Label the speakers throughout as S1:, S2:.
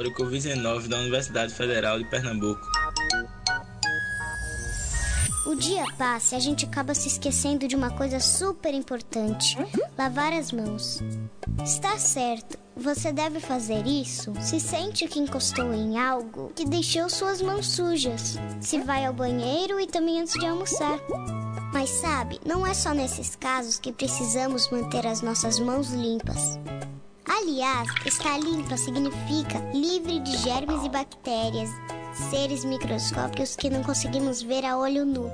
S1: Covid-19 da Universidade Federal de Pernambuco.
S2: O dia passa e a gente acaba se esquecendo de uma coisa super importante: lavar as mãos. Está certo, você deve fazer isso se sente que encostou em algo que deixou suas mãos sujas, se vai ao banheiro e também antes de almoçar. Mas sabe, não é só nesses casos que precisamos manter as nossas mãos limpas. Aliás, estar limpa significa livre de germes e bactérias, seres microscópicos que não conseguimos ver a olho nu.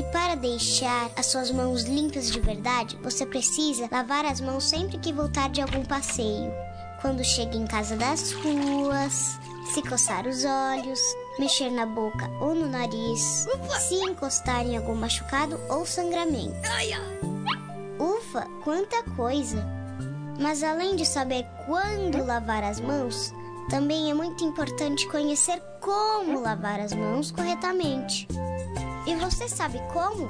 S2: E para deixar as suas mãos limpas de verdade, você precisa lavar as mãos sempre que voltar de algum passeio. Quando chega em casa das ruas, se coçar os olhos, mexer na boca ou no nariz, se encostar em algum machucado ou sangramento. Ufa, quanta coisa! Mas além de saber quando lavar as mãos, também é muito importante conhecer como lavar as mãos corretamente. E você sabe como?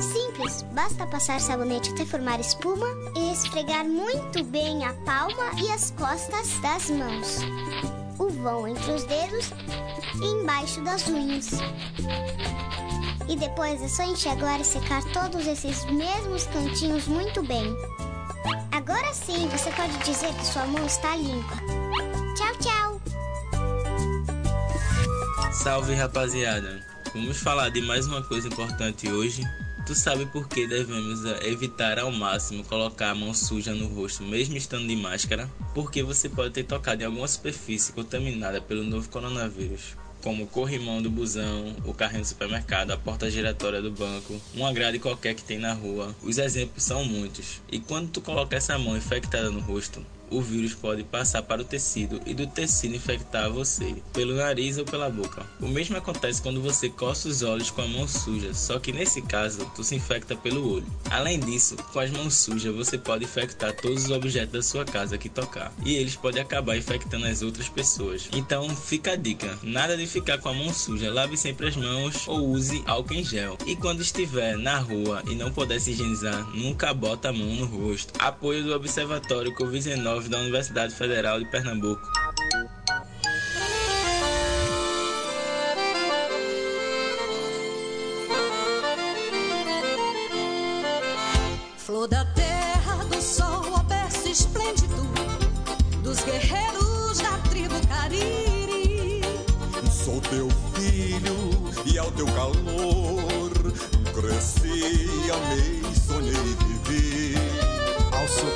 S2: Simples, basta passar sabonete até formar espuma e esfregar muito bem a palma e as costas das mãos, o vão entre os dedos e embaixo das unhas. E depois é só enxaguar e secar todos esses mesmos cantinhos muito bem. Agora sim você pode dizer que sua mão está limpa. Tchau, tchau!
S1: Salve rapaziada! Vamos falar de mais uma coisa importante hoje. Tu sabe por que devemos eh, evitar ao máximo colocar a mão suja no rosto, mesmo estando de máscara? Porque você pode ter tocado em alguma superfície contaminada pelo novo coronavírus como o corrimão do busão, o carrinho do supermercado, a porta giratória do banco, uma grade qualquer que tem na rua. Os exemplos são muitos. E quando tu coloca essa mão infectada no rosto, o vírus pode passar para o tecido e do tecido infectar você, pelo nariz ou pela boca. O mesmo acontece quando você coça os olhos com a mão suja, só que nesse caso tu se infecta pelo olho. Além disso, com as mãos sujas você pode infectar todos os objetos da sua casa que tocar, e eles podem acabar infectando as outras pessoas. Então fica a dica: nada de ficar com a mão suja, lave sempre as mãos ou use álcool em gel. E quando estiver na rua e não puder se higienizar, nunca bota a mão no rosto. Apoio do Observatório Covid-19 da Universidade Federal de Pernambuco.
S3: Flor da terra, do sol, a berço esplêndido dos guerreiros da tribo Cariri.
S4: Sou teu filho e ao teu calor cresci, amei, sonhei, vivi.
S5: Ao seu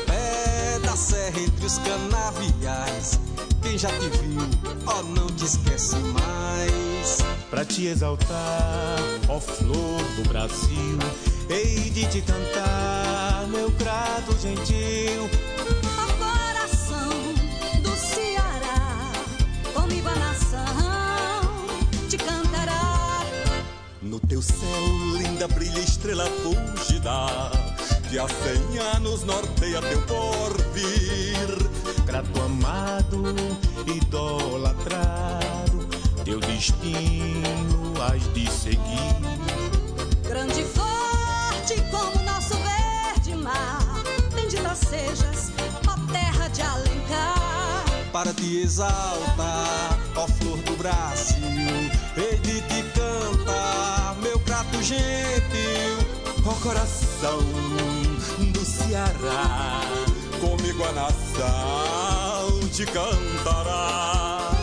S5: da serra entre os canaviais. Quem já te viu, ó, oh, não te esquece mais.
S6: Pra te exaltar, ó flor do Brasil, hei de te cantar, meu grato gentil.
S3: Coração do Ceará, comigo a nação te cantará.
S4: No teu céu, linda brilha estrela fugida que há cem anos norteia teu porvir.
S6: Grato amado, idolatrado, teu destino has de seguir.
S3: Grande e forte como nosso verde mar, bendita sejas, ó terra de Alencar.
S5: Para te exaltar, ó flor do Brasil, hei de te cantar, meu prato gentil, ó coração Ceará.
S4: Comigo a nação te cantará.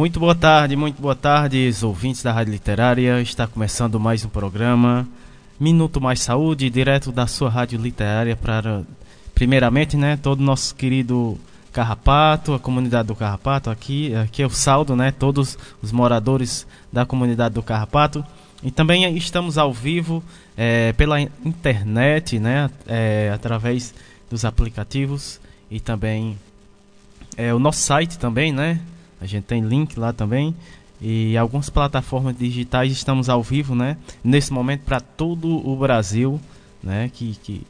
S7: Muito boa tarde, muito boa tarde, ouvintes da Rádio Literária. Está começando mais um programa Minuto Mais Saúde, direto da sua Rádio Literária para primeiramente, né, todo nosso querido Carrapato, a comunidade do Carrapato aqui, aqui é o saldo, né, todos os moradores da comunidade do Carrapato. E também estamos ao vivo é, pela internet, né, é, através dos aplicativos e também é, o nosso site também, né? A gente tem link lá também e algumas plataformas digitais estamos ao vivo, né? Nesse momento para todo o Brasil, né? Que, que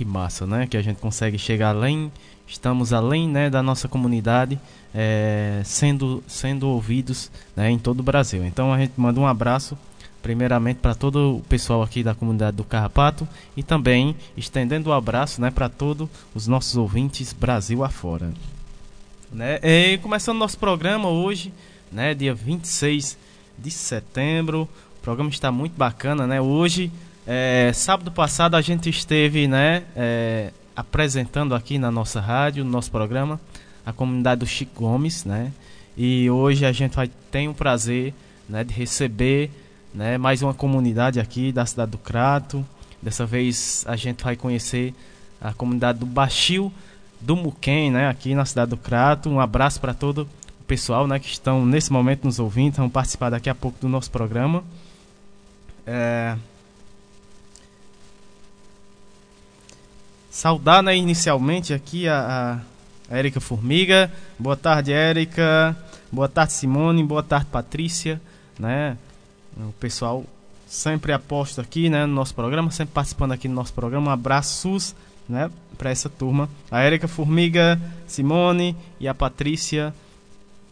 S7: que massa, né? Que a gente consegue chegar além, estamos além, né, da nossa comunidade, é, sendo sendo ouvidos, né, em todo o Brasil. Então a gente manda um abraço primeiramente para todo o pessoal aqui da comunidade do Carrapato e também estendendo o um abraço né, para todos os nossos ouvintes Brasil afora. Né? E começando nosso programa hoje, né, dia 26 de setembro, o programa está muito bacana, né? Hoje, é, sábado passado, a gente esteve né, é, apresentando aqui na nossa rádio, no nosso programa, a comunidade do Chico Gomes, né? E hoje a gente vai ter o prazer né, de receber né? Mais uma comunidade aqui da cidade do Crato. Dessa vez a gente vai conhecer a comunidade do Baixio do Muquem, né? Aqui na cidade do Crato. Um abraço para todo o pessoal, né? Que estão nesse momento nos ouvindo, vão participar daqui a pouco do nosso programa. É... Saudar, né, inicialmente aqui a, a Érica Formiga. Boa tarde, Érica. Boa tarde, Simone. Boa tarde, Patrícia, né? O pessoal sempre aposta aqui, né, no nosso programa, sempre participando aqui no nosso programa. Um abraços, né, para essa turma. A Érica Formiga, Simone e a Patrícia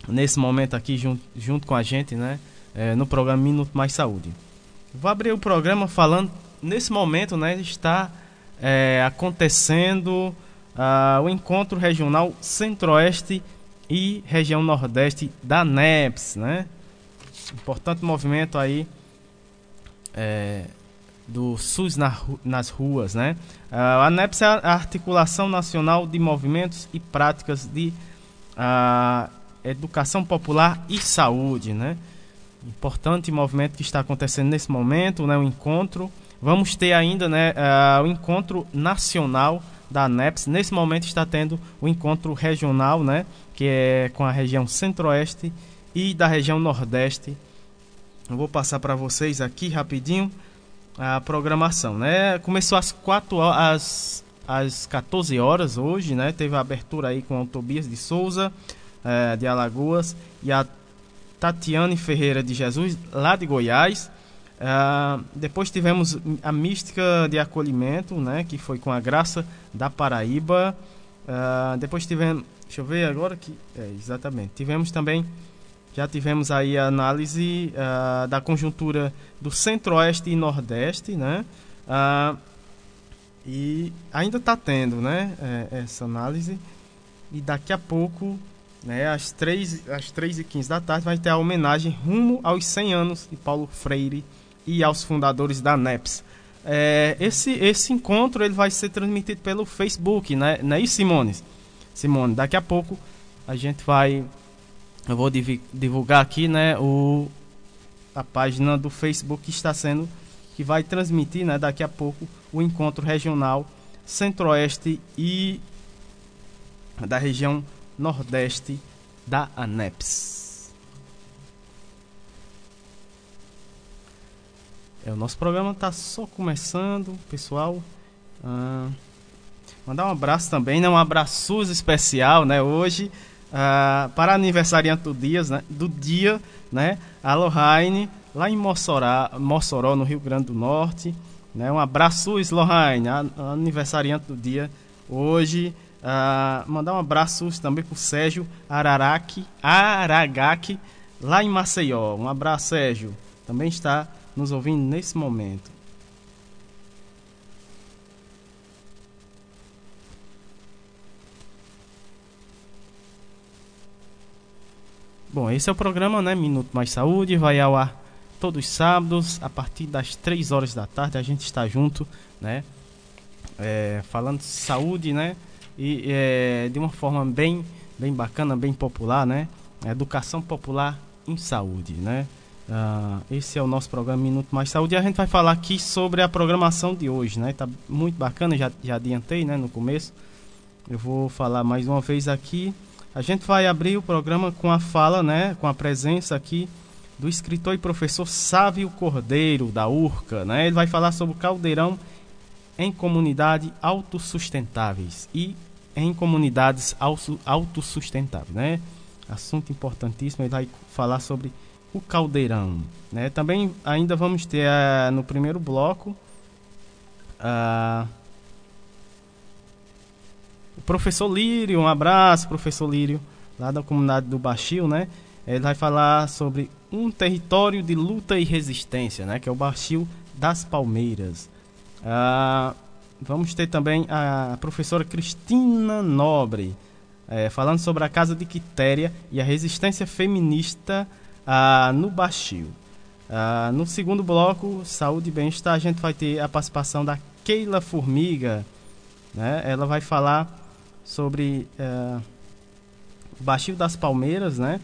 S7: nesse momento aqui junto, junto com a gente, né, é, no programa Minuto Mais Saúde. Vou abrir o programa falando nesse momento, né, está é, acontecendo uh, o encontro regional Centro-Oeste e região Nordeste da NEPS, né? importante movimento aí é, do SUS na, nas ruas, né? A ANEPS é a Articulação Nacional de Movimentos e Práticas de a, Educação Popular e Saúde, né? Importante movimento que está acontecendo nesse momento, né? O encontro. Vamos ter ainda, né? Uh, o encontro nacional da ANEPS. Nesse momento está tendo o encontro regional, né? Que é com a região centro-oeste e da região Nordeste. Eu vou passar para vocês aqui rapidinho a programação, né? Começou às 4 às, às 14 horas hoje, né? Teve a abertura aí com o Tobias de Souza, é, de Alagoas, e a Tatiane Ferreira de Jesus, lá de Goiás. Uh, depois tivemos a mística de acolhimento, né, que foi com a graça da Paraíba. Uh, depois tivemos, deixa eu ver agora que, é, exatamente. Tivemos também já tivemos aí a análise uh, da conjuntura do Centro-Oeste e Nordeste, né? Uh, e ainda está tendo, né? É, essa análise. E daqui a pouco, né? Às 3, às 3 e 15 da tarde, vai ter a homenagem rumo aos 100 anos de Paulo Freire e aos fundadores da NEPS. É, esse, esse encontro ele vai ser transmitido pelo Facebook, né? É isso, Simone? Simone, daqui a pouco a gente vai eu vou divulgar aqui, né, o a página do Facebook que está sendo que vai transmitir, né, daqui a pouco o encontro regional Centro-Oeste e da região Nordeste da ANEPS. É, o nosso programa está só começando, pessoal. Ah, mandar um abraço também, né? Um abraço especial, né? Hoje uh, para aniversariante do dia, né, do dia, né, a Lohane, lá em Mossoró, Mossoró, no Rio Grande do Norte. Né, um abraço, Lohane, aniversariante do dia hoje. Uh, mandar um abraço também para o Sérgio Araraki, Aragaki, lá em Maceió. Um abraço, Sérgio. Também está nos ouvindo nesse momento. Bom, esse é o programa, né? Minuto Mais Saúde, vai ao ar todos os sábados, a partir das 3 horas da tarde, a gente está junto, né? É, falando de saúde, né? E é, de uma forma bem, bem bacana, bem popular, né? Educação Popular em Saúde, né? Uh, esse é o nosso programa Minuto Mais Saúde e a gente vai falar aqui sobre a programação de hoje, né? Tá muito bacana, já, já adiantei, né, no começo. Eu vou falar mais uma vez aqui. A gente vai abrir o programa com a fala, né, com a presença aqui do escritor e professor Sávio Cordeiro, da URCA, né? Ele vai falar sobre o caldeirão em comunidades autossustentáveis e em comunidades autossustentáveis, né? Assunto importantíssimo, ele vai falar sobre o caldeirão. Né? Também ainda vamos ter uh, no primeiro bloco uh, professor Lírio, um abraço, professor Lírio, lá da comunidade do Baixio, né? Ele vai falar sobre um território de luta e resistência, né? Que é o Baixio das Palmeiras. Uh, vamos ter também a professora Cristina Nobre, é, falando sobre a Casa de Quitéria e a resistência feminista ah, no Baixio. Ah, no segundo bloco, Saúde e Bem-Estar, a gente vai ter a participação da Keila Formiga. Né? Ela vai falar sobre ah, o Baixio das Palmeiras, né?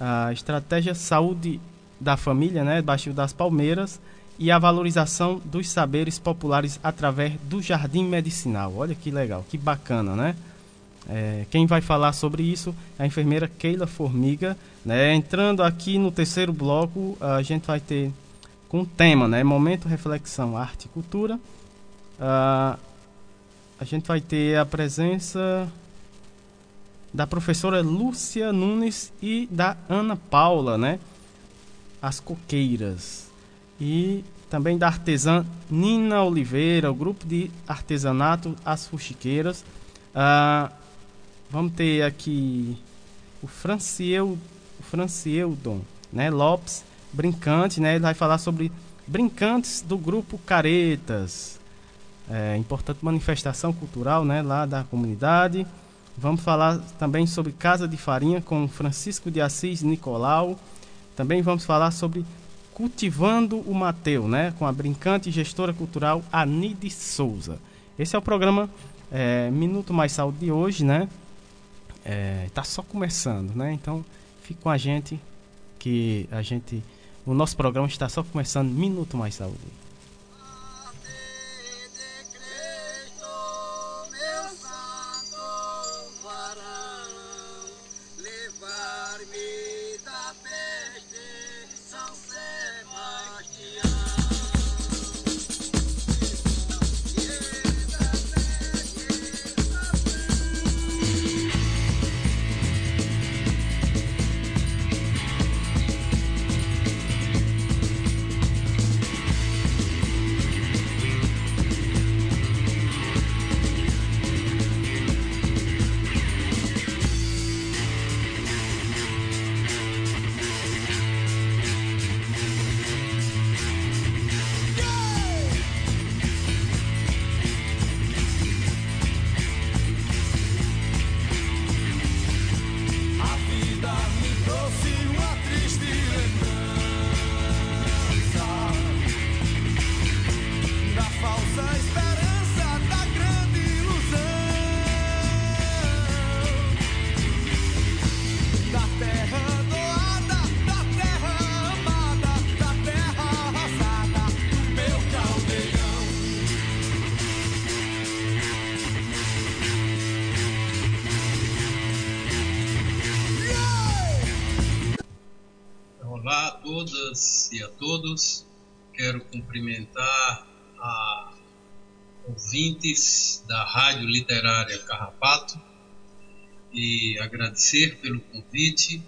S7: a estratégia Saúde da Família, né? Baixio das Palmeiras, e a valorização dos saberes populares através do Jardim Medicinal. Olha que legal, que bacana, né? É, quem vai falar sobre isso é a enfermeira Keila Formiga. Né? Entrando aqui no terceiro bloco, a gente vai ter com o tema, né? Momento Reflexão Arte e Cultura. Uh, a gente vai ter a presença da professora Lúcia Nunes e da Ana Paula, né? As Coqueiras. E também da artesã Nina Oliveira, o grupo de artesanato As Fuxiqueiras. Uh, Vamos ter aqui o Franciel, o Francieldon, né, Lopes, brincante, né? Ele vai falar sobre brincantes do grupo Caretas. É, importante manifestação cultural, né, lá da comunidade. Vamos falar também sobre Casa de Farinha com Francisco de Assis Nicolau. Também vamos falar sobre Cultivando o Mateu, né, com a brincante gestora cultural Anide Souza. Esse é o programa é, Minuto Mais Saúde de hoje, né? está é, só começando, né? Então fique com a gente que a gente o nosso programa está só começando minuto mais saúde.
S8: Ouvintes da Rádio Literária Carrapato e agradecer pelo convite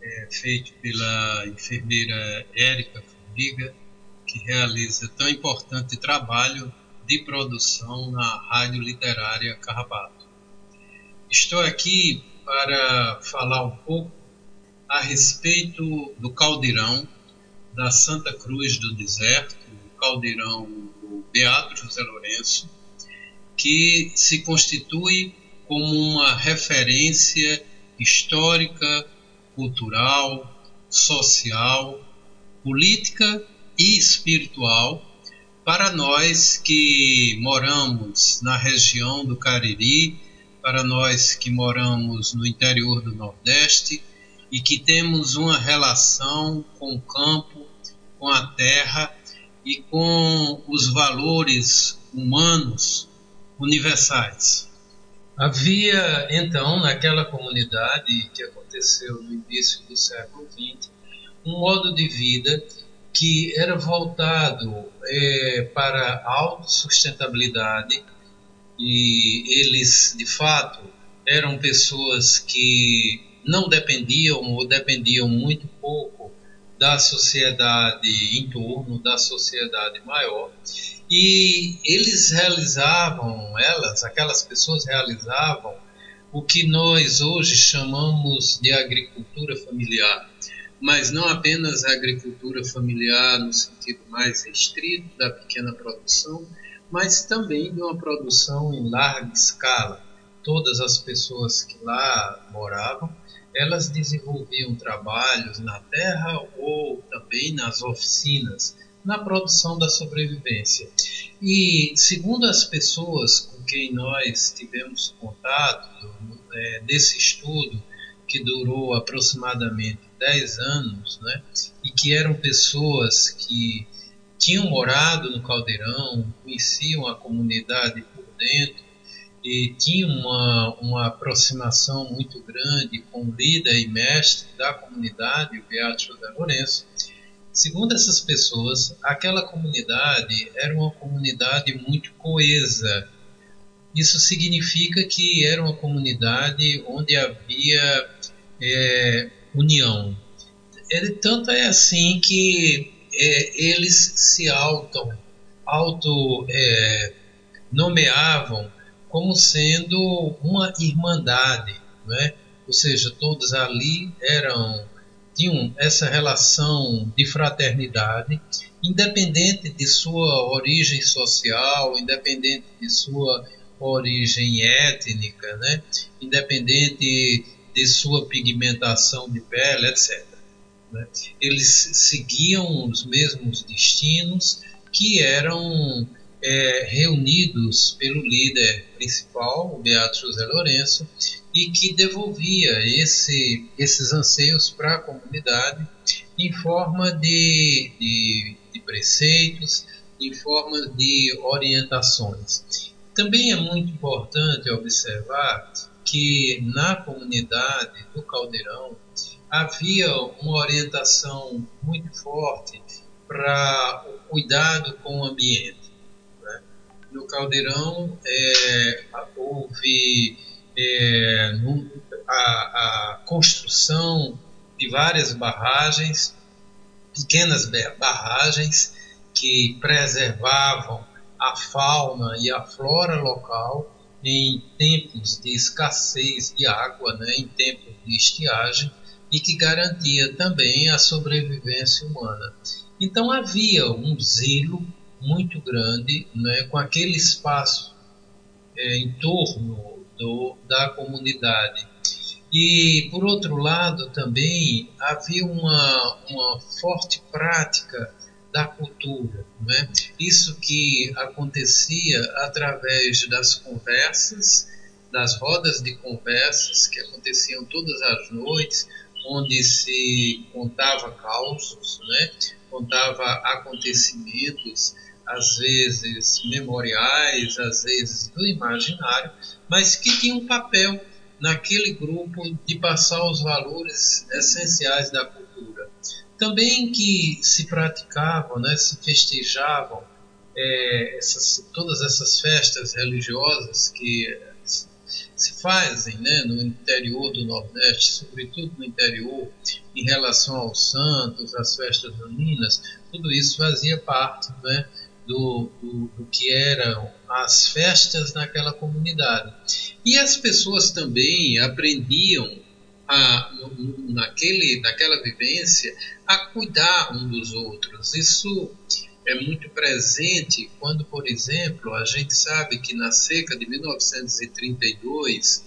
S8: é, feito pela enfermeira Érica Formiga, que realiza tão importante trabalho de produção na Rádio Literária Carrapato. Estou aqui para falar um pouco a respeito do caldeirão da Santa Cruz do Deserto, o caldeirão Beato José Lourenço, que se constitui como uma referência histórica, cultural, social, política e espiritual para nós que moramos na região do Cariri, para nós que moramos no interior do Nordeste e que temos uma relação com o campo, com a terra e com os valores humanos universais. Havia então naquela comunidade que aconteceu no início do século XX um modo de vida que era voltado é, para a autossustentabilidade e eles de fato eram pessoas que não dependiam ou dependiam muito pouco da sociedade em torno, da sociedade maior. E eles realizavam, elas, aquelas pessoas realizavam o que nós hoje chamamos de agricultura familiar. Mas não apenas a agricultura familiar no sentido mais restrito da pequena produção, mas também de uma produção em larga escala. Todas as pessoas que lá moravam, elas desenvolviam trabalhos na terra ou também nas oficinas, na produção da sobrevivência. E segundo as pessoas com quem nós tivemos contato é, estudo, que durou aproximadamente 10 anos, né, e que eram pessoas que tinham morado no Caldeirão, conheciam a comunidade por dentro e tinham uma, uma aproximação muito grande com o líder e mestre da comunidade, o Beato José Lourenço. Segundo essas pessoas, aquela comunidade era uma comunidade muito coesa. Isso significa que era uma comunidade onde havia é, união. Ele, tanto é assim que é, eles se auto, auto é, nomeavam como sendo uma irmandade, né? ou seja, todos ali eram tinham essa relação de fraternidade, independente de sua origem social, independente de sua origem étnica, né? independente de sua pigmentação de pele, etc. Né? Eles seguiam os mesmos destinos que eram é, reunidos pelo líder principal, o Beato José Lourenço, e que devolvia esse, esses anseios para a comunidade em forma de, de, de preceitos, em forma de orientações. Também é muito importante observar que na comunidade do Caldeirão havia uma orientação muito forte para o cuidado com o ambiente. No Caldeirão é, houve é, a, a construção de várias barragens, pequenas barragens que preservavam a fauna e a flora local em tempos de escassez de água, né, em tempos de estiagem, e que garantia também a sobrevivência humana. Então havia um zelo muito grande né, com aquele espaço é, em torno do, da comunidade. E, por outro lado, também havia uma, uma forte prática da cultura. Né? Isso que acontecia através das conversas, das rodas de conversas que aconteciam todas as noites, onde se contava causos, né? contava acontecimentos, às vezes memoriais, às vezes do imaginário, mas que tinha um papel naquele grupo de passar os valores essenciais da cultura. Também que se praticavam, né, se festejavam é, essas, todas essas festas religiosas que se fazem né, no interior do Nordeste, sobretudo no interior, em relação aos santos, às festas juninas, tudo isso fazia parte né, do, do, do, que eram as festas naquela comunidade. E as pessoas também aprendiam a, naquele, naquela vivência a cuidar um dos outros. Isso é muito presente quando, por exemplo, a gente sabe que na seca de 1932,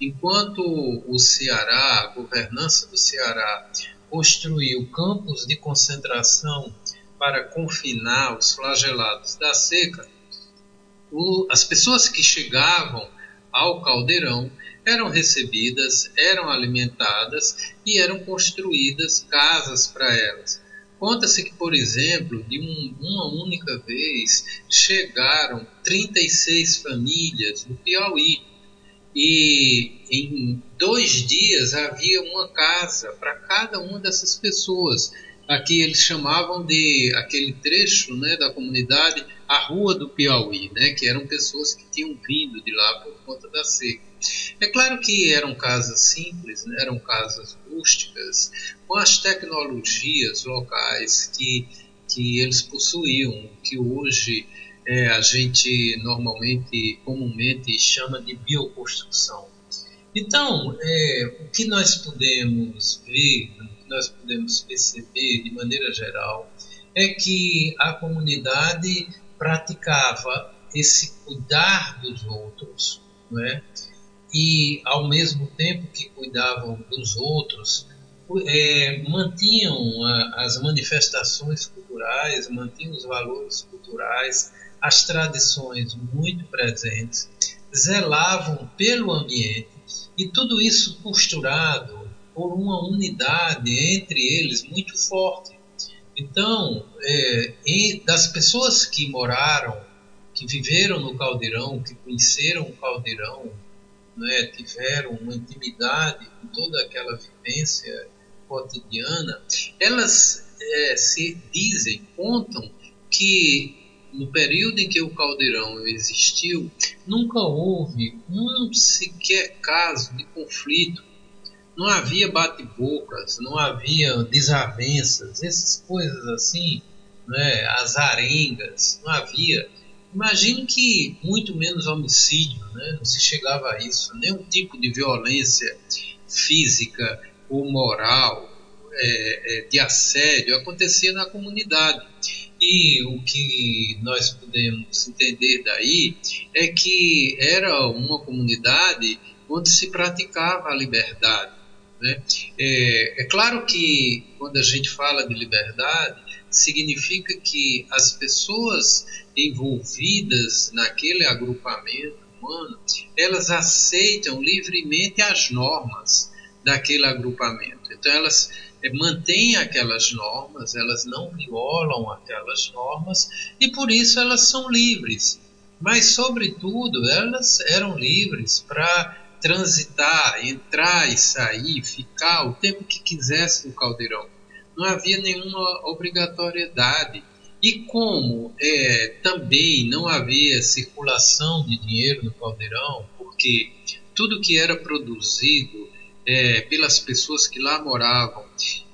S8: enquanto o Ceará, a governança do Ceará, construiu campos de concentração para confinar os flagelados da seca, o, as pessoas que chegavam ao caldeirão eram recebidas, eram alimentadas e eram construídas casas para elas. Conta-se que, por exemplo, de um, uma única vez chegaram 36 famílias do Piauí e em dois dias havia uma casa para cada uma dessas pessoas. Aqui eles chamavam de aquele trecho né, da comunidade a Rua do Piauí, né, que eram pessoas que tinham vindo de lá por conta da seca. É claro que eram casas simples, né, eram casas rústicas, com as tecnologias locais que, que eles possuíam, que hoje é, a gente normalmente, comumente chama de bioconstrução. Então, é, o que nós podemos ver, nós podemos perceber de maneira geral, é que a comunidade praticava esse cuidar dos outros, é? e ao mesmo tempo que cuidavam dos outros, é, mantinham a, as manifestações culturais, mantinham os valores culturais, as tradições muito presentes, zelavam pelo ambiente e tudo isso costurado por uma unidade entre eles muito forte. Então, é, das pessoas que moraram, que viveram no caldeirão, que conheceram o caldeirão, né, tiveram uma intimidade com toda aquela vivência cotidiana, elas é, se dizem, contam que no período em que o caldeirão existiu, nunca houve um sequer caso de conflito. Não havia bate-bocas, não havia desavenças, essas coisas assim, né, as arengas, não havia. Imagine que muito menos homicídio, né, não se chegava a isso, nenhum tipo de violência física ou moral, é, é, de assédio acontecia na comunidade. E o que nós podemos entender daí é que era uma comunidade onde se praticava a liberdade. Né? É, é claro que quando a gente fala de liberdade, significa que as pessoas envolvidas naquele agrupamento humano, elas aceitam livremente as normas daquele agrupamento. Então elas é, mantêm aquelas normas, elas não violam aquelas normas e por isso elas são livres. Mas, sobretudo, elas eram livres para transitar, entrar e sair, ficar o tempo que quisesse no caldeirão. Não havia nenhuma obrigatoriedade. E como é, também não havia circulação de dinheiro no caldeirão, porque tudo que era produzido é, pelas pessoas que lá moravam,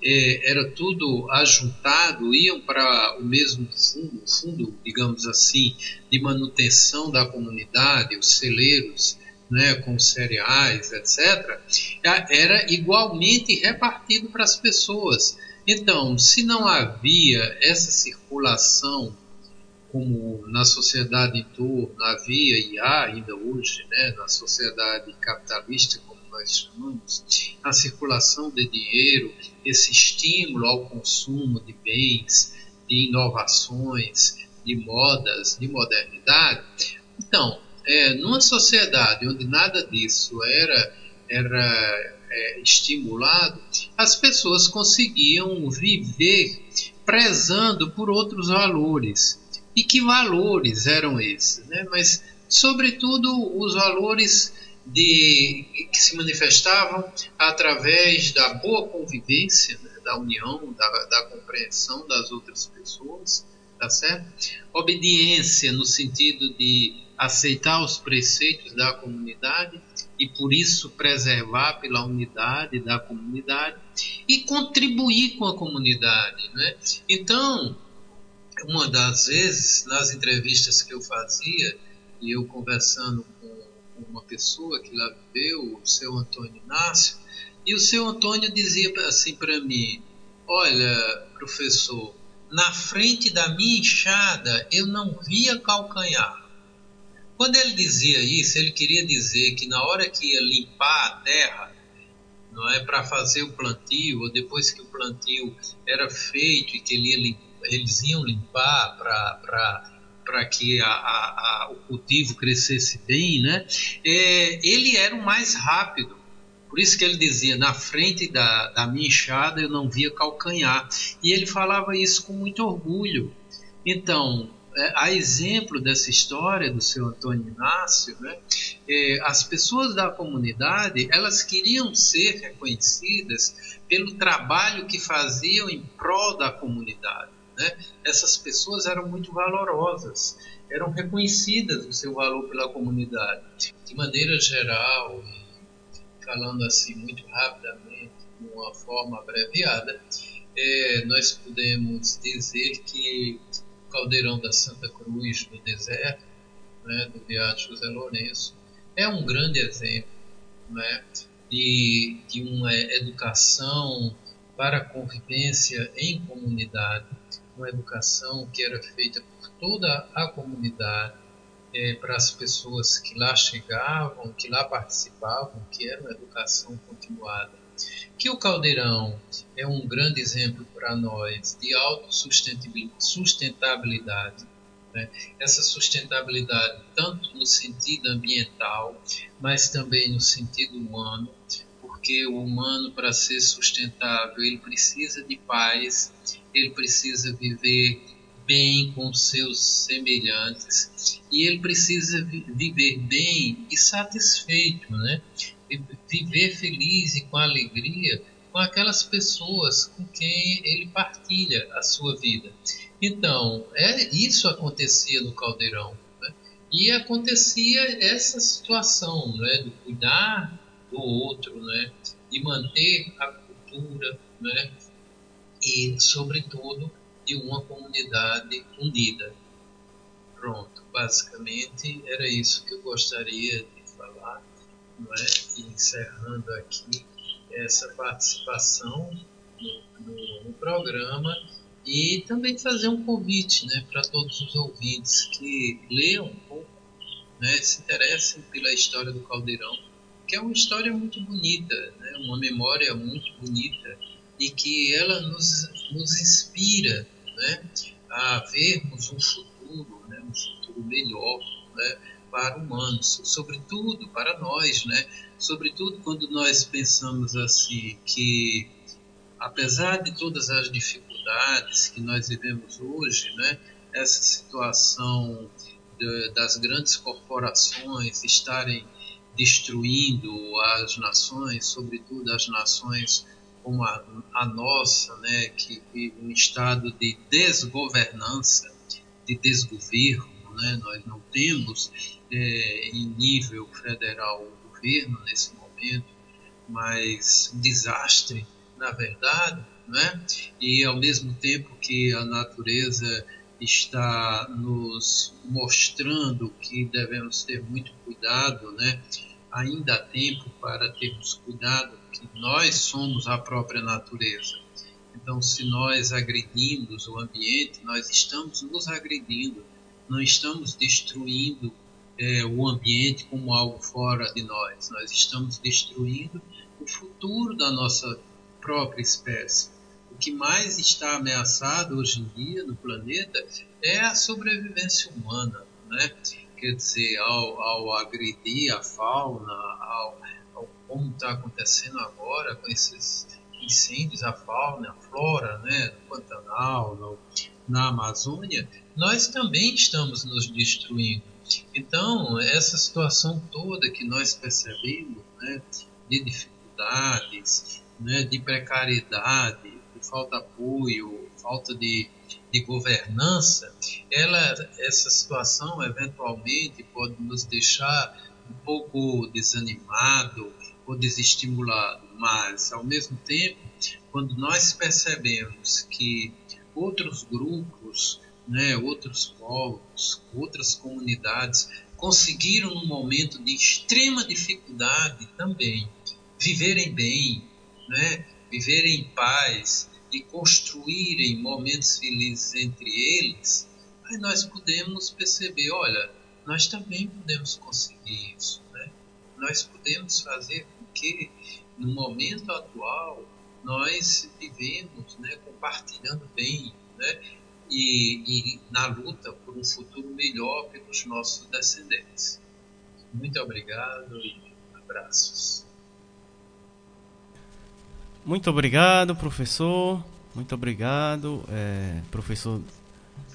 S8: é, era tudo ajuntado, iam para o mesmo fundo, fundo, digamos assim, de manutenção da comunidade, os celeiros, né, com cereais, etc., era igualmente repartido para as pessoas. Então, se não havia essa circulação como na sociedade em torno havia e há ainda hoje, né, na sociedade capitalista nós chamamos, a circulação de dinheiro, esse estímulo ao consumo de bens, de inovações, de modas, de modernidade. Então, é, numa sociedade onde nada disso era, era é, estimulado, as pessoas conseguiam viver prezando por outros valores. E que valores eram esses? Né? Mas, sobretudo, os valores de, que se manifestavam através da boa convivência, né, da união, da, da, compreensão das outras pessoas, tá certo? Obediência no sentido de aceitar os preceitos da comunidade e por isso preservar pela unidade da comunidade e contribuir com a comunidade, né? Então, uma das vezes nas entrevistas que eu fazia e eu conversando uma pessoa que lá viveu, o seu Antônio Inácio, e o seu Antônio dizia assim para mim: Olha, professor, na frente da minha enxada eu não via calcanhar. Quando ele dizia isso, ele queria dizer que na hora que ia limpar a terra, não é para fazer o plantio, ou depois que o plantio era feito e que ele ia, eles iam limpar para que a, a, a, o cultivo crescesse bem, né? É, ele era o mais rápido. Por isso que ele dizia, na frente da, da minha enxada eu não via calcanhar. E ele falava isso com muito orgulho. Então, é, a exemplo dessa história do seu Antônio Inácio, né, é, as pessoas da comunidade elas queriam ser reconhecidas pelo trabalho que faziam em prol da comunidade. Né? Essas pessoas eram muito valorosas, eram reconhecidas o seu valor pela comunidade. De maneira geral, falando assim muito rapidamente, de uma forma abreviada, é, nós podemos dizer que caldeirão da Santa Cruz do deserto, né, do Beato José Lourenço, é um grande exemplo né, de, de uma educação para a convivência em comunidade, uma educação que era feita por toda a comunidade, é, para as pessoas que lá chegavam, que lá participavam, que era uma educação continuada. Que o Caldeirão é um grande exemplo para nós de autossustentabilidade. Né? Essa sustentabilidade, tanto no sentido ambiental, mas também no sentido humano, porque o humano, para ser sustentável, ele precisa de paz, ele precisa viver bem com seus semelhantes e ele precisa viver bem e satisfeito, né? viver feliz e com alegria com aquelas pessoas com quem ele partilha a sua vida. Então, é isso acontecia no Caldeirão. Né? E acontecia essa situação né, de cuidar do outro, né, de manter a cultura né, e, sobretudo, de uma comunidade unida. Pronto, basicamente era isso que eu gostaria de falar, não é? E encerrando aqui essa participação no, no, no programa e também fazer um convite né, para todos os ouvintes que leiam um pouco, né, se interessem pela história do Caldeirão, que é uma história muito bonita, né, uma memória muito bonita e que ela nos, nos inspira né, a vermos um futuro, né, um futuro melhor né, para humanos, sobretudo para nós, né, sobretudo quando nós pensamos assim que apesar de todas as dificuldades que nós vivemos hoje, né, essa situação de, das grandes corporações estarem destruindo as nações, sobretudo as nações como a, a nossa, né, que vive um estado de desgovernança, de desgoverno, né, nós não temos é, em nível federal governo nesse momento, mas um desastre, na verdade, né, e ao mesmo tempo que a natureza está nos mostrando que devemos ter muito cuidado, né, ainda há tempo para termos cuidado que nós somos a própria natureza. Então, se nós agredimos o ambiente, nós estamos nos agredindo, não estamos destruindo é, o ambiente como algo fora de nós, nós estamos destruindo o futuro da nossa própria espécie. O que mais está ameaçado hoje em dia no planeta é a sobrevivência humana, né? Quer dizer, ao, ao agredir a fauna, ao como está acontecendo agora com esses incêndios, a fauna, a flora, né, no Pantanal, no, na Amazônia, nós também estamos nos destruindo. Então, essa situação toda que nós percebemos, né, de dificuldades, né, de precariedade, de falta de apoio, falta de, de governança, ela, essa situação eventualmente pode nos deixar um pouco desanimado, ou desestimulado, mas ao mesmo tempo, quando nós percebemos que outros grupos, né, outros povos, outras comunidades conseguiram num momento de extrema dificuldade também viverem bem, né, viverem em paz e construírem momentos felizes entre eles, aí nós podemos perceber, olha, nós também podemos conseguir isso, né? Nós podemos fazer porque no momento atual nós vivemos né, compartilhando bem né, e, e, na luta por um futuro melhor pelos nossos descendentes. Muito obrigado e abraços.
S7: Muito obrigado, professor. Muito obrigado, é, professor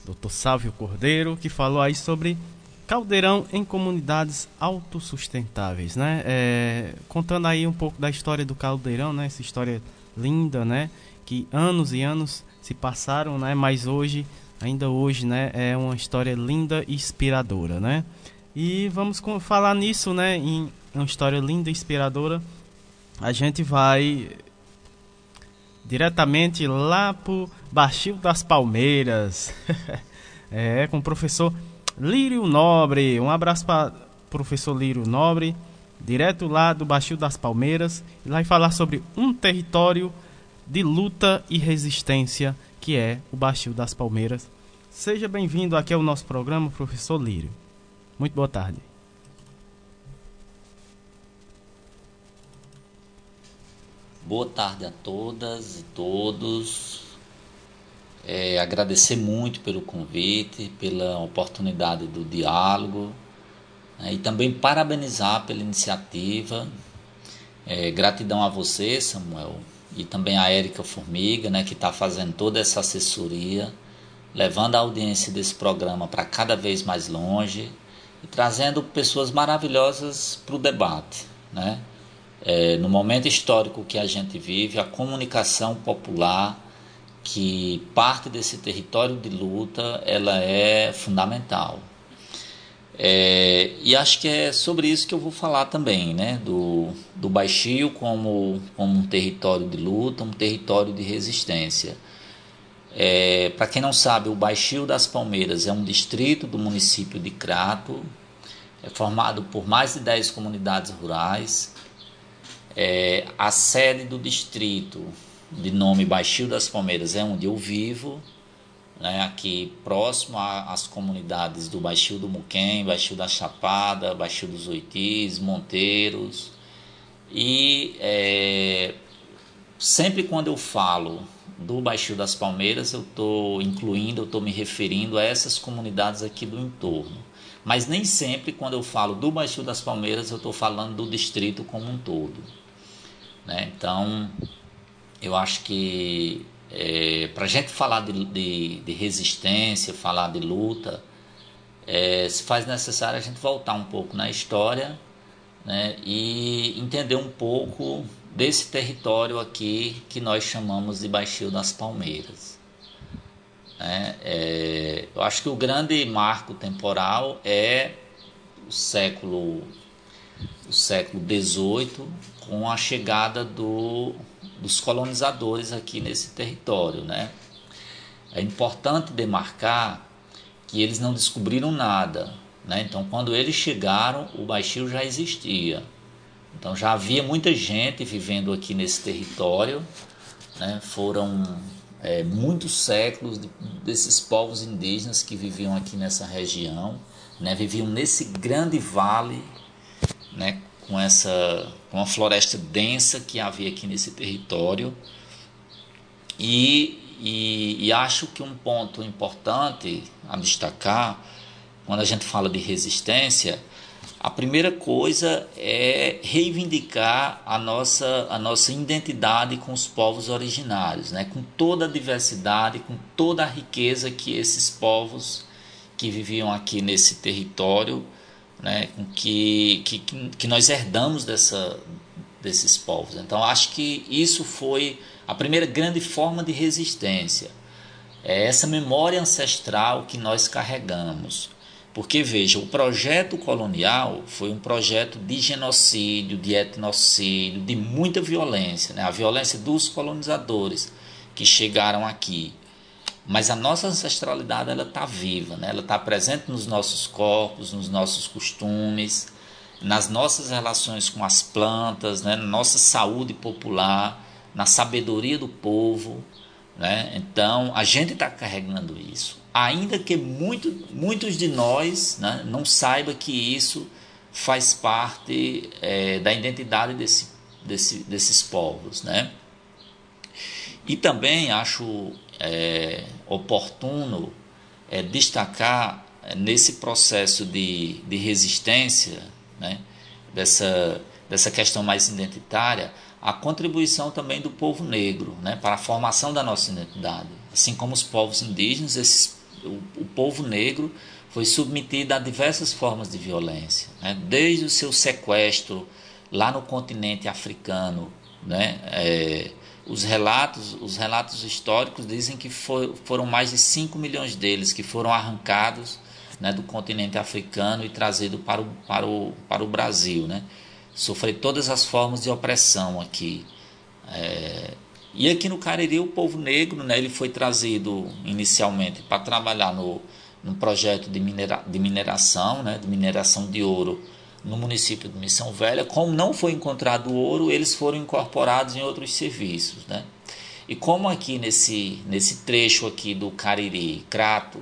S7: Dr. Sávio Cordeiro, que falou aí sobre caldeirão em comunidades autossustentáveis, né? É, contando aí um pouco da história do caldeirão, né? Essa história linda, né? Que anos e anos se passaram, né? Mas hoje, ainda hoje, né? É uma história linda e inspiradora, né? E vamos falar nisso, né? Em uma história linda e inspiradora. A gente vai diretamente lá pro Baixio das Palmeiras. é, com o professor Lírio Nobre. Um abraço para professor Lírio Nobre, direto lá do Baixio das Palmeiras. Ele vai falar sobre um território de luta e resistência que é o Baixio das Palmeiras. Seja bem-vindo aqui ao nosso programa, professor Lírio. Muito boa tarde.
S9: Boa tarde a todas e todos. É, agradecer muito pelo convite, pela oportunidade do diálogo né, e também parabenizar pela iniciativa. É, gratidão a você, Samuel, e também a Érica Formiga, né, que está fazendo toda essa assessoria, levando a audiência desse programa para cada vez mais longe e trazendo pessoas maravilhosas para o debate. Né? É, no momento histórico que a gente vive, a comunicação popular, que parte desse território de luta, ela é fundamental. É, e acho que é sobre isso que eu vou falar também, né? do, do Baixio como, como um território de luta, um território de resistência. É, Para quem não sabe, o Baixio das Palmeiras é um distrito do município de Crato, é formado por mais de 10 comunidades rurais, é, a sede do distrito, de nome Baixio das Palmeiras, é onde eu vivo, né, aqui próximo às comunidades do Baixio do Muquem, Baixio da Chapada, Baixio dos Oitis, Monteiros. E é, sempre quando eu falo do Baixio das Palmeiras, eu estou incluindo, eu estou me referindo a essas comunidades aqui do entorno. Mas nem sempre, quando eu falo do Baixio das Palmeiras, eu estou falando do distrito como um todo. Né? Então, eu acho que é, para a gente falar de, de, de, resistência, falar de luta, é, se faz necessário a gente voltar um pouco na história né, e entender um pouco desse território aqui que nós chamamos de Baixio das Palmeiras. É, é, eu acho que o grande marco temporal é o século o século XVIII com a chegada do, dos colonizadores aqui nesse território. Né? É importante demarcar que eles não descobriram nada. Né? Então, quando eles chegaram, o baixio já existia. Então, já havia muita gente vivendo aqui nesse território. Né? Foram é, muitos séculos desses povos indígenas que viviam aqui nessa região, né? viviam nesse grande vale, né? com essa com a floresta densa que havia aqui nesse território. E, e, e, acho que um ponto importante a destacar, quando a gente fala de resistência, a primeira coisa é reivindicar a nossa, a nossa identidade com os povos originários, né? com toda a diversidade, com toda a riqueza que esses povos que viviam aqui nesse território né, que, que, que nós herdamos dessa, desses povos. Então, acho que isso foi a primeira grande forma de resistência. É essa memória ancestral que nós carregamos. Porque, veja, o projeto colonial foi um projeto de genocídio, de etnocídio, de muita violência, né? a violência dos colonizadores que chegaram aqui. Mas a nossa ancestralidade ela está viva, né? ela está presente nos nossos corpos, nos nossos costumes, nas nossas relações com as plantas, né? na nossa saúde popular, na sabedoria do povo. Né? Então a gente está carregando isso, ainda que muito, muitos de nós né, não saibam que isso faz parte é, da identidade desse, desse, desses povos. Né? E também acho é, oportuno é, destacar nesse processo de, de resistência, né, dessa, dessa questão mais identitária, a contribuição também do povo negro né, para a formação da nossa identidade. Assim como os povos indígenas, esses, o, o povo negro foi submetido a diversas formas de violência, né, desde o seu sequestro lá no continente africano, né, é, os relatos, os relatos históricos dizem que foram mais de 5 milhões deles que foram arrancados né, do continente africano e trazidos para o, para o, para o Brasil. Né? sofrer todas as formas de opressão aqui. É, e aqui no Cariri, o povo negro né, ele foi trazido inicialmente para trabalhar no, no projeto de, minera, de mineração, né, de mineração de ouro no município de Missão Velha. Como não foi encontrado ouro, eles foram incorporados em outros serviços. Né? E como aqui nesse, nesse trecho aqui do Cariri, Crato,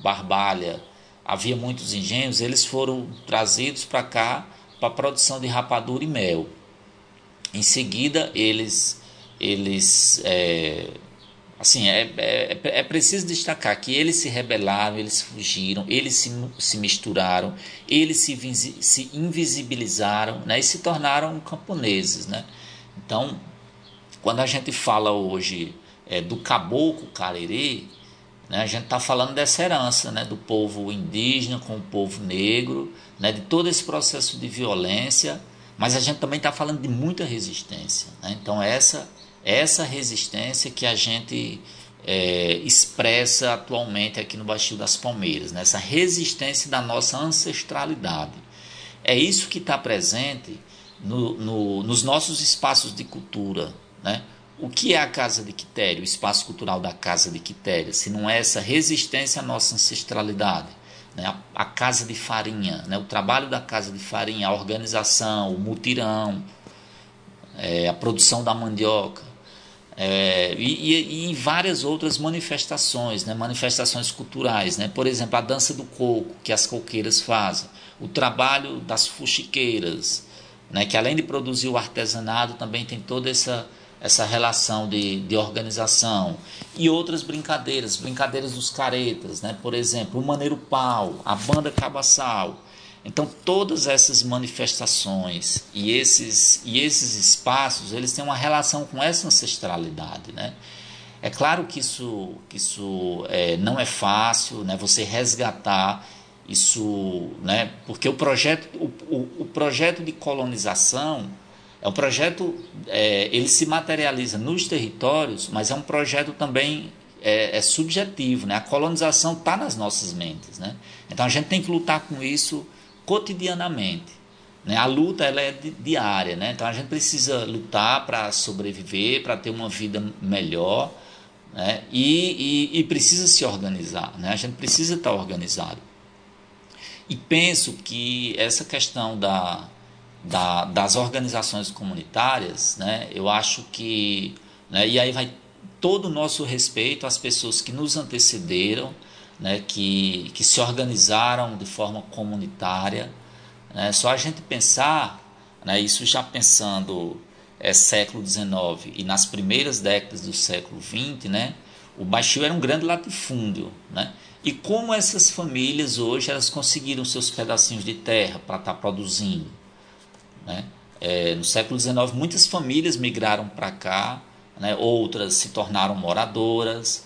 S9: Barbalha, havia muitos engenhos, eles foram trazidos para cá para produção de rapadura e mel. Em seguida, eles, eles é, assim, é, é, é, preciso destacar que eles se rebelaram, eles fugiram, eles se, se misturaram, eles se, se invisibilizaram né, e se tornaram camponeses. Né? Então, quando a gente fala hoje é, do caboclo carerê, né, a gente está falando dessa herança né, do povo indígena com o povo negro, né, de todo esse processo de violência, mas a gente também está falando de muita resistência. Né? Então, essa, essa resistência que a gente é, expressa atualmente aqui no Baixio das Palmeiras, né? essa resistência da nossa ancestralidade. É isso que está presente no, no, nos nossos espaços de cultura. Né? O que é a Casa de Quitéria, o espaço cultural da Casa de Quitéria, se não é essa resistência à nossa ancestralidade? né, a, a, casa de farinha, né, o trabalho da casa de farinha, a organização, o mutirão, é, a produção da mandioca. É, e, e, e, várias outras manifestações, né, manifestações culturais, né, por exemplo, a dança do coco que as coqueiras fazem, o trabalho das fuxiqueiras, né, que além de produzir o artesanato também tem toda essa essa relação de, de organização e outras brincadeiras, brincadeiras dos caretas, né? por exemplo, o Maneiro Pau, a Banda Cabaçal. Então, todas essas manifestações e esses, e esses espaços, eles têm uma relação com essa ancestralidade. Né? É claro que isso, que isso é, não é fácil, né? você resgatar isso, né? porque o projeto, o, o, o projeto de colonização é um projeto, é, ele se materializa nos territórios, mas é um projeto também é, é subjetivo, né? A colonização está nas nossas mentes, né? Então a gente tem que lutar com isso cotidianamente. Né? A luta ela é diária, né? Então a gente precisa lutar para sobreviver, para ter uma vida melhor, né? E, e, e, precisa se organizar, né? A gente precisa estar organizado. E penso que essa questão da da, das organizações comunitárias, né, eu acho que. Né, e aí vai todo o nosso respeito às pessoas que nos antecederam, né, que, que se organizaram de forma comunitária. Né, só a gente pensar, né, isso já pensando é, século XIX e nas primeiras décadas do século XX, né, o Baixio era um grande latifúndio. Né, e como essas famílias hoje elas conseguiram seus pedacinhos de terra para estar tá produzindo. Né? É, no século XIX, muitas famílias migraram para cá, né? outras se tornaram moradoras,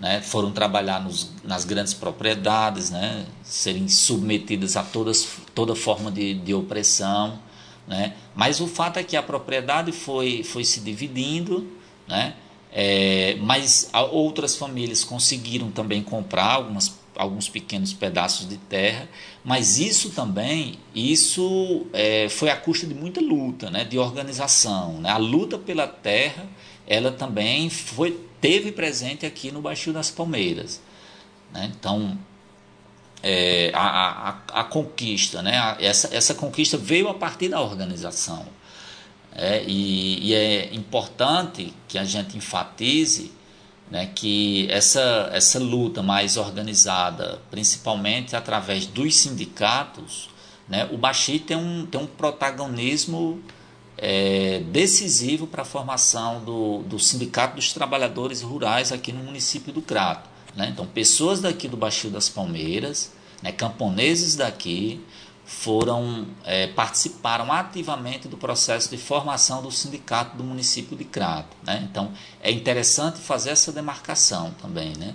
S9: né? foram trabalhar nos, nas grandes propriedades, né? serem submetidas a todas, toda forma de, de opressão. Né? Mas o fato é que a propriedade foi, foi se dividindo, né? É, mas outras famílias conseguiram também comprar algumas alguns pequenos pedaços de terra, mas isso também, isso é, foi a custa de muita luta, né, de organização. Né? A luta pela terra, ela também foi, teve presente aqui no Baixio das Palmeiras. Né? Então, é, a, a, a, conquista, né? A, essa, essa conquista veio a partir da organização. É, e, e é importante que a gente enfatize né, que essa, essa luta mais organizada, principalmente através dos sindicatos, né, o Baxi tem um, tem um protagonismo é, decisivo para a formação do, do Sindicato dos Trabalhadores Rurais aqui no município do Crato. Né? Então, pessoas daqui do Baixio das Palmeiras né, camponeses daqui, foram é, participaram ativamente do processo de formação do sindicato do município de Crato. Né? Então é interessante fazer essa demarcação também, né?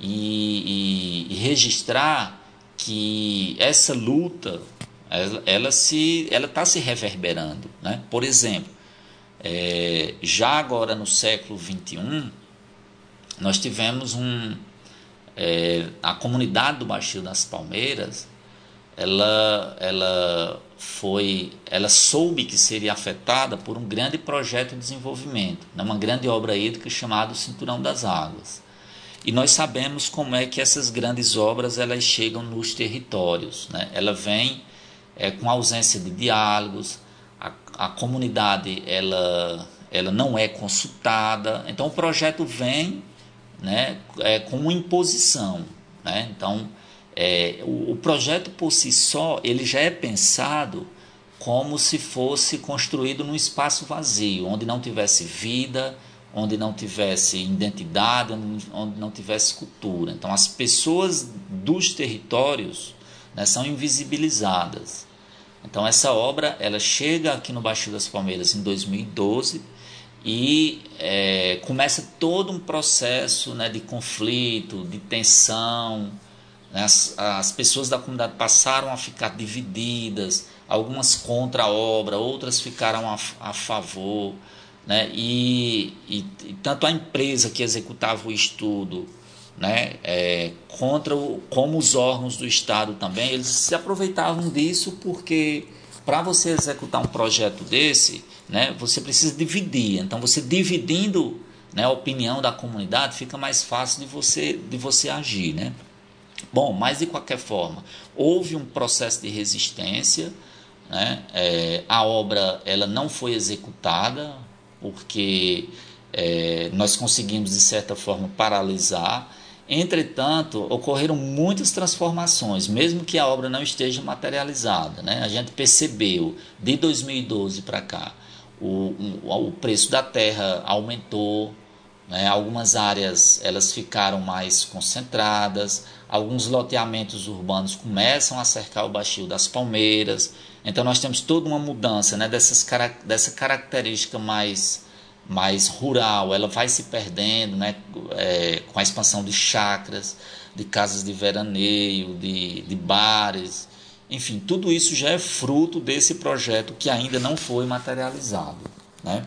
S9: e, e, e registrar que essa luta ela, se ela está se reverberando, né? Por exemplo, é, já agora no século 21 nós tivemos um é, a comunidade do Baixio das Palmeiras ela, ela foi, ela soube que seria afetada por um grande projeto de desenvolvimento, né, uma grande obra hídrica chamada Cinturão das Águas. E nós sabemos como é que essas grandes obras elas chegam nos territórios. Né? Ela vem é, com ausência de diálogos, a, a comunidade ela, ela não é consultada. Então o projeto vem né, é, com uma imposição. Né? Então é, o, o projeto por si só ele já é pensado como se fosse construído num espaço vazio, onde não tivesse vida, onde não tivesse identidade, onde, não tivesse cultura. Então, as pessoas dos territórios né, são invisibilizadas. Então, essa obra ela chega aqui no Baixo das Palmeiras em 2012 e é, começa todo um processo né, de conflito, de tensão, né? As, as pessoas da comunidade passaram a ficar divididas, algumas contra a obra, outras ficaram a, a favor. Né? E, e, e, tanto a empresa que executava o estudo, né? É, contra o, como os órgãos do Estado também, eles se aproveitavam disso porque para você executar um projeto desse, né, você precisa dividir. Então, você dividindo né, a opinião da comunidade, fica mais fácil de você, de você agir. Né? Bom, mas de qualquer forma, houve um processo de resistência, né? É, a obra ela não foi executada porque é, nós conseguimos de certa forma paralisar. Entretanto, ocorreram muitas transformações, mesmo que a obra não esteja materializada. Né? A gente percebeu de 2012 para cá o, o, preço da terra aumentou, né? algumas áreas elas ficaram mais concentradas, alguns loteamentos urbanos começam a cercar o Baixio das Palmeiras. Então nós temos toda uma mudança né, dessas, dessa característica mais, mais rural, ela vai se perdendo né, é, com a expansão de chacras, de casas de veraneio, de, de bares. Enfim, tudo isso já é fruto desse projeto que ainda não foi materializado. Né?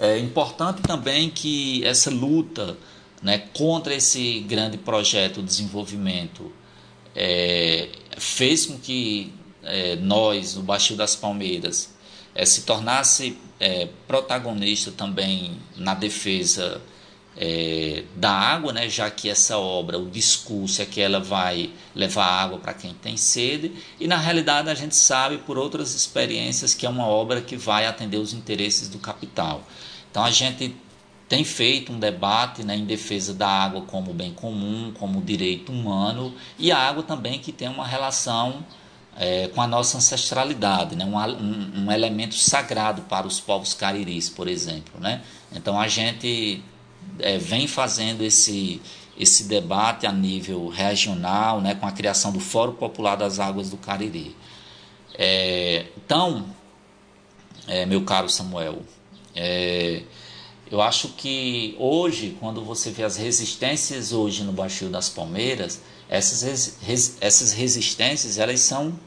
S9: É importante também que essa luta né, contra esse grande projeto de desenvolvimento é, fez com que é, nós, o Baixio das Palmeiras, é, se tornasse é, protagonista também na defesa é, da água, né, já que essa obra, o discurso é que ela vai levar água para quem tem sede, e na realidade a gente sabe por outras experiências que é uma obra que vai atender os interesses do capital. Então a gente tem feito um debate né, em defesa da água como bem comum, como direito humano, e a água também que tem uma relação é, com a nossa ancestralidade, né, um, um, um, elemento sagrado para os povos cariris, por exemplo. Né? Então a gente é, vem fazendo esse, esse debate a nível regional, né, com a criação do Fórum Popular das Águas do Cariri. É, então, é, meu caro Samuel, é, eu acho que hoje, quando você vê as resistências hoje no Baixio das Palmeiras, essas, res, essas resistências elas são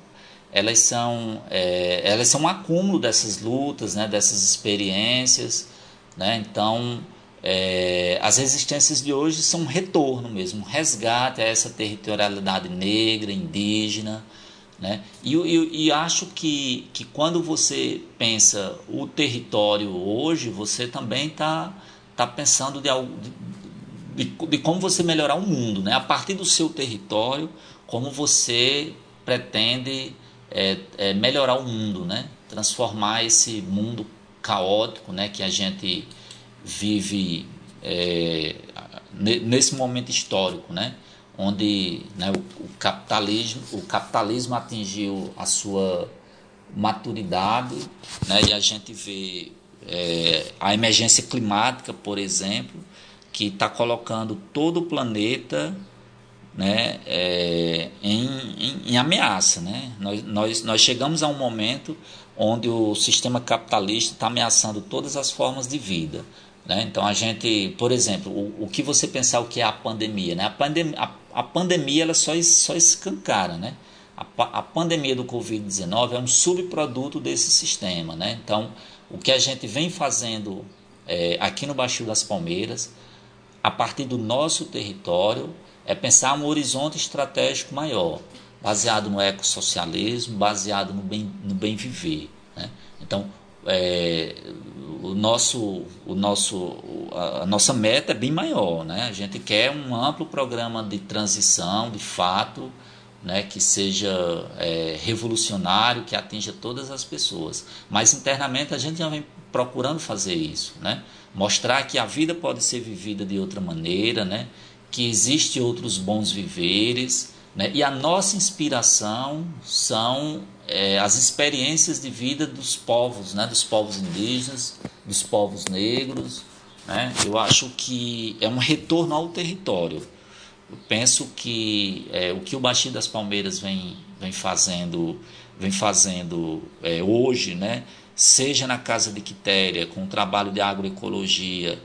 S9: elas são é, elas são um acúmulo dessas lutas, né, dessas experiências, né? Então é, as resistências de hoje são um retorno mesmo, um resgate a essa territorialidade negra, indígena, né? E, e, e, acho que, que quando você pensa o território hoje, você também está tá pensando de, de, de, como você melhorar o mundo. Né? A partir do seu território, como você pretende é, é, melhorar o mundo, né? transformar esse mundo caótico né? que a gente vive é, nesse momento histórico. Né? onde né, o, o, capitalismo, o capitalismo atingiu a sua maturidade né, e a gente vê é, a emergência climática, por exemplo, que está colocando todo o planeta né, é, em, em, em, ameaça. Né? Nós, nós, nós chegamos a um momento onde o sistema capitalista está ameaçando todas as formas de vida. Né? Então a gente, por exemplo, o, o que você pensar o que é a pandemia? Né? A, pandem a, a pandemia ela só, só escancara. Né? A, a pandemia do Covid-19 é um subproduto desse sistema. Né? Então o que a gente vem fazendo é, aqui no Baixio das Palmeiras, a partir do nosso território, é pensar um horizonte estratégico maior, baseado no ecossocialismo, baseado no bem, no bem viver. Né? Então, é, o nosso, o nosso, a nossa meta é bem maior. Né? A gente quer um amplo programa de transição, de fato, né, que seja é, revolucionário, que atinja todas as pessoas. Mas internamente a gente já vem procurando fazer isso, né? mostrar que a vida pode ser vivida de outra maneira, né? que existe outros bons viveres, né? e a nossa inspiração são é, as experiências de vida dos povos, né? dos povos indígenas, dos povos negros. Né? Eu acho que é um retorno ao território. Eu penso que é, o que o Baixio das Palmeiras vem, vem fazendo, vem fazendo é, hoje, né? Seja na Casa de Quitéria, com o trabalho de agroecologia,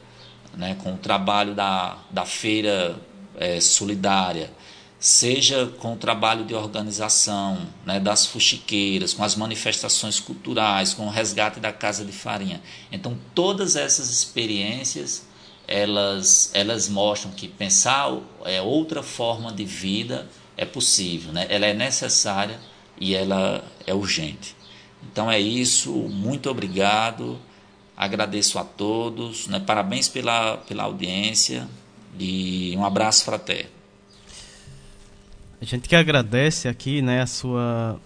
S9: né, com o trabalho da, da feira é, solidária, seja com o trabalho de organização né, das fuxiqueiras, com as manifestações culturais, com o resgate da casa de farinha. Então, todas essas experiências elas, elas mostram que pensar é, outra forma de vida é possível, né? ela é necessária e ela é urgente. Então é isso, muito obrigado, agradeço a todos, né? parabéns pela, pela audiência e um abraço fraterno.
S7: A gente que agradece aqui, né, a sua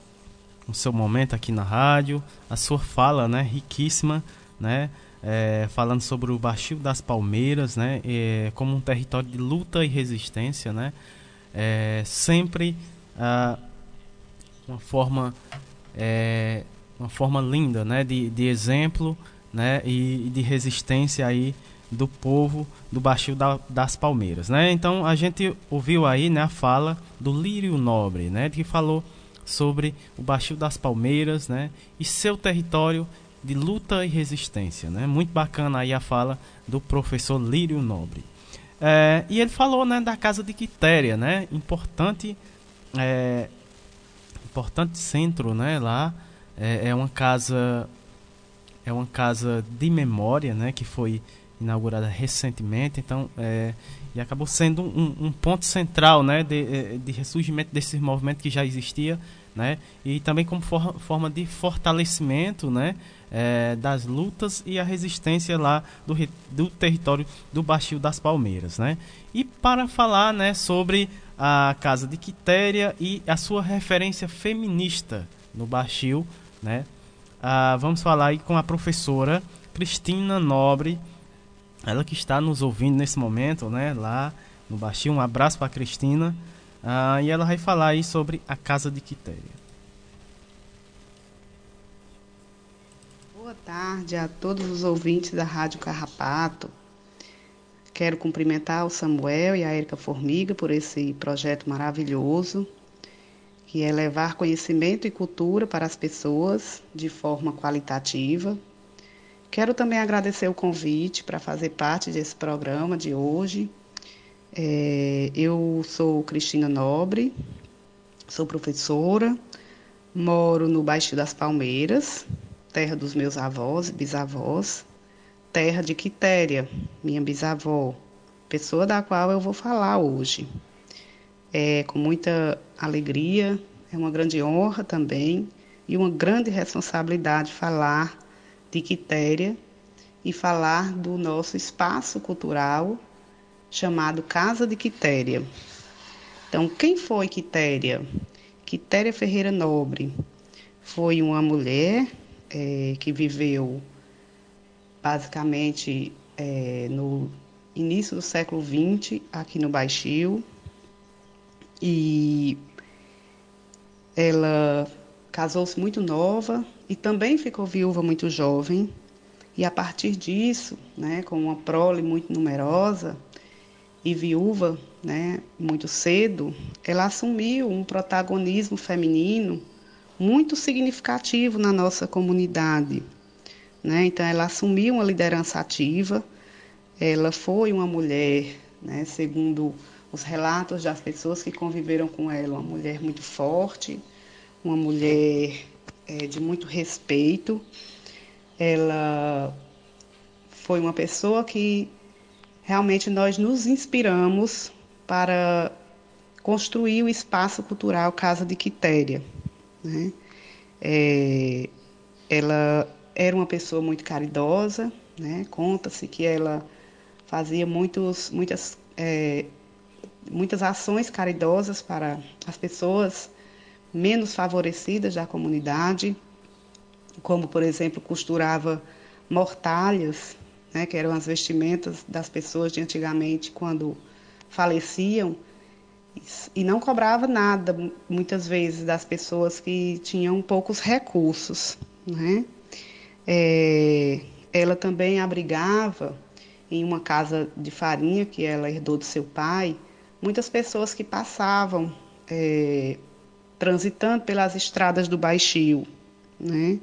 S7: o seu momento aqui na rádio, a sua fala, né, riquíssima, né, é, falando sobre o Baixio das Palmeiras, né, é, como um território de luta e resistência, né, é, sempre ah, uma forma é, uma forma linda, né, de, de exemplo, né, e, de resistência aí do povo do Baixio da, das Palmeiras, né? Então a gente ouviu aí, né, a fala do Lírio Nobre, né, que falou sobre o Baixio das Palmeiras, né, e seu território de luta e resistência, né? Muito bacana aí a fala do professor Lírio Nobre. É, e ele falou, né, da casa de Quitéria, né? Importante, é, importante centro, né, lá é, é uma casa é uma casa de memória, né, que foi inaugurada recentemente, então é, e acabou sendo um, um, ponto central, né, de, é, de ressurgimento desse movimento que já existia, né, e também como for, forma de fortalecimento, né, é, das lutas e a resistência lá do, do território do Baixio das Palmeiras, né, e para falar, né, sobre a casa de Quitéria e a sua referência feminista no Baixio, né? Ah, vamos falar aí com a professora Cristina Nobre, ela que está nos ouvindo nesse momento, né? Lá no Baixio. Um abraço para Cristina. Ah, e ela vai falar aí sobre a Casa de Quitéria.
S10: Boa tarde a todos os ouvintes da Rádio Carrapato. Quero cumprimentar o Samuel e a Erika Formiga por esse projeto maravilhoso que é levar conhecimento e cultura para as pessoas de forma qualitativa. Quero também agradecer o convite para fazer parte desse programa de hoje. É, eu sou Cristina Nobre, sou professora, moro no Baixo das Palmeiras, terra dos meus avós e bisavós, terra de Quitéria, minha bisavó, pessoa da qual eu vou falar hoje é, com muita alegria, é uma grande honra também e uma grande responsabilidade falar de Quitéria e falar do nosso espaço cultural chamado Casa de Quitéria. Então, quem foi Quitéria? Quitéria Ferreira Nobre foi uma mulher é, que viveu basicamente é, no início do século XX aqui no Baixio, e ela casou-se muito nova e também ficou viúva muito jovem. E a partir disso, né, com uma prole muito numerosa, e viúva, né, muito cedo, ela assumiu um protagonismo feminino muito significativo na nossa comunidade. Né? Então, ela assumiu uma liderança ativa, ela foi uma mulher, né, segundo os relatos das pessoas que conviveram com ela, uma mulher muito forte, uma mulher é, de muito respeito. Ela foi uma pessoa que realmente nós nos inspiramos para construir o espaço cultural Casa de Quitéria. Né? É, ela era uma pessoa muito caridosa, né? conta-se que ela fazia muitos, muitas, é, muitas ações caridosas para as pessoas menos favorecidas da comunidade, como, por exemplo, costurava mortalhas, né, que eram as vestimentas das pessoas de antigamente quando faleciam, e não cobrava nada, muitas vezes, das pessoas que tinham poucos recursos. Né? É, ela também abrigava, em uma casa de farinha que ela herdou do seu pai, muitas pessoas que passavam é, transitando pelas estradas do Baixio. Né?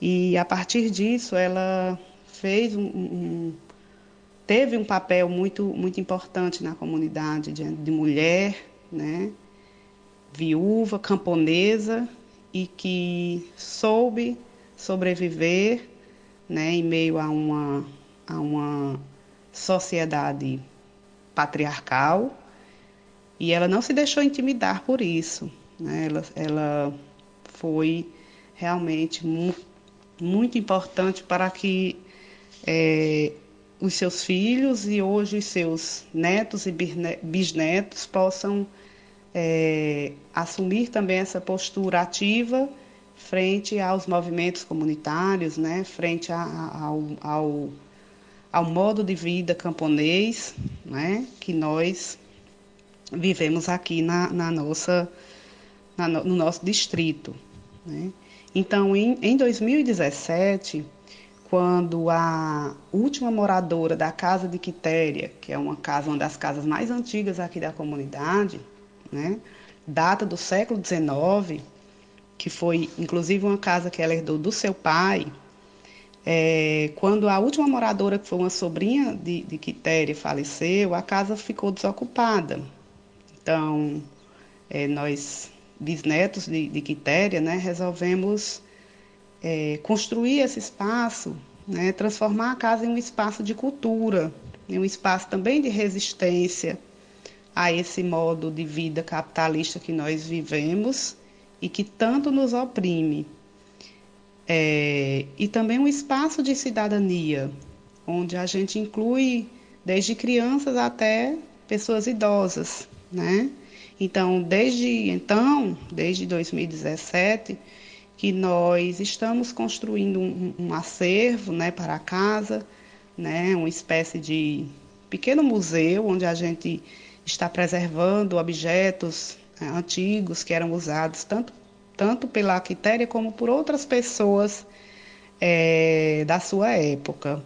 S10: E a partir disso, ela fez um, um teve um papel muito, muito importante na comunidade de, de mulher, né, viúva, camponesa e que soube sobreviver né, em meio a uma, a uma sociedade patriarcal e ela não se deixou intimidar por isso. Né? Ela, ela foi realmente mu muito importante para que é, os seus filhos e hoje os seus netos e bisnetos possam é, assumir também essa postura ativa frente aos movimentos comunitários, né, frente a, ao, ao, ao modo de vida camponês né, que nós vivemos aqui na, na nossa, na, no nosso distrito. Né. Então, em, em 2017, quando a última moradora da casa de Quitéria, que é uma casa, uma das casas mais antigas aqui da comunidade, né, data do século XIX, que foi inclusive uma casa que ela herdou do seu pai, é, quando a última moradora, que foi uma sobrinha de, de Quitéria, faleceu, a casa ficou desocupada. Então, é, nós, bisnetos de, de Quitéria, né, resolvemos é, construir esse espaço, né, transformar a casa em um espaço de cultura, em um espaço também de resistência a esse modo de vida capitalista que nós vivemos e que tanto nos oprime. É, e também um espaço de cidadania, onde a gente inclui desde crianças até pessoas idosas, né? Então, desde então, desde 2017, que nós estamos construindo um, um acervo né, para a casa, né, uma espécie de pequeno museu onde a gente está preservando objetos né, antigos que eram usados tanto, tanto pela Quitéria como por outras pessoas é, da sua época.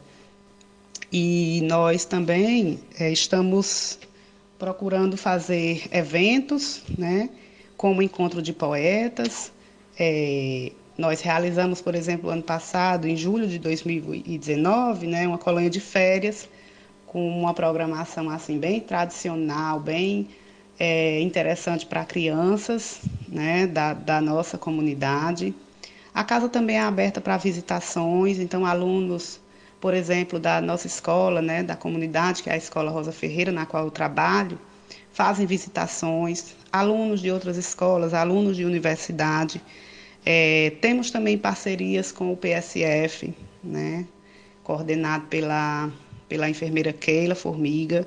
S10: E nós também é, estamos procurando fazer eventos, né, como encontro de poetas, é, nós realizamos, por exemplo, ano passado, em julho de 2019, né, uma colônia de férias com uma programação assim bem tradicional, bem é, interessante para crianças né, da, da nossa comunidade. A casa também é aberta para visitações, então alunos, por exemplo, da nossa escola, né, da comunidade, que é a Escola Rosa Ferreira, na qual eu trabalho, fazem visitações, alunos de outras escolas, alunos de universidade, é, temos também parcerias com o PSF, né, coordenado pela, pela enfermeira Keila Formiga.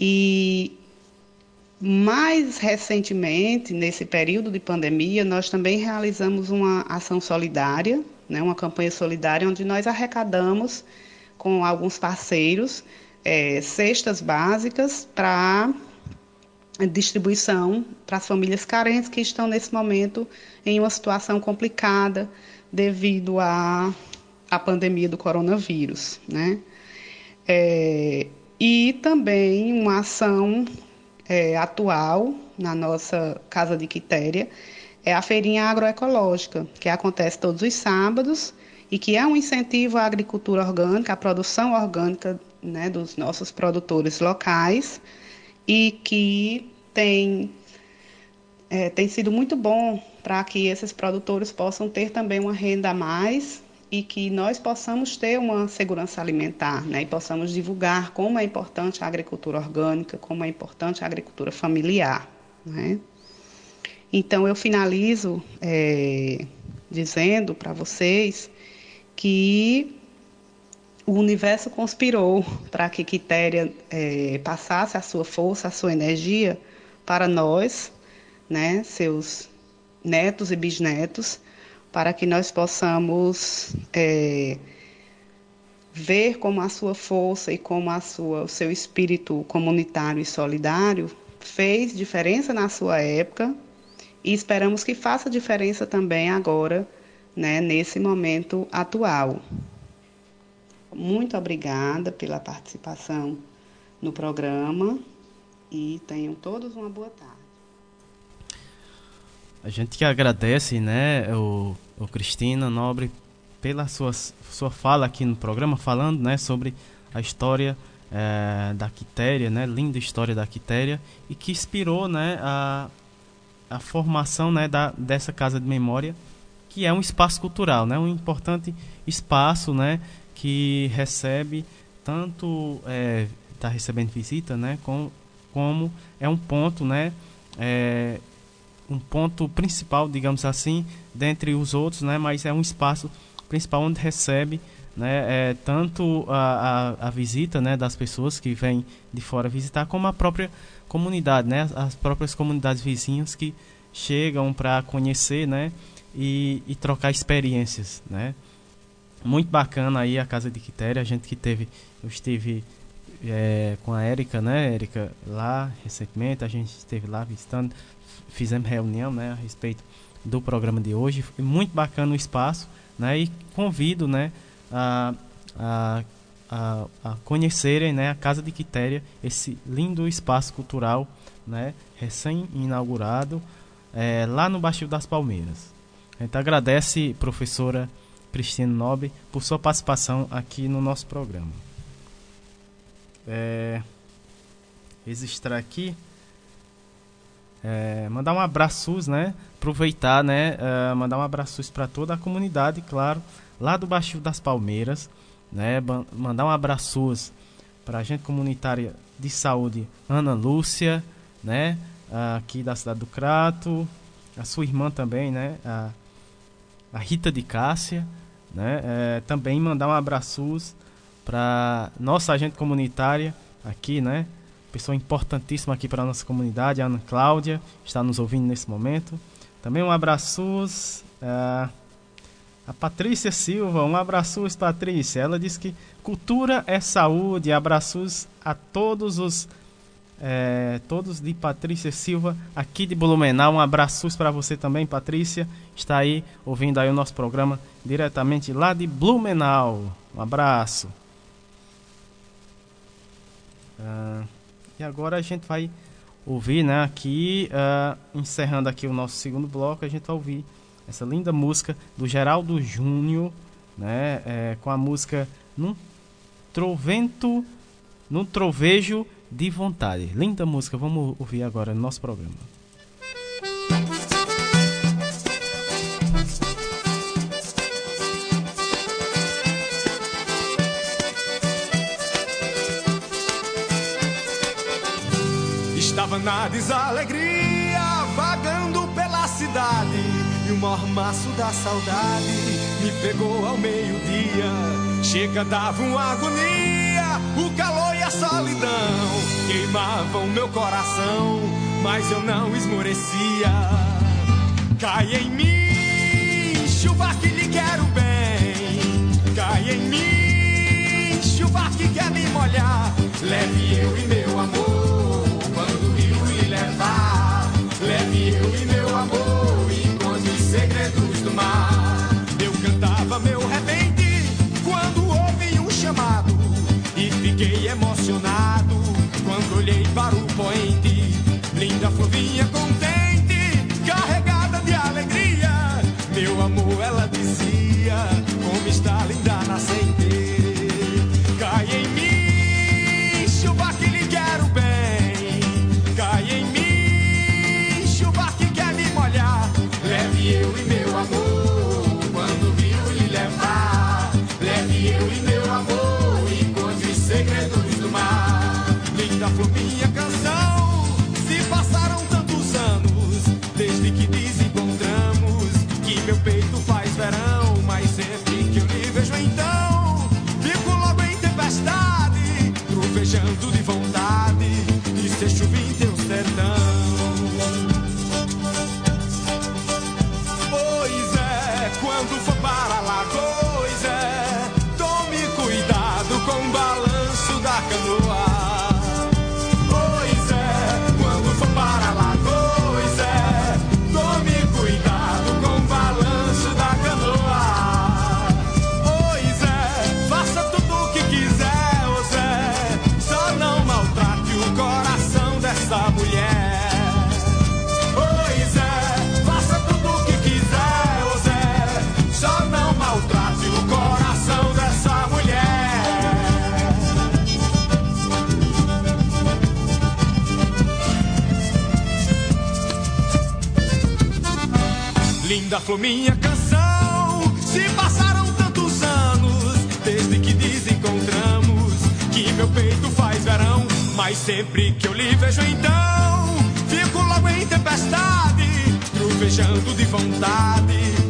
S10: E mais recentemente, nesse período de pandemia, nós também realizamos uma ação solidária, né, uma campanha solidária, onde nós arrecadamos com alguns parceiros é, cestas básicas para distribuição para as famílias carentes que estão nesse momento em uma situação complicada devido à, à pandemia do coronavírus, né? É, e também uma ação é, atual na nossa Casa de Quitéria é a feirinha agroecológica, que acontece todos os sábados e que é um incentivo à agricultura orgânica, à produção orgânica né, dos nossos produtores locais e que tem, é, tem sido muito bom para que esses produtores possam ter também uma renda a mais e que nós possamos ter uma segurança alimentar né, e possamos divulgar como é importante a agricultura orgânica, como é importante a agricultura familiar. Né? Então, eu finalizo é, dizendo para vocês que o universo conspirou para que Quitéria é, passasse a sua força, a sua energia para nós, né, seus netos e bisnetos, para que nós possamos é, ver como a sua força e como a sua, o seu espírito comunitário e solidário fez diferença na sua época e esperamos que faça diferença também agora, né, nesse momento atual. Muito obrigada pela participação no programa e tenham todos uma boa tarde.
S7: A gente que agradece, né, o, o Cristina Nobre pela sua, sua fala aqui no programa, falando, né, sobre a história é, da Quitéria, né, linda história da Quitéria e que inspirou, né, a, a formação, né, da, dessa casa de memória, que é um espaço cultural, né, um importante espaço, né, que recebe tanto está é, recebendo visita, né, com, como é um ponto, né, é, um ponto principal, digamos assim, dentre os outros, né, mas é um espaço principal onde recebe né, é, tanto a, a, a, visita né, das pessoas que vêm de fora visitar, como a própria comunidade, né, as próprias comunidades vizinhas que chegam para conhecer né, e, e trocar experiências. Né? Muito bacana aí a casa de Quitéria, a gente que teve, eu estive é, com a Érica, né, Érica, lá recentemente, a gente esteve lá visitando, fizemos reunião, né, a respeito do programa de hoje, muito bacana o espaço, né, e convido, né, a, a, a, a conhecerem, né, a casa de Quitéria, esse lindo espaço cultural, né, recém-inaugurado, é, lá no Baixio das Palmeiras. A gente agradece, professora Cristina Nobre, por sua participação aqui no nosso programa. É, registrar aqui. É, mandar um abraço, né? Aproveitar, né? Mandar um abraço para toda a comunidade, claro, lá do Baixio das Palmeiras, né? Mandar um abraço para a gente comunitária de saúde, Ana Lúcia, né? Aqui da cidade do Crato, a sua irmã também, né? A, a Rita de Cássia, né? É, também mandar um abraço para nossa agente comunitária aqui, né? Pessoa importantíssima aqui para nossa comunidade, Ana Cláudia, está nos ouvindo nesse momento. Também um abraço uh, a Patrícia Silva, um abraço Patrícia. Ela diz que cultura é saúde. Abraços a todos os é, todos de Patrícia Silva, aqui de Blumenau. Um abraço para você também, Patrícia. Está aí ouvindo aí o nosso programa diretamente lá de Blumenau. Um abraço. Ah, e agora a gente vai ouvir, né, aqui, uh, encerrando aqui o nosso segundo bloco, a gente vai ouvir essa linda música do Geraldo Júnior, né, é, com a música Num Trovento, Num Trovejo de vontade. Linda música, vamos ouvir agora no nosso programa.
S5: Estava na desalegria, vagando pela cidade, o mormaço da saudade me pegou ao meio-dia. Chega, dava uma agonia, o calor e a solidão queimavam meu coração, mas eu não esmorecia. Cai em mim, chuva que lhe quero bem. Cai em mim, chuva que quer me molhar. Leve eu e meu Linda flor, minha canção. Se passaram tantos anos desde que desencontramos, que meu peito faz verão. Mas sempre que eu lhe vejo, então fico logo em tempestade, trovejando de vontade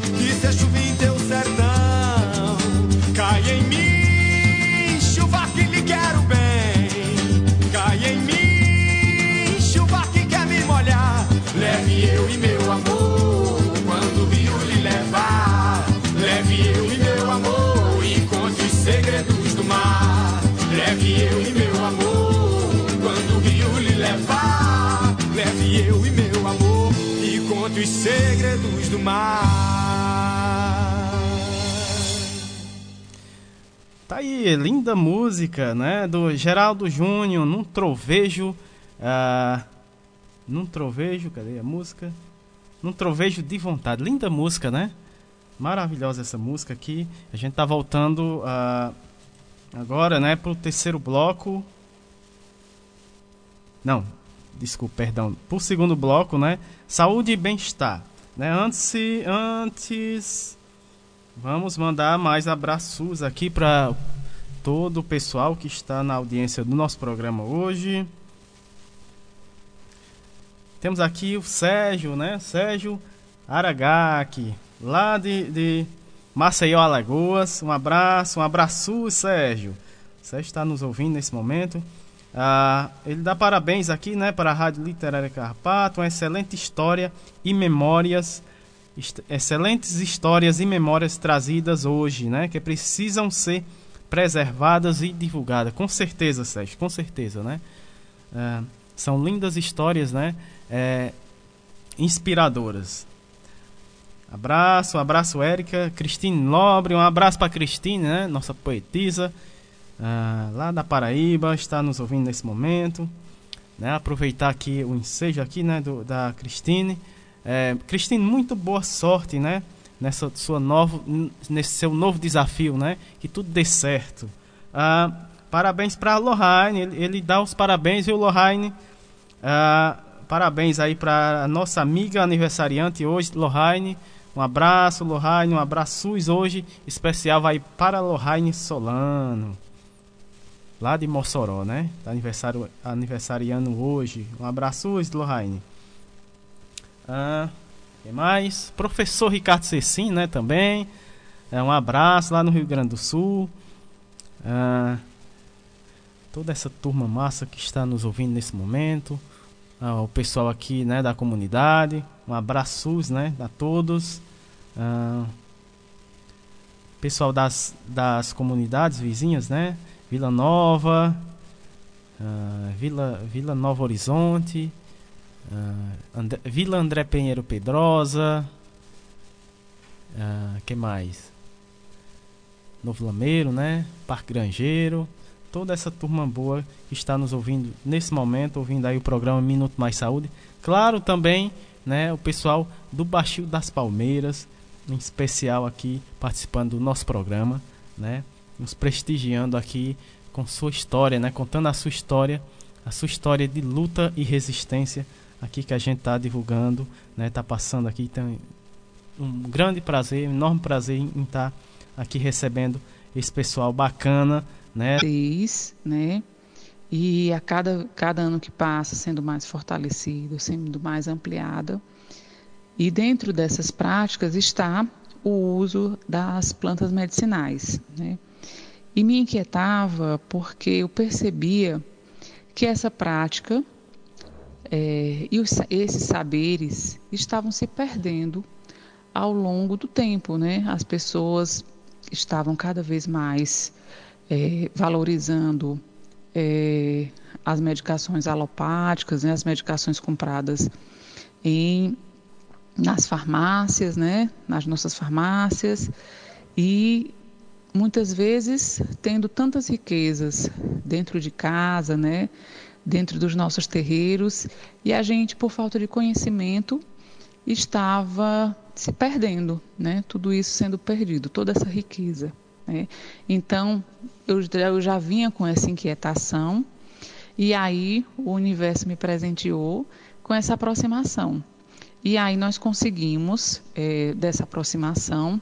S5: do mar.
S7: Tá aí, linda música, né? Do Geraldo Júnior, num trovejo. ah, num trovejo, cadê a música? Num trovejo de vontade. Linda música, né? Maravilhosa essa música aqui. A gente tá voltando ah, agora, né, pro terceiro bloco. Não, desculpa, perdão. Pro segundo bloco, né? Saúde e bem-estar. Né? Antes, antes Vamos mandar mais abraços aqui para todo o pessoal que está na audiência do nosso programa hoje. Temos aqui o Sérgio, né? Sérgio Aragaki, lá de, de Maceió, Alagoas. Um abraço, um abraço, Sérgio. Sérgio está nos ouvindo nesse momento. Ah, ele dá parabéns aqui, né, para a Rádio Literária Carpato, uma excelente história e memórias excelentes histórias e memórias trazidas hoje, né? Que precisam ser preservadas e divulgadas. Com certeza, Sérgio, com certeza, né? Ah, são lindas histórias, né? É, inspiradoras. Abraço, abraço, Érica. Cristine Nobre, um abraço para Cristine, né? Nossa poetisa, ah, lá da Paraíba, está nos ouvindo nesse momento. Né? Aproveitar aqui o ensejo aqui, né? Do, da Cristine. É, Cristine, muito boa sorte, né? Nessa sua novo, nesse seu novo desafio, né? Que tudo dê certo. Ah, parabéns para Lohane, ele, ele dá os parabéns, viu, Lohane? Ah, parabéns aí para nossa amiga aniversariante hoje, Lohane. Um abraço, Lohane, um abraço hoje especial vai para Lohane Solano. Lá de Mossoró, né? Tá aniversário, aniversariando hoje. Um abraço, Lohane. Ah, quem mais? Professor Ricardo Cecim, né, também. É, um abraço lá no Rio Grande do Sul. Ah, toda essa turma massa que está nos ouvindo nesse momento. Ah, o pessoal aqui, né, da comunidade. Um abraço, né, a todos. Ah, pessoal das, das comunidades vizinhas, né? Vila Nova, ah, Vila, Vila Nova Horizonte. Ah, André- Vila André Pinheiro Pedrosa. Ah, que mais? Novo Lameiro, né? Parque Grangeiro. Toda essa turma boa que está nos ouvindo nesse momento, ouvindo aí o programa Minuto Mais Saúde. Claro também, né, o pessoal do Baixio das Palmeiras, em especial aqui participando do nosso programa, né? Nos prestigiando aqui com sua história, né? Contando a sua história, a sua história de luta e resistência aqui que a gente está divulgando, né? Tá passando aqui, então um grande prazer, um enorme prazer em estar aqui recebendo esse pessoal bacana, né?
S10: Né? E a cada, cada ano que passa, sendo mais fortalecido, sendo mais ampliado. E dentro dessas práticas está o uso das plantas medicinais, né? E me inquietava porque eu percebia que essa prática
S11: É, e os, esses saberes estavam se perdendo ao longo do tempo, né? As pessoas estavam cada vez mais é, valorizando é, as medicações alopáticas, né? As medicações compradas em nas farmácias, né? Nas nossas farmácias e muitas vezes tendo tantas riquezas dentro de casa, né? Dentro dos nossos terreiros e a gente, por falta de conhecimento, estava se perdendo, né? Tudo isso sendo perdido, toda essa riqueza. Né? Então, eu, já vinha com essa inquietação e aí o universo me presenteou com essa aproximação. E aí nós conseguimos, é, dessa aproximação,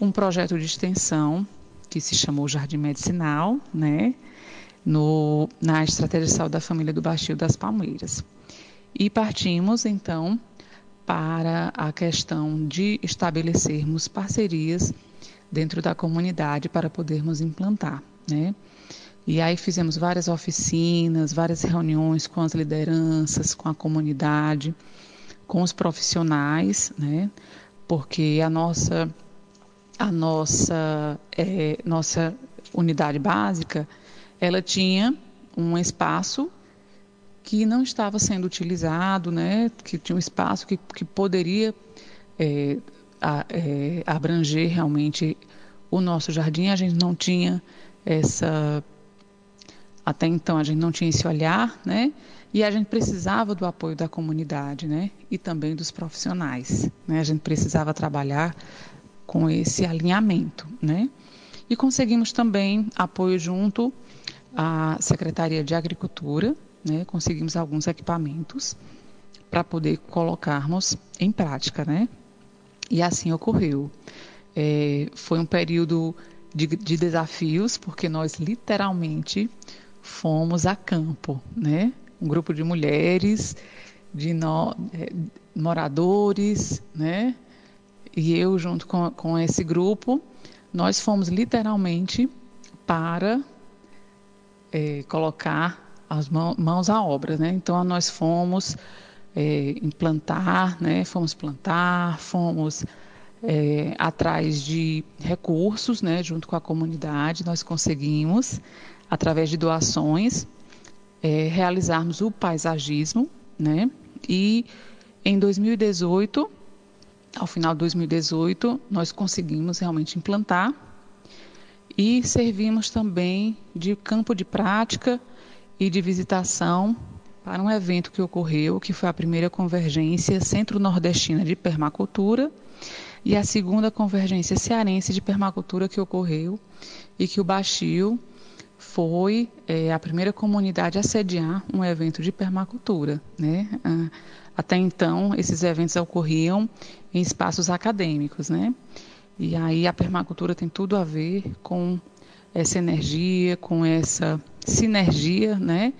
S11: um projeto de extensão que se chamou Jardim Medicinal, né? No, na Estratégia de Saúde da Família do Baixio das Palmeiras. E partimos, então, para a questão de estabelecermos parcerias dentro da comunidade para podermos implantar, né? E aí fizemos várias oficinas, várias reuniões com as lideranças, com a comunidade, com os profissionais, né? Porque a nossa a nossa é, nossa unidade básica, ela tinha um espaço que não estava sendo utilizado, né, que tinha um espaço que, que poderia é, a, é, abranger realmente o nosso jardim. A gente não tinha essa. Até então, a gente não tinha esse olhar, né? E a gente precisava do apoio da comunidade, né? E também dos profissionais, né? A gente precisava trabalhar com esse alinhamento, né? E conseguimos também apoio junto à Secretaria de Agricultura, né, conseguimos alguns equipamentos para poder colocarmos em prática, né? E assim ocorreu. É, foi um período de, de, desafios, porque nós literalmente fomos a campo, né? Um grupo de mulheres, de no, é, moradores, né? E eu, junto com, com esse grupo, nós fomos literalmente para é, colocar as mãos à obra, né? Então nós fomos é, implantar, né? Fomos plantar, fomos é, atrás de recursos, né? Junto com a comunidade, nós conseguimos através de doações é, realizarmos o paisagismo, né? E em 2018, ao final de 2018, nós conseguimos realmente implantar e servimos também de campo de prática e de visitação para um evento que ocorreu, que foi a primeira convergência centro-nordestina de permacultura e a segunda convergência cearense de permacultura que ocorreu e que o Baixio foi é, a primeira comunidade a sediar um evento de permacultura. Né? Ah, até então, esses eventos ocorriam em espaços acadêmicos. Né? E aí a permacultura tem tudo a ver com essa energia, com essa sinergia, né,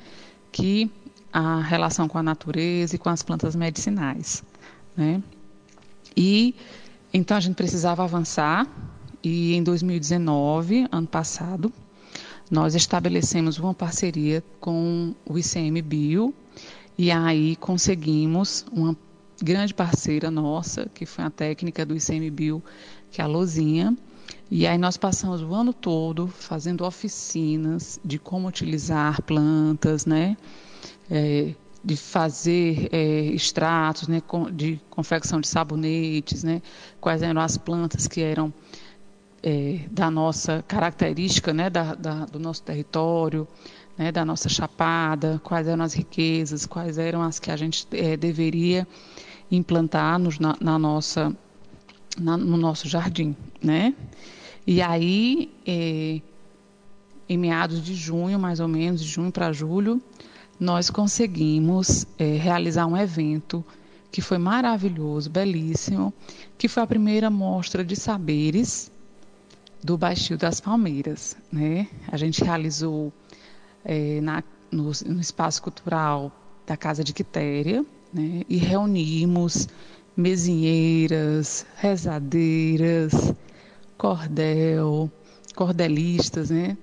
S11: que a relação com a natureza e com as plantas medicinais, né? E então a gente precisava avançar e em 2019, ano passado, nós estabelecemos uma parceria com o ICM Bio e aí conseguimos uma grande parceira nossa, que foi a técnica do ICMBio, que é a Lozinha. E aí nós passamos o ano todo fazendo oficinas de como utilizar plantas, né? É, de fazer é, extratos, né, de confecção de sabonetes, né, quais eram as plantas que eram é, da nossa característica, né, da, da, do nosso território, né, da nossa chapada, quais eram as riquezas, quais eram as que a gente é, deveria implantar nos, na, na, nossa, na, no nosso jardim, né? E aí, é, em meados de junho, mais ou menos, de junho para julho, nós conseguimos é, realizar um evento que foi maravilhoso, belíssimo, que foi a primeira mostra de saberes do Baixio das Palmeiras. Né? A gente realizou é, na, no, no espaço cultural da Casa de Quitéria, né, e reunimos mesinheiras, rezadeiras, cordel, cordelistas, né,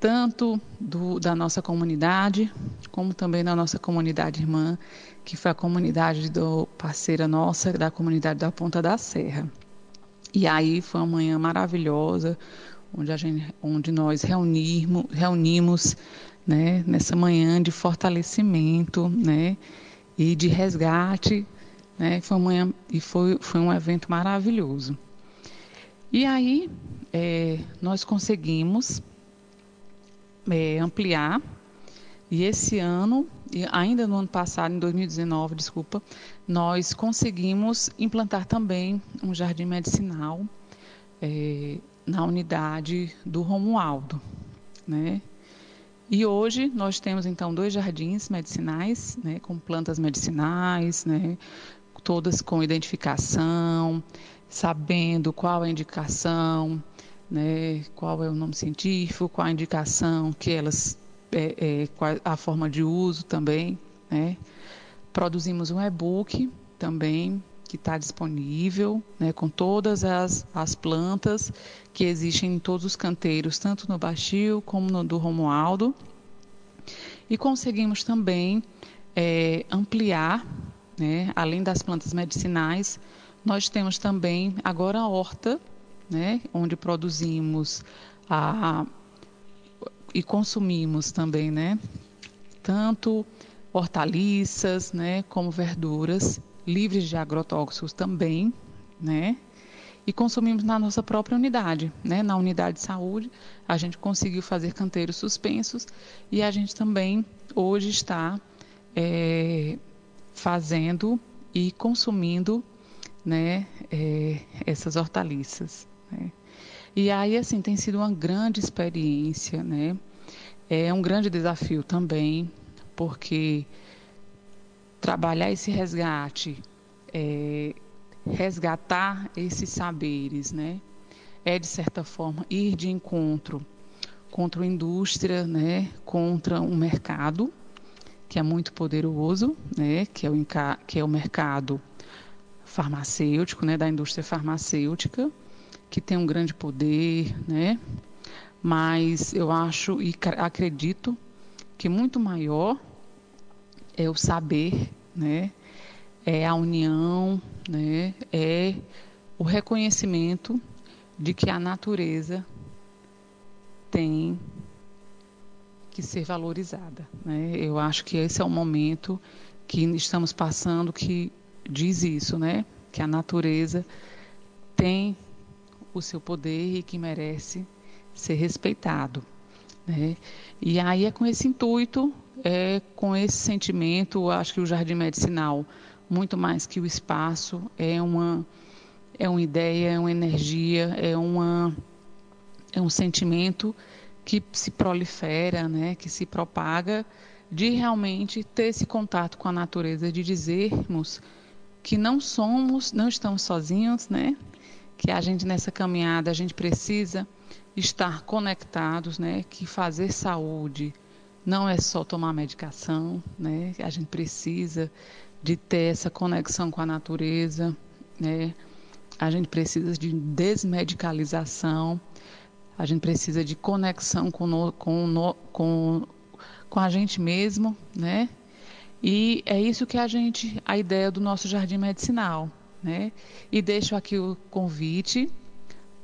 S11: tanto do, da nossa comunidade, como também da nossa comunidade irmã, que foi a comunidade do parceira nossa, da comunidade da Ponta da Serra. E aí foi uma manhã maravilhosa, onde, a gente, onde nós reunimos, reunimos né, nessa manhã de fortalecimento né, e de resgate. Né, foi, uma e foi, foi um evento maravilhoso. E aí é, nós conseguimos é, ampliar, e esse ano, e ainda no ano passado, em 2019, desculpa, nós conseguimos implantar também um jardim medicinal é, na unidade do Romualdo, né? E hoje nós temos então dois jardins medicinais, né, com plantas medicinais, né, todas com identificação, sabendo qual a indicação, né, qual é o nome científico, qual a indicação que elas, é, é, a forma de uso também, né. Produzimos um e-book também que está disponível, né, com todas as, as plantas que existem em todos os canteiros, tanto no Baixio como no do Romualdo. E conseguimos também é, ampliar, né, além das plantas medicinais, nós temos também agora a horta, né, onde produzimos a, e consumimos também, né, tanto hortaliças, né, como verduras livres de agrotóxicos também, né? E consumimos na nossa própria unidade, né? Na unidade de saúde, a gente conseguiu fazer canteiros suspensos e a gente também hoje está é, fazendo e consumindo, né? É, essas hortaliças. Né? E aí, assim, tem sido uma grande experiência, né? É um grande desafio também, porque trabalhar esse resgate, é, resgatar esses saberes, né? É de certa forma ir de encontro contra a indústria, né? Contra um mercado que é muito poderoso, né? Que é o que é o mercado farmacêutico, né? Da indústria farmacêutica que tem um grande poder, né? Mas eu acho e acredito que muito maior é o saber, né? É a união, né? É o reconhecimento de que a natureza tem que ser valorizada, né? Eu acho que esse é o momento que estamos passando que diz isso, né? Que a natureza tem o seu poder e que merece ser respeitado. Né? E aí é com esse intuito é com esse sentimento, acho que o jardim medicinal, muito mais que o espaço, é uma é uma ideia, é uma energia, é uma é um sentimento que se prolifera, né, que se propaga de realmente ter esse contato com a natureza, de dizermos que não somos, não estamos sozinhos, né? Que a gente nessa caminhada a gente precisa estar conectados, né? Que fazer saúde, não é só tomar medicação, né? A gente precisa de ter essa conexão com a natureza, né? A gente precisa de desmedicalização, a gente precisa de conexão com, no, com, no, com, com a gente mesmo, né? E é isso que a gente, a ideia do nosso jardim medicinal, né? E deixo aqui o convite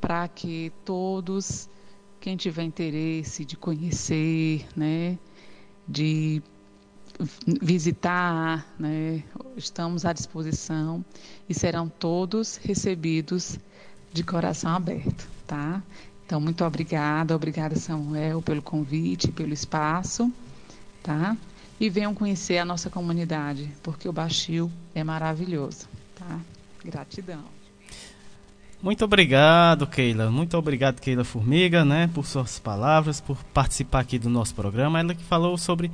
S11: para que todos quem tiver interesse de conhecer, né, de visitar, né, estamos à disposição e serão todos recebidos de coração aberto, tá? Então, muito obrigada, obrigada Samuel pelo convite, pelo espaço, tá? E venham conhecer a nossa comunidade, porque o Baixio é maravilhoso, tá? Gratidão.
S7: Muito obrigado, Keila. Muito obrigado, Keila Formiga, né, por suas palavras, por participar aqui do nosso programa. Ela que falou sobre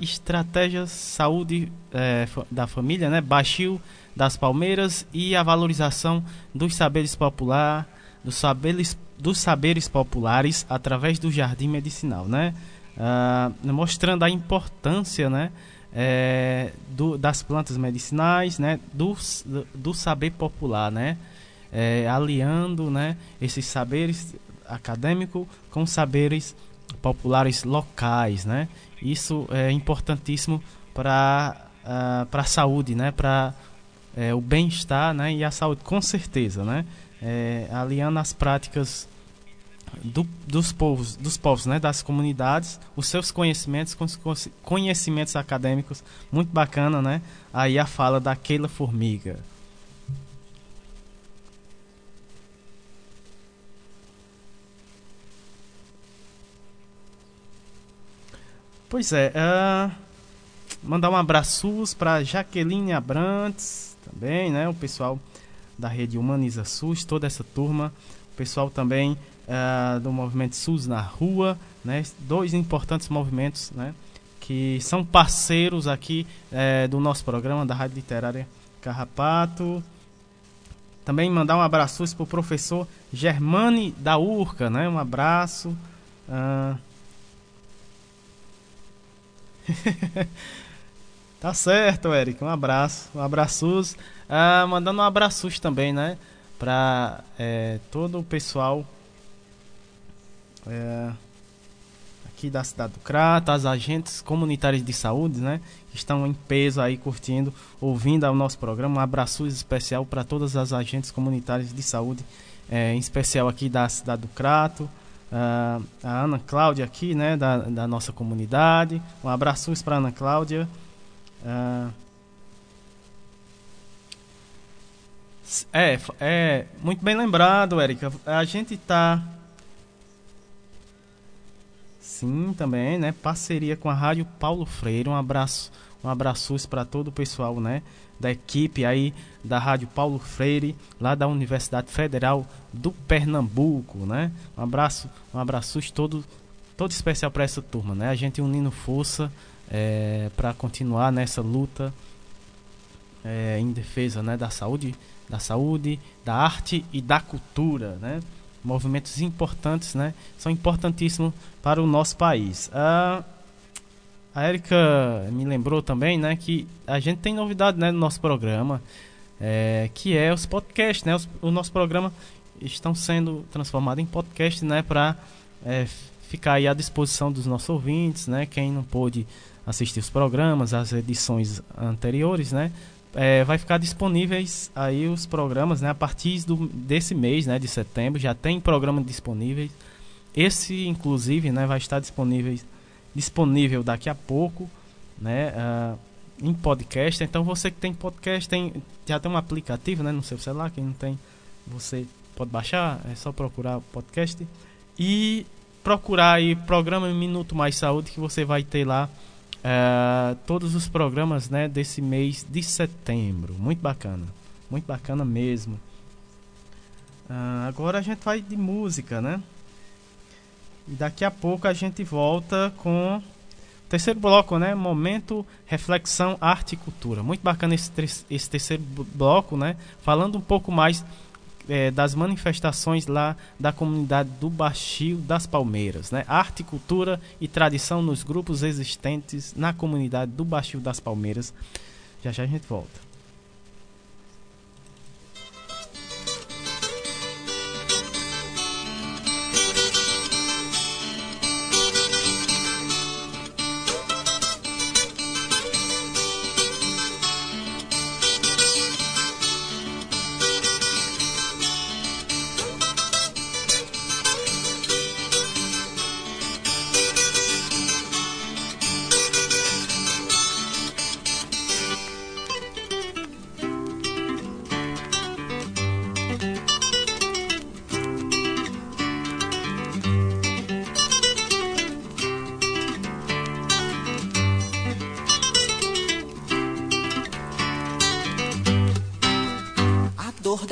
S7: estratégias saúde é, da família, né, baixio das palmeiras e a valorização dos saberes popular, dos saberes, dos saberes populares através do jardim medicinal, né, ah, mostrando a importância, né, é, do, das plantas medicinais, né, do, do saber popular, né é, aliando né, esses saberes acadêmicos com saberes populares locais, né? Isso é importantíssimo para uh, para a saúde, né? Para é, o bem-estar, né? E a saúde, com certeza, né? É, aliando as práticas do, dos povos, dos povos, né? Das comunidades, os seus conhecimentos com os conhecimentos acadêmicos, muito bacana, né? Aí a fala da Keila Formiga. Pois é, uh, mandar um abraço para Jaqueline Abrantes, também, né? O pessoal da rede Humaniza SUS, toda essa turma, o pessoal também uh, do movimento SUS na rua, né? Dois importantes movimentos, né? Que são parceiros aqui uh, do nosso programa da Rádio Literária Carrapato. Também mandar um abraço para o professor Germane da Urca, né? Um abraço. Uh, tá certo, Eric. Um abraço. Um abraços. Ah, mandando um abraços também, né? Pra é, todo o pessoal é, aqui da cidade do Crato, as agentes comunitários de saúde, né? Que estão em peso aí curtindo, ouvindo o nosso programa. Um abraço especial para todas as agentes comunitárias de saúde, é, em especial aqui da cidade do Crato a Ana Cláudia aqui, né, da, da nossa comunidade. Um abraço para Ana Cláudia. Uh, é, é muito bem lembrado, Érica. A gente tá Sim, também, né? Parceria com a Rádio Paulo Freire. Um abraço, um abraço para todo o pessoal, né? da equipe aí da Rádio Paulo Freire, lá da Universidade Federal do Pernambuco, né? Um abraço, um abraço todo, todo especial para essa turma, né? A gente unindo força é, para continuar nessa luta é, em defesa, né, da saúde, da saúde, da arte e da cultura, né? Movimentos importantes, né? São importantíssimos para o nosso país. Ah, a Erika me lembrou também, né, que a gente tem novidade, né, no nosso programa, é, que é os podcasts, né, os, o nosso programa estão sendo transformados em podcast, né, para é, ficar aí à disposição dos nossos ouvintes, né, quem não pôde assistir os programas, as edições anteriores, né, é, vai ficar disponíveis aí os programas, né, a partir do, desse mês, né, de setembro, já tem programa disponíveis. Esse, inclusive, né, vai estar disponível disponível daqui a pouco, né? Uh, em podcast. Então você que tem podcast, tem, já tem um aplicativo né, no seu celular. Quem não tem, você pode baixar, é só procurar podcast. E procurar aí programa Minuto Mais Saúde que você vai ter lá uh, todos os programas né, desse mês de setembro. Muito bacana. Muito bacana mesmo. Uh, agora a gente vai de música, né? E daqui a pouco a gente volta com terceiro bloco, né? Momento, reflexão, arte e cultura. Muito bacana esse, esse terceiro bloco, né? Falando um pouco mais é, das manifestações lá da comunidade do Baixio das Palmeiras, né? Arte, cultura e tradição nos grupos existentes na comunidade do Baixio das Palmeiras. Já já a gente volta.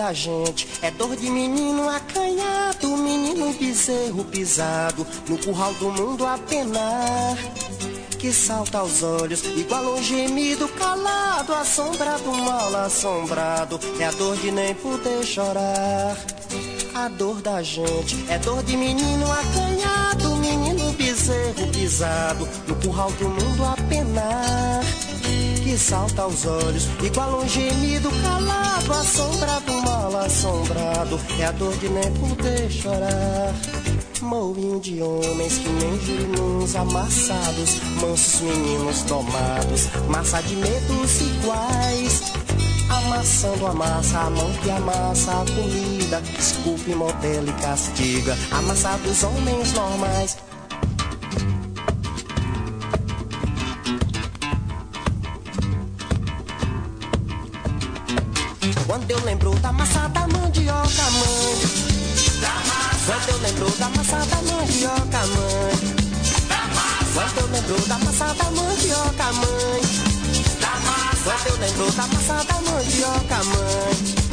S12: Da gente. É dor de menino acanhado, menino bezerro pisado, no curral do mundo a penar. Que salta aos olhos, igual um gemido calado, assombrado, mal assombrado. É a dor de nem poder chorar. A dor da gente é dor de menino acanhado, menino bezerro pisado, no curral do mundo a penar que salta aos olhos, igual um gemido calado, assombrado, mal assombrado, é a dor de nem poder chorar. Moinho de homens que nem girimuns amassados, mansos meninos domados, massa de medos iguais. Amassando a massa, a mão que amassa a comida, esculpe, modela e castiga, amassados homens normais. Quando eu lembro da massa da mandioca, mãe quando eu lembro da massa da mandioca, mãe. Quando eu lembro da massa da mandioca, mãe. Quando eu lembro da massa da mandioca, mãe.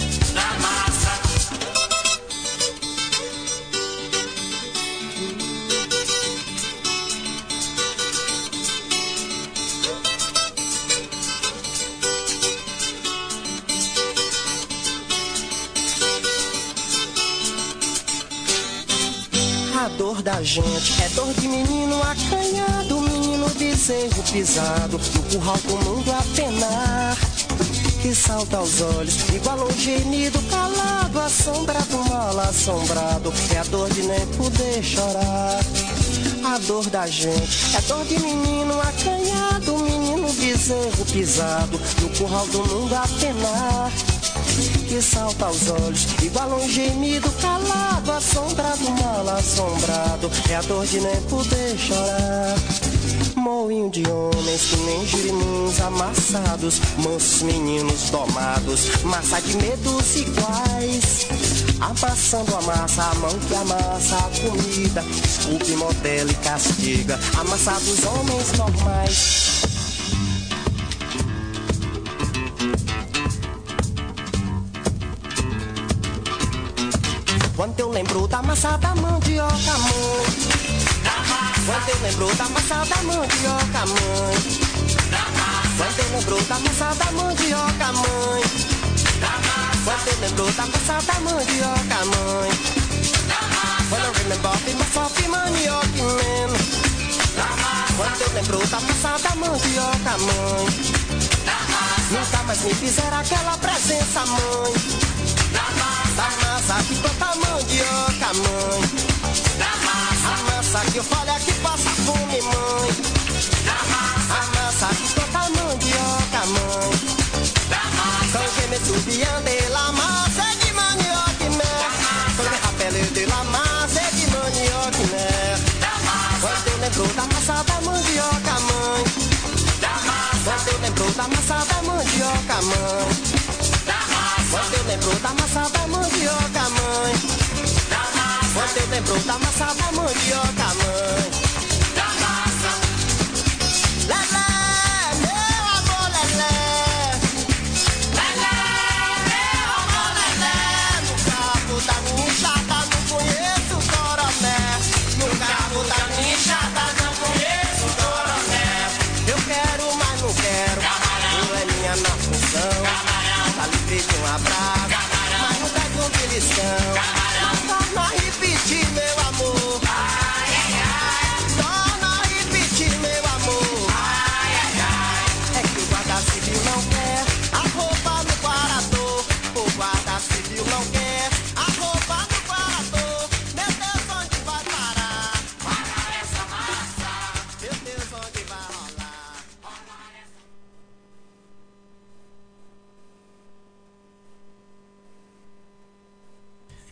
S12: Da gente, é dor de menino acanhado, menino desejo pisado, no curral com o mundo a penar. Que salta aos olhos, igual um gemido calado, assombrado, mal assombrado, é a dor de nem poder chorar. A dor da gente é dor de menino acanhado, menino bezerro pisado, no curral do mundo a penar que salta aos olhos, igual um gemido calado, assombrado, mal assombrado, é a dor de nem poder chorar. Moinho de homens que nem girimuns amassados, mansos meninos domados, massa de medos iguais. Amassando a massa, a mão que amassa a comida, esculpe, modela e castiga, amassados homens normais. Quando eu lembro da massa da mandioca, mãe. Quando eu lembro da massa da mandioca, mãe. Quando eu lembro da massa da mandioca, mãe. Quando eu lembro da massa da mandioca, mãe. Quando eu remember of myself, manioca, man. Quando eu lembro da massa da mandioca, mãe. Nunca mais me fizeram aquela presença, mãe. Massa que planta mandioca, mãe. Da massa. A massa que eu falo é que passa fome, mãe. Da massa. A massa que planta mandioca, mãe. Da massa. São gêmeos de la massa é de mandioca, né? São de rapele de la massa é de mandioca, né? Da massa. Quando eu lembro da massa da mandioca, mãe. Da massa. Quando eu lembro da massa da mandioca, mãe. Quando eu lembro da massa da mandioca, mãe. Quando eu lembro da massa da mandioca,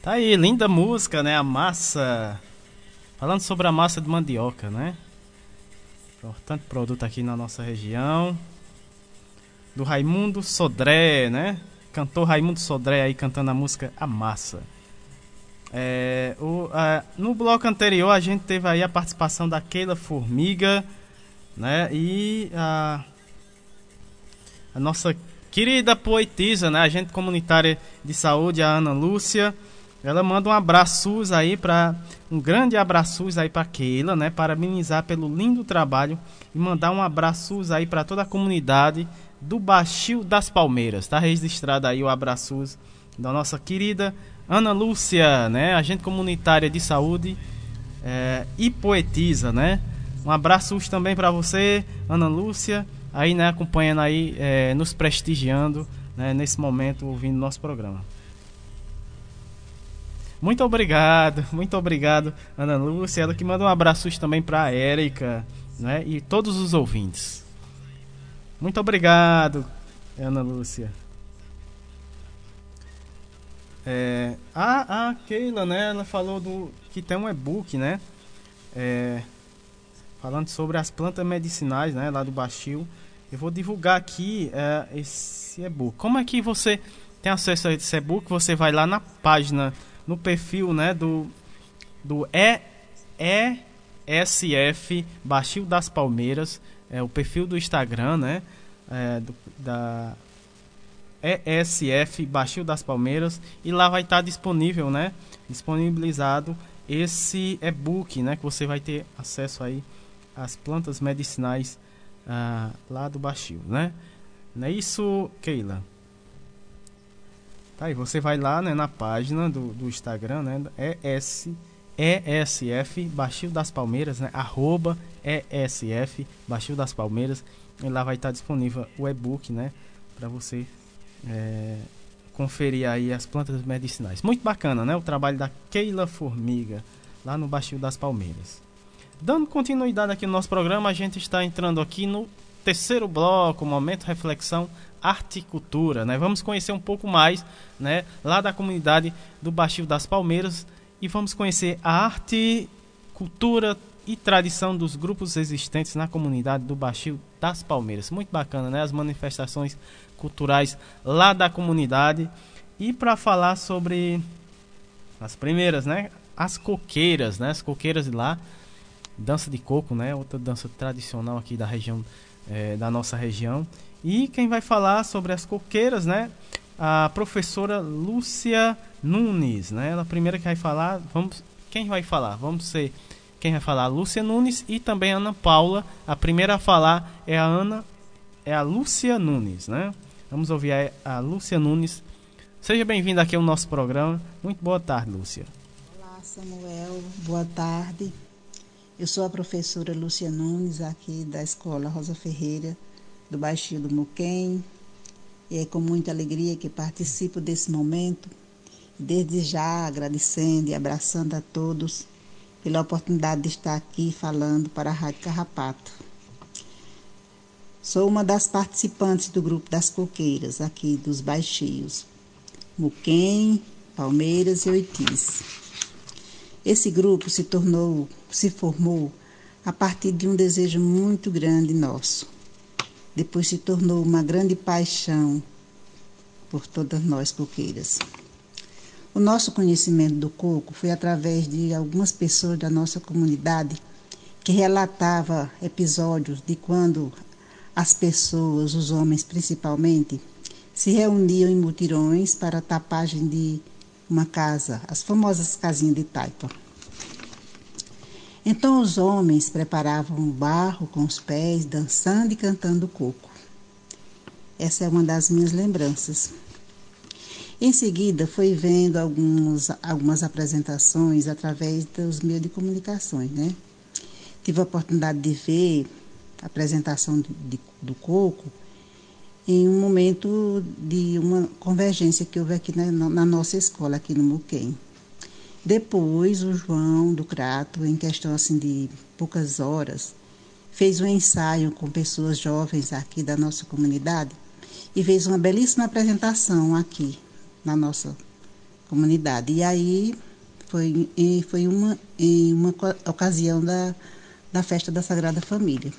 S7: Tá aí, linda música, né? A massa. Falando sobre a massa de mandioca, né? Importante produto aqui na nossa região. Do Raimundo Sodré, né? Cantor Raimundo Sodré aí cantando a música A Massa. É, o, a, no bloco anterior a gente teve aí a participação da Keila Formiga, né? E a, a nossa querida poetisa, né? Agente comunitária de saúde, a Ana Lúcia. Ela manda um abraço aí para um grande abraço aí para Keila, né? Parabenizar pelo lindo trabalho e mandar um abraço aí para toda a comunidade do Baixio das Palmeiras. Tá registrado aí o abraço da nossa querida Ana Lúcia, né? Agente comunitária de saúde é, e poetisa, né? Um abraço também para você, Ana Lúcia, aí, né? Acompanhando aí, é, nos prestigiando, né? Nesse momento, ouvindo nosso programa. Muito obrigado, muito obrigado, Ana Lúcia. Ela que manda um abraço também para a Érica né? e todos os ouvintes. Muito obrigado, Ana Lúcia. É, a, a Keila, né? Ela falou do que tem um e-book, né? É, falando sobre as plantas medicinais, né? Lá do Baixio. Eu vou divulgar aqui é, esse e-book. Como é que você tem acesso a esse e-book? Você vai lá na página, no perfil, né? Do do e, ESF Baixio das Palmeiras, é o perfil do Instagram, né? É, do, da ESF Baixio das Palmeiras e lá vai estar disponível, né? Disponibilizado esse e-book, né? Que você vai ter acesso aí às plantas medicinais ah, lá do Baixio, né? Não é isso, Keila? Tá aí, você vai lá né, na página do, do Instagram, né? ES, ESF Baixio das Palmeiras, né? Arroba ESF Baixio das Palmeiras. E lá vai estar disponível o e-book, né? Para você é, conferir aí as plantas medicinais. Muito bacana, né? O trabalho da Keila Formiga, lá no Baixio das Palmeiras. Dando continuidade aqui no nosso programa, a gente está entrando aqui no terceiro bloco, momento reflexão arte e cultura, né? Vamos conhecer um pouco mais, né, lá da comunidade do Baixio das Palmeiras e vamos conhecer a arte, cultura e tradição dos grupos existentes na comunidade do Baixio das Palmeiras. Muito bacana, né? As manifestações culturais lá da comunidade. E para falar sobre as primeiras, né? As coqueiras, né? As coqueiras de lá, dança de coco, né? Outra dança tradicional aqui da região, é, da nossa região. E quem vai falar sobre as coqueiras, né? A professora Lúcia Nunes, né? Ela primeira que vai falar, vamos, quem vai falar? Vamos ser quem vai falar? Lúcia Nunes e também a Ana Paula. A primeira a falar é a Ana, é a Lúcia Nunes, né? Vamos ouvir a, a Lúcia Nunes. Seja bem-vinda aqui ao nosso programa. Muito boa tarde, Lúcia.
S13: Olá, Samuel. Boa tarde. Eu sou a professora Lúcia Nunes, aqui da Escola Rosa Ferreira, do Baixio do Muquem. E é com muita alegria que participo desse momento. Desde já agradecendo e abraçando a todos pela oportunidade de estar aqui falando para a Rádio Carrapato. Sou uma das participantes do grupo das coqueiras aqui dos Baixios, Muquem, Palmeiras e Oitis. Esse grupo se tornou, se formou a partir de um desejo muito grande nosso. Depois se tornou uma grande paixão por todas nós coqueiras. O nosso conhecimento do coco foi através de algumas pessoas da nossa comunidade que relatava episódios de quando as pessoas, os homens principalmente, se reuniam em mutirões para a tapagem de uma casa, as famosas casinhas de taipa. Então os homens preparavam o barro com os pés, dançando e cantando coco. Essa é uma das minhas lembranças. Em seguida, foi vendo alguns, algumas apresentações através dos meios de comunicações, né? Tive a oportunidade de ver apresentação de, de, do coco em um momento de uma convergência que houve aqui na, na nossa escola, aqui no Muquem. Depois, o João do Crato, em questão assim de poucas horas, fez um ensaio com pessoas jovens aqui da nossa comunidade e fez uma belíssima apresentação aqui na nossa comunidade. E aí foi, foi uma, em uma ocasião da, da festa da Sagrada Família.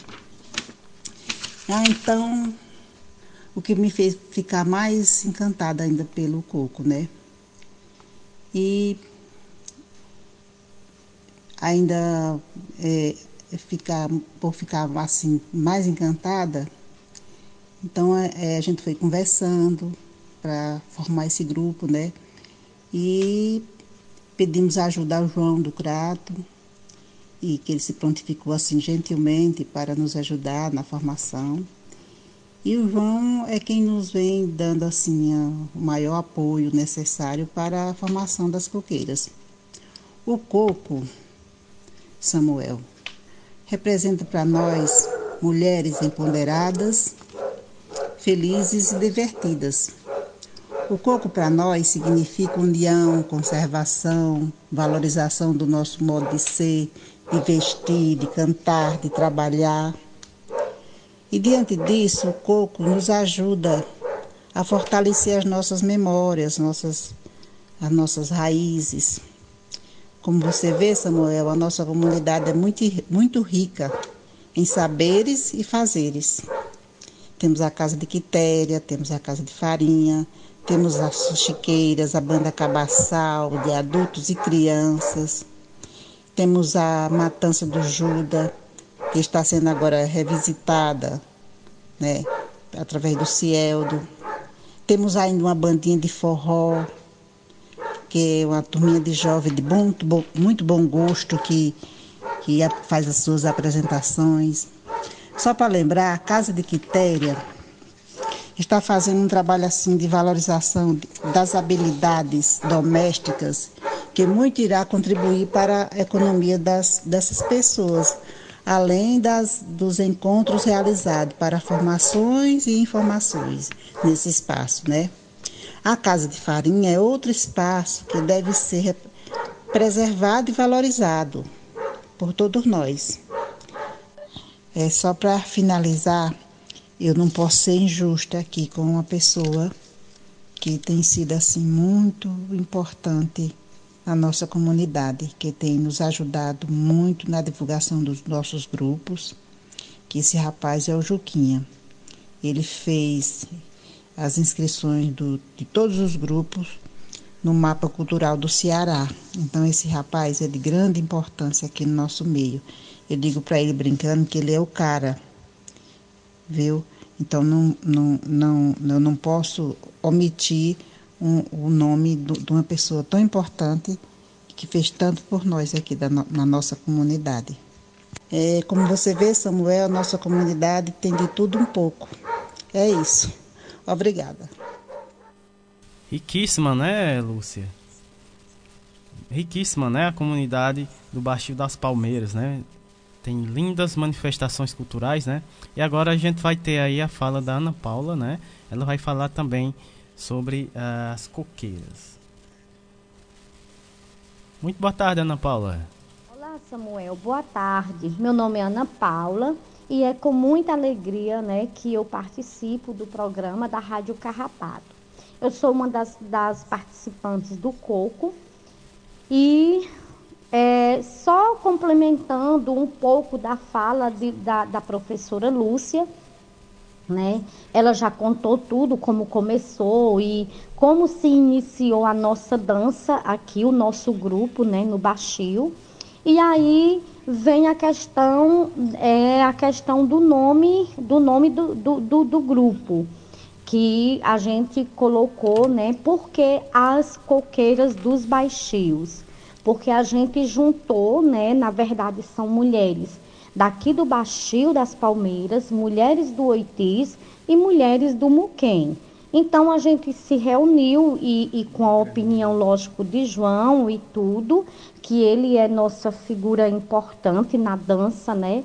S13: Ah, então, o que me fez ficar mais encantada ainda pelo coco, né? E ainda é, ficar, por ficar assim mais encantada, então é, a gente foi conversando para formar esse grupo, né? E pedimos ajuda ao João do Crato, e que ele se prontificou assim gentilmente para nos ajudar na formação. E o João é quem nos vem dando assim o maior apoio necessário para a formação das coqueiras. O coco, Samuel, representa para nós mulheres empoderadas, felizes e divertidas. O coco para nós significa união, conservação, valorização do nosso modo de ser, de vestir, de cantar, de trabalhar. E diante disso, o coco nos ajuda a fortalecer as nossas memórias, nossas, as nossas raízes. Como você vê, Samuel, a nossa comunidade é muito, muito rica em saberes e fazeres. Temos a casa de quitéria, temos a casa de farinha, temos as chiqueiras, a banda cabaçal de adultos e crianças. Temos a matança do Juda, que está sendo agora revisitada, né, através do Cieldo. Temos ainda uma bandinha de forró, que é uma turminha de jovem de bom, muito bom gosto que, que faz as suas apresentações. Só para lembrar, a Casa de Quitéria está fazendo um trabalho assim de valorização das habilidades domésticas que muito irá contribuir para a economia das, dessas pessoas, além das, dos encontros realizados para formações e informações nesse espaço, né? A Casa de Farinha é outro espaço que deve ser preservado e valorizado por todos nós. É só para finalizar, eu não posso ser injusta aqui com uma pessoa que tem sido assim muito importante na nossa comunidade, que tem nos ajudado muito na divulgação dos nossos grupos, que esse rapaz é o Juquinha. Ele fez as inscrições do, de todos os grupos no mapa cultural do Ceará. Então esse rapaz é de grande importância aqui no nosso meio. Eu digo para ele brincando que ele é o cara, viu? Então não, não, não, eu não posso omitir um, o nome de uma pessoa tão importante que fez tanto por nós aqui da, na nossa comunidade. É, como você vê, Samuel, a nossa comunidade tem de tudo um pouco. É isso. Obrigada.
S7: Riquíssima, né, Lúcia? Riquíssima, né, a comunidade do Baixio das Palmeiras, né? Tem lindas manifestações culturais, né? E agora a gente vai ter aí a fala da Ana Paula, né? Ela vai falar também sobre uh, as coqueiras. Muito boa tarde, Ana Paula.
S14: Olá, Samuel. Boa tarde. Meu nome é Ana Paula e é com muita alegria né, que eu participo do programa da Rádio Carrapato. Eu sou uma das, das participantes do Coco e é, só complementando um pouco da fala de, da, da professora Lúcia, né? Ela já contou tudo, como começou e como se iniciou a nossa dança aqui, o nosso grupo, né, no Baixio. E aí vem a questão, é, a questão do nome, do nome do, do, do, do grupo, que a gente colocou, né? Porque as coqueiras dos baixios. Porque a gente juntou, né? Na verdade, são mulheres daqui do Baixio das Palmeiras, mulheres do Oitis e mulheres do Muquem. Então a gente se reuniu e, e, com a opinião, lógico, de João e tudo, que ele é nossa figura importante na dança, né?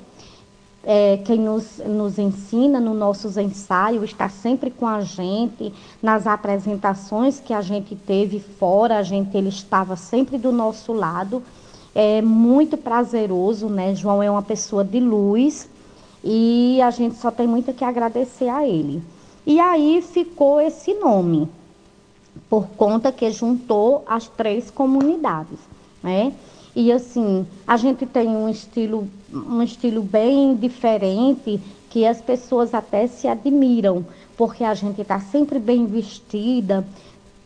S14: É, quem nos, nos ensina nos nossos ensaios, está sempre com a gente, nas apresentações que a gente teve fora, a gente, ele estava sempre do nosso lado. É muito prazeroso, né? João é uma pessoa de luz e a gente só tem muito que agradecer a ele. E aí ficou esse nome, por conta que juntou as três comunidades, né? E assim, a gente tem um estilo, um estilo bem diferente que as pessoas até se admiram, porque a gente está sempre bem vestida,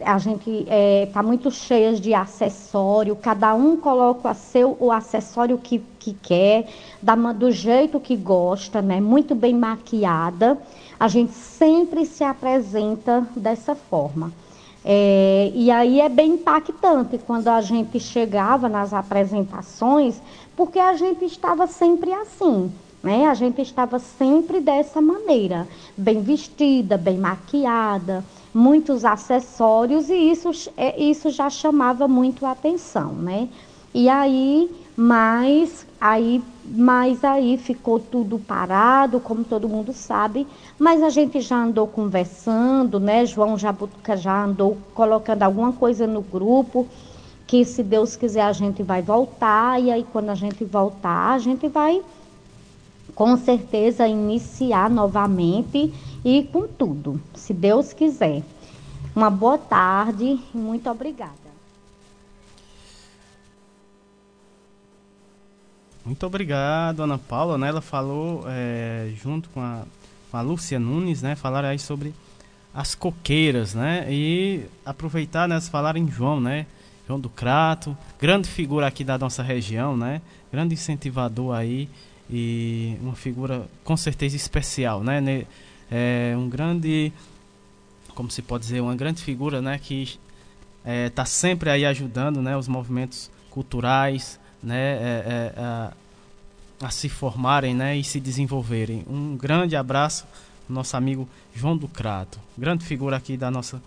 S14: a gente está é, tá muito cheia de acessório, cada um coloca seu, o acessório que, que quer, da, do jeito que gosta, né? Muito bem maquiada a gente sempre se apresenta dessa forma. É, e aí é bem impactante quando a gente chegava nas apresentações, porque a gente estava sempre assim, né? A gente estava sempre dessa maneira, bem vestida, bem maquiada, muitos acessórios e isso, é, isso já chamava muito a atenção, né? E aí, mas aí, mas aí ficou tudo parado, como todo mundo sabe. Mas a gente já andou conversando, né? João Jabutuca já andou colocando alguma coisa no grupo que se Deus quiser a gente vai voltar e aí quando a gente voltar a gente vai com certeza iniciar novamente e com tudo, se Deus quiser. Uma boa tarde e muito obrigada.
S7: Muito obrigado, Ana Paula. Né? Ela falou é, junto com a, com a Lúcia Nunes, né? Falaram aí sobre as coqueiras, né? E aproveitar, né? Falar em João, né? João do Crato, grande figura aqui da nossa região, né? Grande incentivador aí e uma figura com certeza especial, né? É um grande, como se pode dizer, uma grande figura, né? Que está é, tá sempre aí ajudando, né? Os movimentos culturais, né? É, é, a, a, se formarem, né? E se desenvolverem. Um grande abraço, nosso amigo João do Crato, grande figura aqui da nossa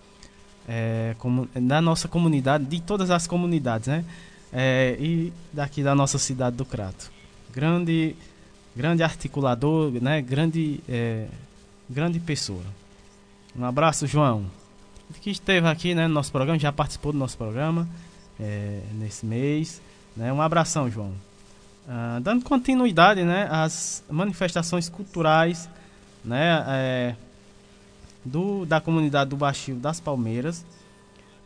S7: é, como, da nossa comunidade, de todas as comunidades, né? É, e daqui da nossa cidade do Crato. Grande grande articulador, né? Grande, é, grande pessoa. Um abraço, João. Que esteve aqui, né, no nosso programa, já participou do nosso programa é, nesse mês, né? Um abração, João. Ah, dando continuidade, né, às manifestações culturais, né, é, do da comunidade do Baixio das Palmeiras.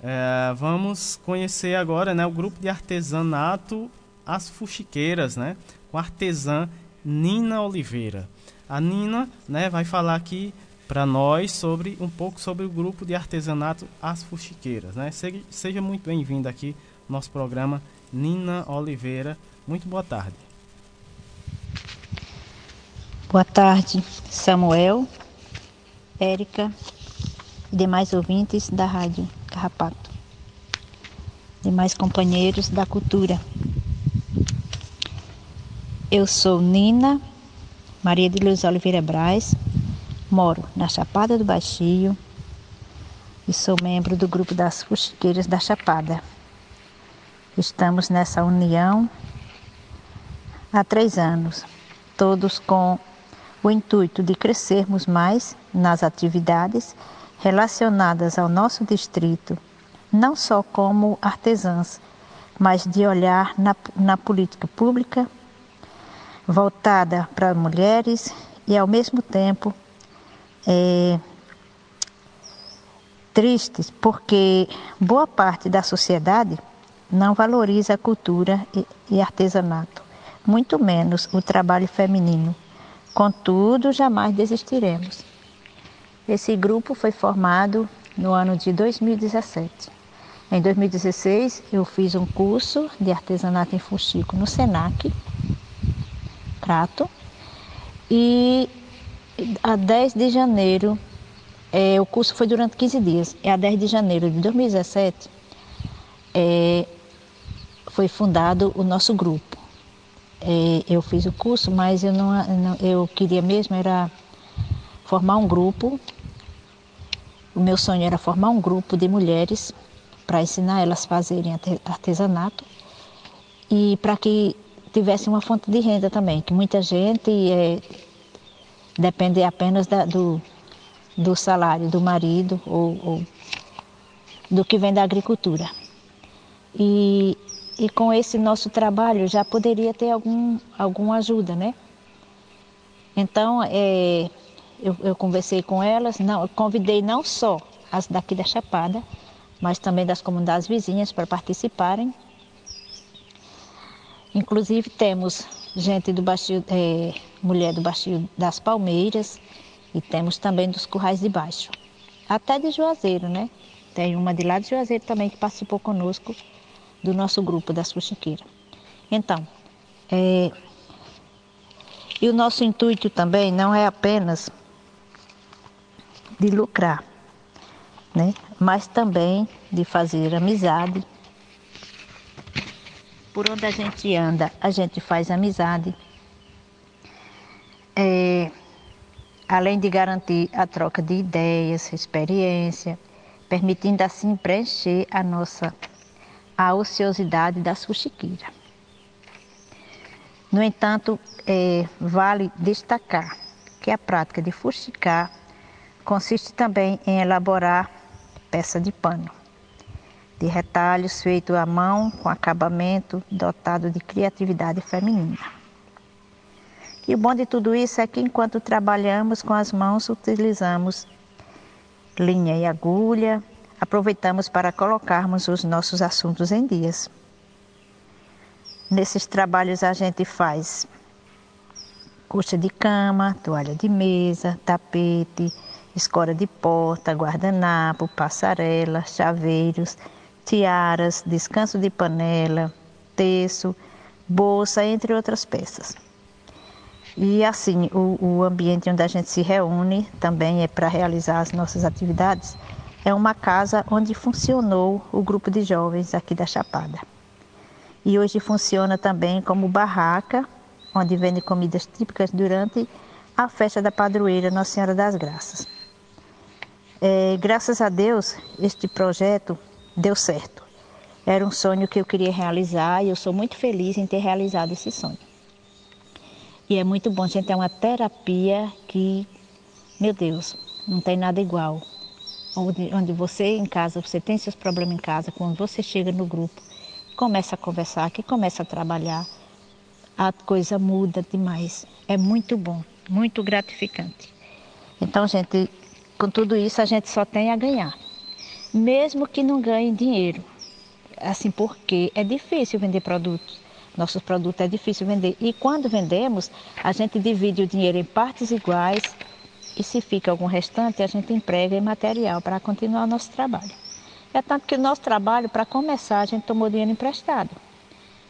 S7: É, vamos conhecer agora, né, o grupo de artesanato As Fuxiqueiras, né, com artesã Nina Oliveira. A Nina né, vai falar aqui para nós sobre um pouco sobre o grupo de artesanato As Fuxiqueiras. Né? Seja, seja muito bem-vinda aqui no nosso programa, Nina Oliveira. Muito boa tarde.
S15: Boa tarde, Samuel, Érica e demais ouvintes da Rádio Carrapato, demais companheiros da cultura. Eu sou Nina Maria de Luz Oliveira Braz, moro na Chapada do Baixio e sou membro do grupo das Fuxiqueiras da Chapada. Estamos nessa união há três anos, todos com o intuito de crescermos mais nas atividades relacionadas ao nosso distrito, não só como artesãs, mas de olhar na, na política pública voltada para mulheres e ao mesmo tempo é, tristes porque boa parte da sociedade não valoriza a cultura e, artesanato, muito menos o trabalho feminino. Contudo, jamais desistiremos. Esse grupo foi formado no ano de 2017. Em 2016, eu fiz um curso de artesanato em fuxico no SENAC Prato. E a 10 de janeiro, é, o curso foi durante 15 dias, e a 10 de janeiro de 2017 é, foi fundado o nosso grupo. É, eu fiz o curso, mas eu não, não, eu queria mesmo era formar um grupo. O meu sonho era formar um grupo de mulheres para ensinar elas a fazerem artesanato e para que tivesse uma fonte de renda também, que muita gente é, depende apenas da, do, do salário do marido ou, ou, do que vem da agricultura. E, e com esse nosso trabalho já poderia ter algum, alguma ajuda, né? Então, é, eu, eu conversei com elas, não, convidei não só as daqui da Chapada, mas também das comunidades vizinhas para participarem Inclusive temos gente do Baixio, é, mulher do Baixio das Palmeiras e temos também dos Currais de Baixo. Até de Juazeiro, né? Tem uma de lá de Juazeiro também que participou conosco do nosso grupo das Fuxiqueiras. Então, é, e o nosso intuito também não é apenas de lucrar, né? mas também de fazer amizade, por onde a gente anda, a gente faz amizade. É, além de garantir a troca de ideias, experiência, permitindo assim preencher a nossa à ociosidade das fuxiqueiras. No entanto, é, vale destacar que a prática de fuxicar consiste também em elaborar peça de pano, de retalhos feito à mão com acabamento dotado de criatividade feminina. E o bom de tudo isso é que enquanto trabalhamos com as mãos, utilizamos linha e agulha, aproveitamos para colocarmos os nossos assuntos em dias. Nesses trabalhos a gente faz coxa de cama, toalha de mesa, tapete, escora de porta, guardanapo, passarela, chaveiros, tiaras, descanso de panela, terço, bolsa, entre outras peças. E assim, o, o ambiente onde a gente se reúne também é para realizar as nossas atividades. É uma casa onde funcionou o grupo de jovens aqui da Chapada. E hoje funciona também como barraca, onde vende comidas típicas durante a festa da padroeira Nossa Senhora das Graças. É, graças a Deus, este projeto deu certo. Era um sonho que eu queria realizar e eu sou muito feliz em ter realizado esse sonho. E é muito bom gente ter uma terapia que, meu Deus, não tem nada igual. Onde, onde você em casa, você tem seus problemas em casa, quando você chega no grupo, começa a conversar, que começa a trabalhar, a coisa muda demais. É muito bom, muito gratificante. Então, gente, com tudo isso a gente só tem a ganhar. Mesmo que não ganhe dinheiro. Assim, porque é difícil vender produtos. Nossos produtos é difícil vender. E quando vendemos, a gente divide o dinheiro em partes iguais e se fica algum restante, a gente emprega em material para continuar o nosso trabalho. É tanto que o nosso trabalho, para começar, a gente tomou dinheiro emprestado.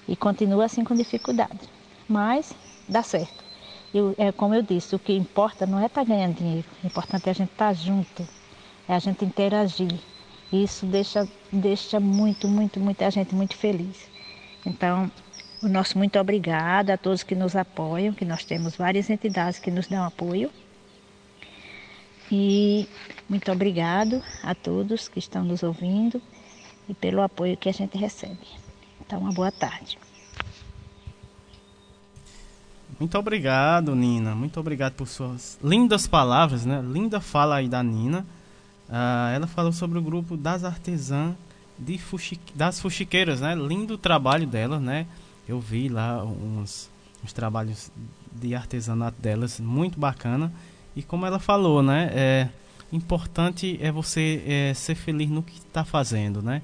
S15: E continua assim com dificuldade. Mas dá certo. Eu, é como eu disse, o que importa não é estar tá ganhando dinheiro, o importante é a gente estar tá junto, é a gente interagir. Isso deixa, deixa muito, muito, muita gente muito feliz. Então, o nosso muito obrigado a todos que nos apoiam, que nós temos várias entidades que nos dão apoio. E muito obrigado a todos que estão nos ouvindo e pelo apoio que a gente recebe. Então, uma boa tarde.
S7: Muito obrigado, Nina. Muito obrigado por suas lindas palavras, né? Linda fala aí da Nina. Uh, ela falou sobre o grupo das artesãs de fuxi... das fuxiqueiras, né? Lindo trabalho dela, né? Eu vi lá uns, uns trabalhos de artesanato delas, muito bacana. E como ela falou, né? É importante é você é, ser feliz no que está fazendo, né?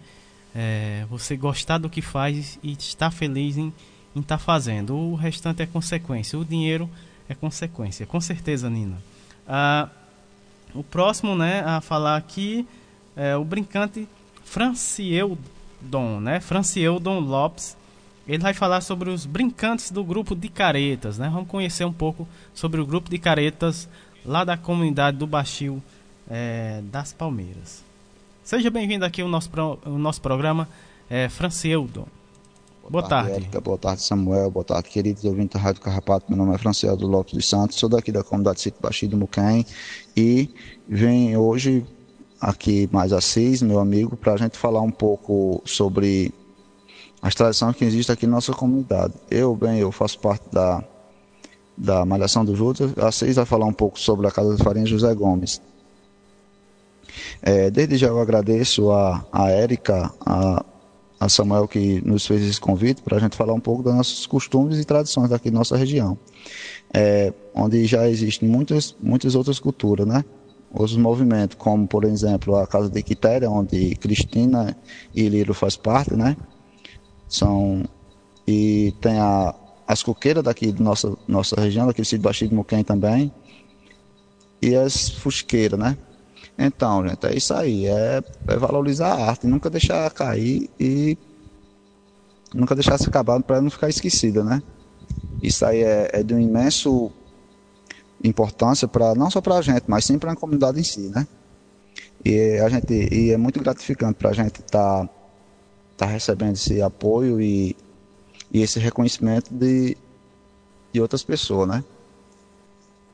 S7: É, você gostar do que faz e estar feliz em estar tá fazendo. O restante é consequência. O dinheiro é consequência. Com certeza, Nina. Ah, o próximo né, a falar aqui é o brincante Francieldon, né? Francieldon Lopes. Ele vai falar sobre os brincantes do grupo de caretas, né? Vamos conhecer um pouco sobre o grupo de caretas lá da comunidade do Baixio é, das Palmeiras. Seja bem-vindo aqui ao nosso, pro, ao nosso programa, é, Francieldon.
S16: Boa, boa tarde, tarde. Érica. Boa tarde, Samuel. Boa tarde, queridos ouvintes da Rádio Carrapato. Meu nome é Francisco Lopes dos Santos, sou daqui da comunidade Sítio Baixio do Muquém e venho hoje aqui mais Assis, meu amigo, para a gente falar um pouco sobre as tradições que existem aqui na nossa comunidade. Eu, bem, eu faço parte da, da Malhação do Judas. Assis vai falar um pouco sobre a Casa de Farinha José Gomes. É, desde já eu agradeço a, a Érica, a a Samuel que nos fez esse convite para a gente falar um pouco dos nossos costumes e tradições daqui da nossa região, é, onde já existem muitas, muitas outras culturas, né? Outros movimentos, como por exemplo a Casa de Quitéria, onde Cristina e Liro faz parte, né? São e tem a, as coqueiras daqui da nossa nossa região, daqui do Cid Baixio de Muquém também, e as fusqueiras, né? Então, gente, é isso aí. É, é valorizar a arte, nunca deixar cair e nunca deixar se acabar para não ficar esquecida, né? Isso aí é, é de um imenso importância para não só para a gente, mas sim para a comunidade em si, né? E a gente e é muito gratificante para a gente estar tá, tá recebendo esse apoio e, e esse reconhecimento de, de outras pessoas, né?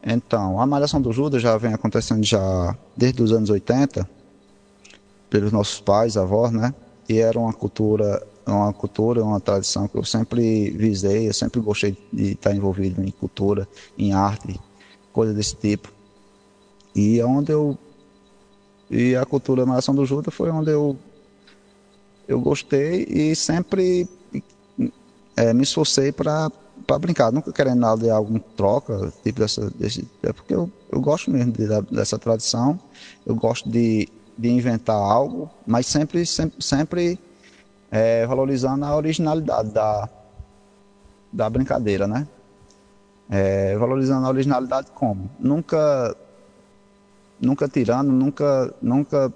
S16: Então, a malhação do Judas já vem acontecendo já desde os anos 80, pelos nossos pais, avós, né? E era uma cultura uma cultura, uma tradição que eu sempre visei, eu sempre gostei de estar envolvido em cultura, em arte, coisa desse tipo. E é onde eu e a cultura Nação do Juda foi onde eu eu gostei e sempre é, me esforcei para brincar, nunca querendo nada de algum troca, tipo dessa, desse, é porque eu, eu gosto mesmo de, dessa tradição, eu gosto de, de inventar algo, mas sempre, sempre, sempre é, valorizando a originalidade da, da brincadeira, né? É, valorizando a originalidade como? Nunca, nunca tirando, nunca, nunca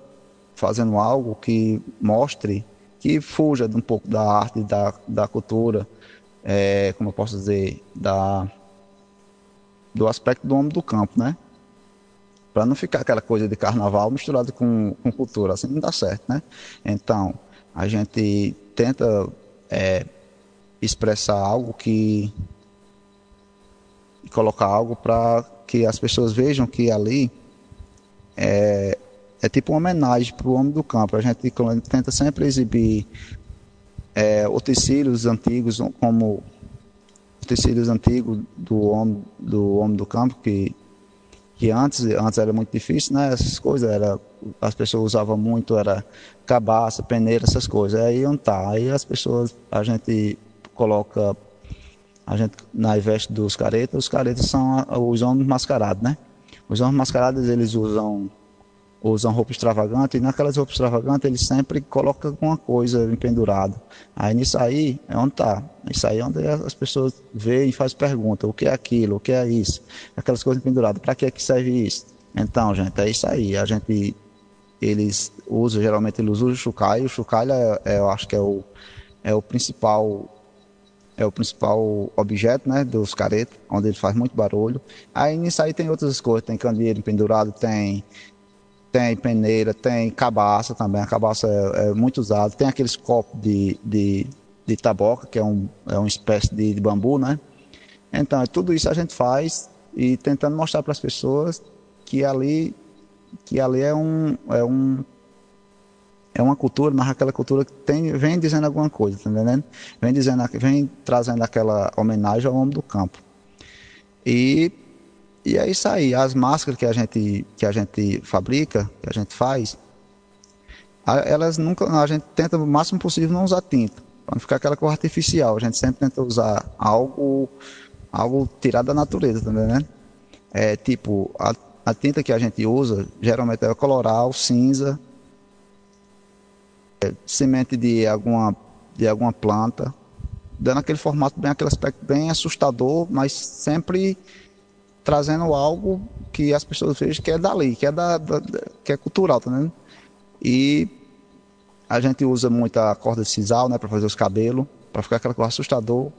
S16: fazendo algo que mostre, que fuja um pouco da arte, da, da cultura, é, como eu posso dizer, da, do aspecto do homem do campo, né? Para não ficar aquela coisa de carnaval misturado com, com cultura, assim não dá certo, né? Então, a gente tenta é, expressar algo que colocar algo para que as pessoas vejam que ali é, é tipo uma homenagem para o homem do campo. A gente tenta sempre exibir é, utensílios antigos, como utensílios antigos do homem do, homem do campo, que, que antes, antes era muito difícil, né? Essas coisas, era, as pessoas usavam muito, era cabaça, peneira, essas coisas. Aí onde tá? Aí as pessoas, a gente coloca, a gente na veste dos caretas, os caretas são os homens mascarados, né? Os homens mascarados, eles usam usam roupa extravagante, e naquelas roupas extravagantes eles sempre colocam alguma coisa empendurado. Aí nisso aí é onde está. Isso aí é onde as pessoas veem e fazem pergunta, o que é aquilo, o que é isso? Aquelas coisas penduradas, para que é que serve isso? Então, gente, é isso aí. A gente, eles usam, geralmente eles usam o chocalho. O chocalho, é, é, eu acho que é o, é o principal é o principal objeto né, dos caretas, onde ele faz muito barulho. Aí nisso aí tem outras coisas, tem candeeiro pendurado, tem tem peneira, tem cabaça também, a cabaça é, é muito usada, tem aqueles copos de, de, de taboca, que é, um, é uma espécie de, de bambu, né? Então, é tudo isso a gente faz e tentando mostrar para as pessoas que ali que ali é um é um é uma cultura, mas aquela cultura que tem, vem dizendo alguma coisa, tá entendendo? Vem dizendo, vem trazendo aquela homenagem ao homem do campo. E e é isso aí, as máscaras que a gente, que a gente fabrica, que a gente faz, elas nunca, a gente tenta o máximo possível não usar tinta, para não ficar aquela cor artificial. A gente sempre tenta usar algo, algo tirado da natureza, tá entendendo? É tipo, a, a tinta que a gente usa, geralmente é coloral, cinza, é, semente de alguma, de alguma planta, dando aquele formato bem, aquele aspecto bem assustador, mas sempre trazendo algo que as pessoas vejam que é dali, que é, da, da que é cultural, tá vendo? E a gente usa muita corda de sisal, né, para fazer os cabelos, para ficar aquela coisa assustador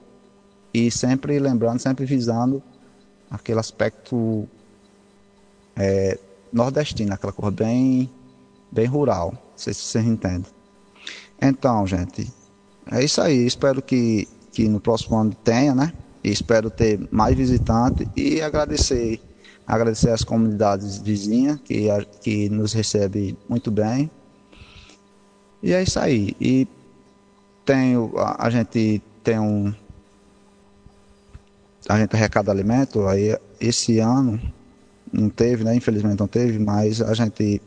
S16: e sempre lembrando, sempre visando aquele aspecto é, nordestino, aquela cor bem, bem rural. Não sei se vocês entendem. Então, gente, é isso aí. Espero que, que no próximo ano tenha, né? Espero ter mais visitantes e agradecer agradecer às comunidades vizinhas que, que nos recebem muito bem. E é isso aí. E tenho, a, a gente tem um. A gente arrecada alimento, aí esse ano não teve, né? Infelizmente não teve, mas a gente.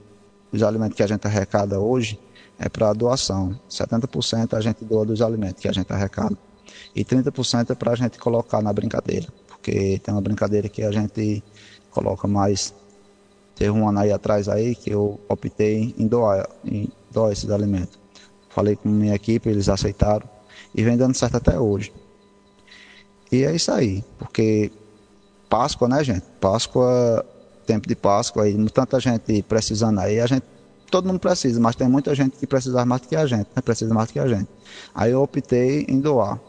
S16: Os alimentos que a gente arrecada hoje é para doação. 70% a gente doa dos alimentos que a gente arrecada e 30% é para a gente colocar na brincadeira, porque tem uma brincadeira que a gente coloca mais. Teve um ano aí atrás aí que eu optei em doar, em doar esses alimentos. Falei com minha equipe, eles aceitaram e vem dando certo até hoje. E é isso aí, porque Páscoa, né, gente? Páscoa, tempo de Páscoa, aí tanta gente precisando aí, a gente todo mundo precisa, mas tem muita gente que precisa mais do que a gente, né? Precisa mais do que a gente. Aí eu optei em doar.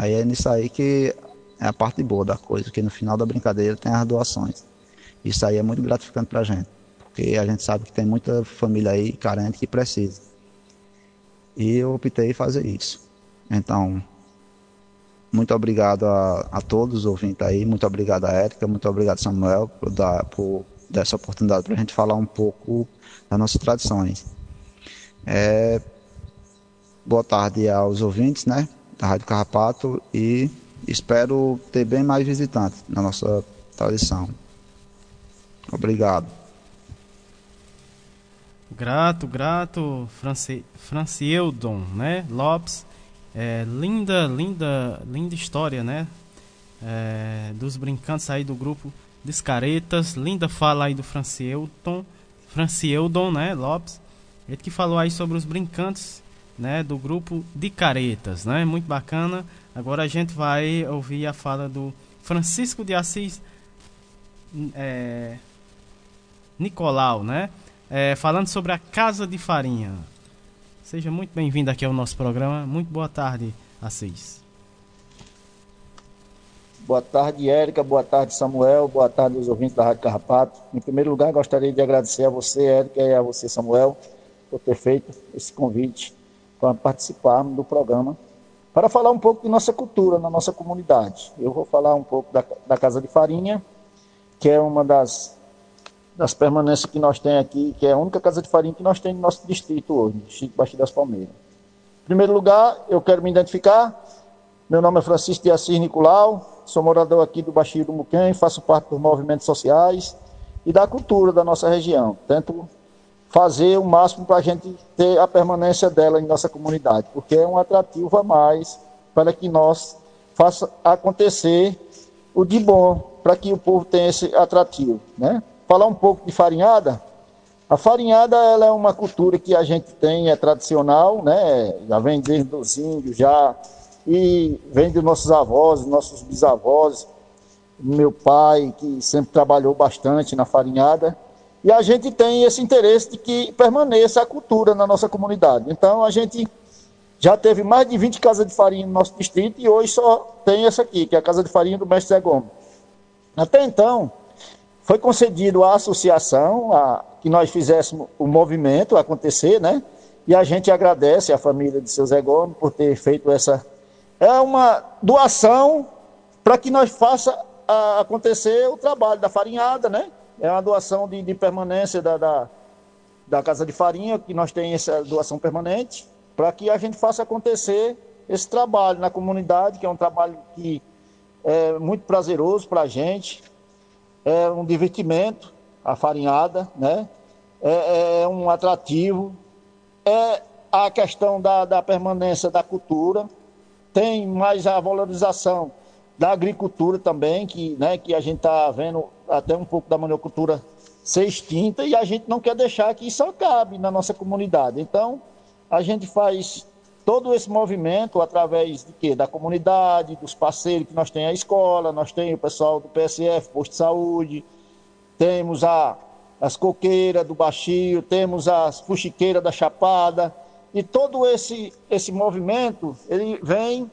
S16: Aí é nisso aí que é a parte boa da coisa, que no final da brincadeira tem as doações. Isso aí é muito gratificante pra gente, porque a gente sabe que tem muita família aí carente que precisa. E eu optei fazer isso. Então, muito obrigado a, a todos os ouvintes aí, muito obrigado a Érica, muito obrigado Samuel por dar por dar essa oportunidade para a gente falar um pouco das nossas tradições. É, boa tarde aos ouvintes, né, da Rádio Carrapato e espero ter bem mais visitantes na nossa tradição. Obrigado.
S7: Grato, grato, France, Francieldon, né, Lopes. É, linda, linda, linda história, né? É, dos brincantes aí do grupo Descaretas. Linda fala aí do Francieldon, Francieldon, né, Lopes. Ele que falou aí sobre os brincantes, né, do grupo de caretas, né? Muito bacana. Agora a gente vai ouvir a fala do Francisco de Assis é, Nicolau, né? É, falando sobre a Casa de Farinha. Seja muito bem-vindo aqui ao nosso programa. Muito boa tarde, Assis.
S17: Boa tarde, Érica. Boa tarde, Samuel. Boa tarde aos ouvintes da Rádio Carrapato. Em primeiro lugar, gostaria de agradecer a você, Érica, e a você, Samuel, por ter feito esse convite para participarmos do programa para falar um pouco de nossa cultura na nossa comunidade. Eu vou falar um pouco da, da Casa de Farinha, que é uma das das permanências que nós temos aqui, que é a única casa de farinha que nós temos no nosso distrito hoje, Chico Baixo das Palmeiras. Em primeiro lugar, eu quero me identificar. Meu nome é Francisco de Assis Nicolau, sou morador aqui do Baixio do Muquém, faço parte dos movimentos sociais e da cultura da nossa região. Tento fazer o máximo para a gente ter a permanência dela em nossa comunidade, porque é um atrativo a mais para que nós faça acontecer o de bom, para que o povo tenha esse atrativo, né? falar um pouco de farinhada. A farinhada ela é uma cultura que a gente tem, é tradicional, né? Já vem desde os índios, já e vem dos nossos avós, nossos bisavós, meu pai que sempre trabalhou bastante na farinhada. E a gente tem esse interesse de que permaneça a cultura na nossa comunidade. Então a gente já teve mais de 20 casas de farinha no nosso distrito e hoje só tem essa aqui, que é a casa de farinha do mestre Zé Gomes. Até então, foi concedido à associação a, que nós fizéssemos o movimento acontecer, né? E a gente agradece à família de seu Zé Gomes por ter feito essa. É uma doação para que nós faça acontecer o trabalho da farinhada, né? É uma doação de, de permanência da, da, da, Casa de Farinha, que nós temos essa doação permanente, para que a gente faça acontecer esse trabalho na comunidade, que é um trabalho que é muito prazeroso para a gente, é um divertimento, a farinhada, né? É, é, um atrativo, é a questão da, da permanência da cultura, tem mais a valorização da agricultura também, que, né, que a gente está vendo até um pouco da monocultura ser extinta e a gente não quer deixar que isso acabe na nossa comunidade. Então, a gente faz todo esse movimento através de quê? Da comunidade, dos parceiros que nós temos a escola, nós temos o pessoal do PSF, posto de saúde, temos a, as coqueiras do Baixio, temos as fuxiqueiras da Chapada, e todo esse, esse movimento, ele vem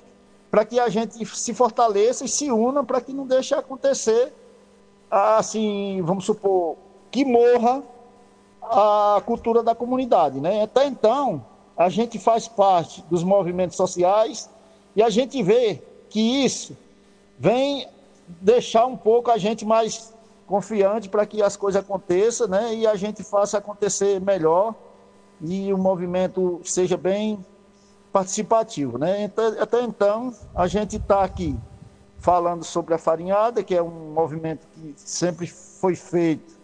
S17: para que a gente se fortaleça e se una para que não deixe acontecer, assim, vamos supor, que morra a cultura da comunidade, né? Até então, a gente faz parte dos movimentos sociais e a gente vê que isso vem deixar um pouco a gente mais confiante para que as coisas aconteçam, né? E a gente faça acontecer melhor e o movimento seja bem participativo, né? Então, até então, a gente está aqui falando sobre a farinhada, que é um movimento que sempre foi feito,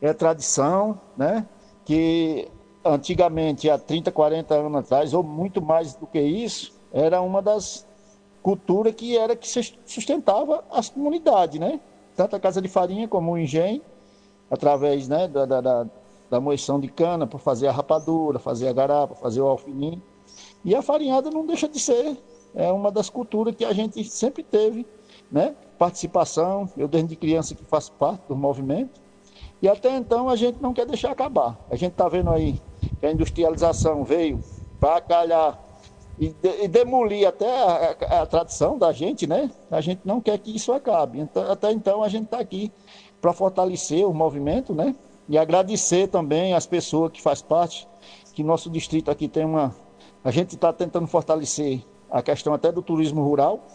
S17: é tradição, né? Que antigamente, há 30, 40 anos atrás, ou muito mais do que isso, era uma das culturas que era que sustentava as comunidades, né? Tanto a casa de farinha como o engenho, através né, da, da, da, moição de cana para fazer a rapadura, fazer a garapa, fazer o alfinim. E a farinhada não deixa de ser é uma das culturas que a gente sempre teve, né? Participação, eu desde criança que faço parte do movimento, e até então a gente não quer deixar acabar. A gente está vendo aí que a industrialização veio para calhar e, de, e, demolir até a, a, a, tradição da gente, né? A gente não quer que isso acabe. Então, até então a gente está aqui para fortalecer o movimento, né? E agradecer também as pessoas que faz parte, que nosso distrito aqui tem uma. A gente está tentando fortalecer a questão até do turismo rural,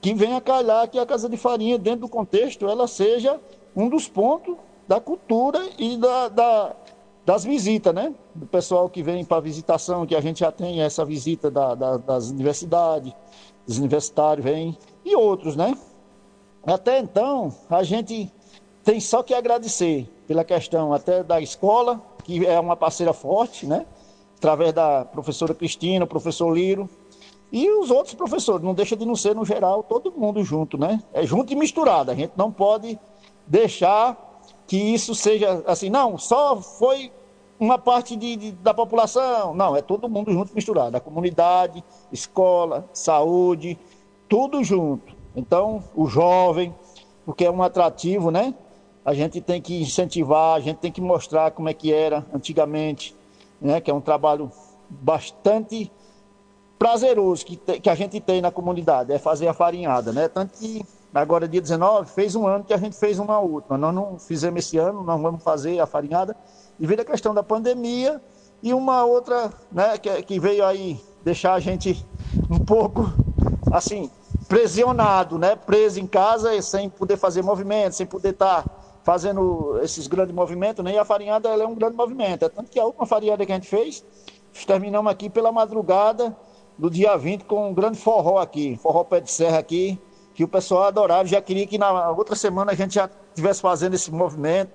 S17: que venha calhar que a Casa de Farinha, dentro do contexto, ela seja um dos pontos da cultura e da, da das visitas, né? Do pessoal que vem para visitação, que a gente já tem essa visita da, da, das universidades, dos universitários vêm, e outros, né? Até então, a gente tem só que agradecer pela questão até da escola, que é uma parceira forte, né? Através da professora Cristina, professor Liro, e os outros professores, não deixa de não ser, no geral, todo mundo junto, né? É junto e misturado, a gente não pode deixar que isso seja assim, não, só foi uma parte de, de, da população. Não, é todo mundo junto misturado. A comunidade, escola, saúde, tudo junto. Então, o jovem, porque é um atrativo, né? A gente tem que incentivar, a gente tem que mostrar como é que era antigamente, né? Que é um trabalho bastante prazeroso que, te, que a gente tem na comunidade, é fazer a farinhada, né? Tanto que agora dia 19 fez um ano que a gente fez uma última. Nós não fizemos esse ano, nós vamos fazer a farinhada devido à questão da pandemia e uma outra, né, que, que veio aí deixar a gente um pouco assim pressionado, né, preso em casa sem poder fazer movimento, sem poder estar tá fazendo esses grandes movimentos, né? E a farinhada é um grande movimento, é tanto que a última farinhada que a gente fez, terminamos aqui pela madrugada do dia 20 com um grande forró aqui, forró pé de serra aqui, que o pessoal adorava, já queria que na outra semana a gente já estivesse fazendo esse movimento.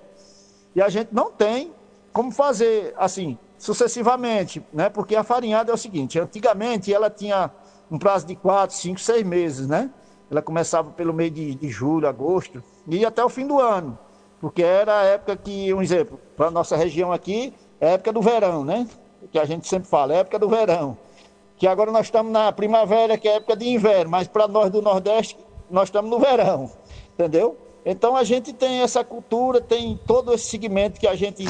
S17: E a gente não tem como fazer assim, sucessivamente, né? Porque a farinhada é o seguinte, antigamente ela tinha um prazo de quatro, cinco, seis meses, né? Ela começava pelo meio de, de julho, agosto, e ia até o fim do ano, porque era a época que, um exemplo, para a nossa região aqui, é a época do verão, né? Que a gente sempre fala, é a época do verão. Que agora nós estamos na primavera, que é época de inverno, mas para nós do Nordeste, nós estamos no verão, entendeu? Então a gente tem essa cultura, tem todo esse segmento que a gente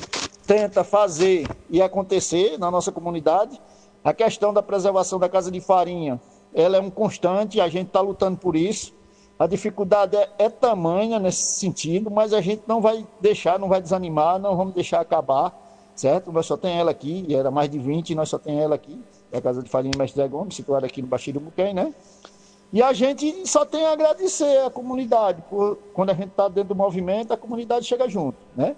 S17: tenta fazer e acontecer na nossa comunidade. A questão da preservação da casa de farinha, ela é um constante, a gente está lutando por isso. A dificuldade é, é, tamanha nesse sentido, mas a gente não vai deixar, não vai desanimar, não vamos deixar acabar, certo? Nós só tem ela aqui, e era mais de 20, nós só tem ela aqui, é a Casa de Farinha Mestre Gomes, situada aqui no Baixio do Buquém, né? E a gente só tem a agradecer à comunidade, por, quando a gente está dentro do movimento, a comunidade chega junto, né?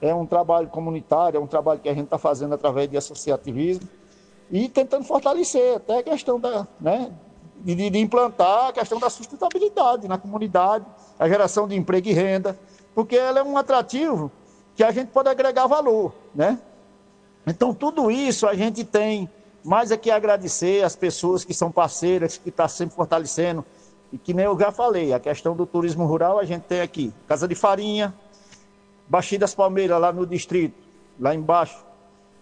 S17: é um trabalho comunitário, é um trabalho que a gente está fazendo através de associativismo e tentando fortalecer até a questão da, né, de, de, implantar a questão da sustentabilidade na comunidade, a geração de emprego e renda, porque ela é um atrativo que a gente pode agregar valor, né? Então tudo isso a gente tem mais é que agradecer as pessoas que são parceiras, que estão tá sempre fortalecendo, e que nem eu já falei, a questão do turismo rural a gente tem aqui Casa de Farinha, Baixinho das Palmeiras, lá no distrito, lá embaixo,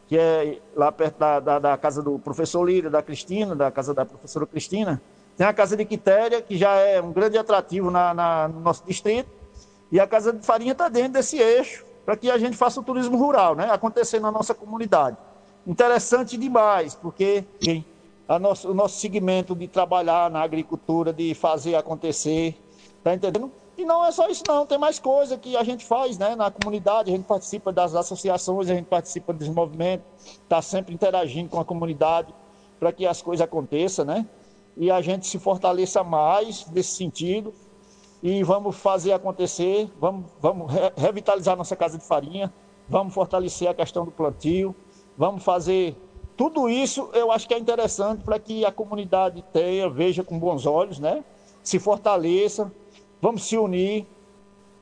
S17: que é lá perto da, da, da casa do professor Lira, da Cristina, da casa da professora Cristina. Tem a casa de Quitéria, que já é um grande atrativo na, na no nosso distrito. E a casa de farinha está dentro desse eixo, para que a gente faça o turismo rural, né? Acontecer na nossa comunidade. Interessante demais, porque nosso, o nosso segmento de trabalhar na agricultura, de fazer acontecer, tá entendendo? E não é só isso não, tem mais coisa que a gente faz né, na comunidade, a gente participa das associações, a gente participa dos movimentos, está sempre interagindo com a comunidade para que as coisas aconteçam, né? E a gente se fortaleça mais nesse sentido e vamos fazer acontecer, vamos, vamos re revitalizar nossa casa de farinha, vamos fortalecer a questão do plantio, vamos fazer tudo isso, eu acho que é interessante para que a comunidade tenha, veja com bons olhos, né? Se fortaleça, vamos se unir,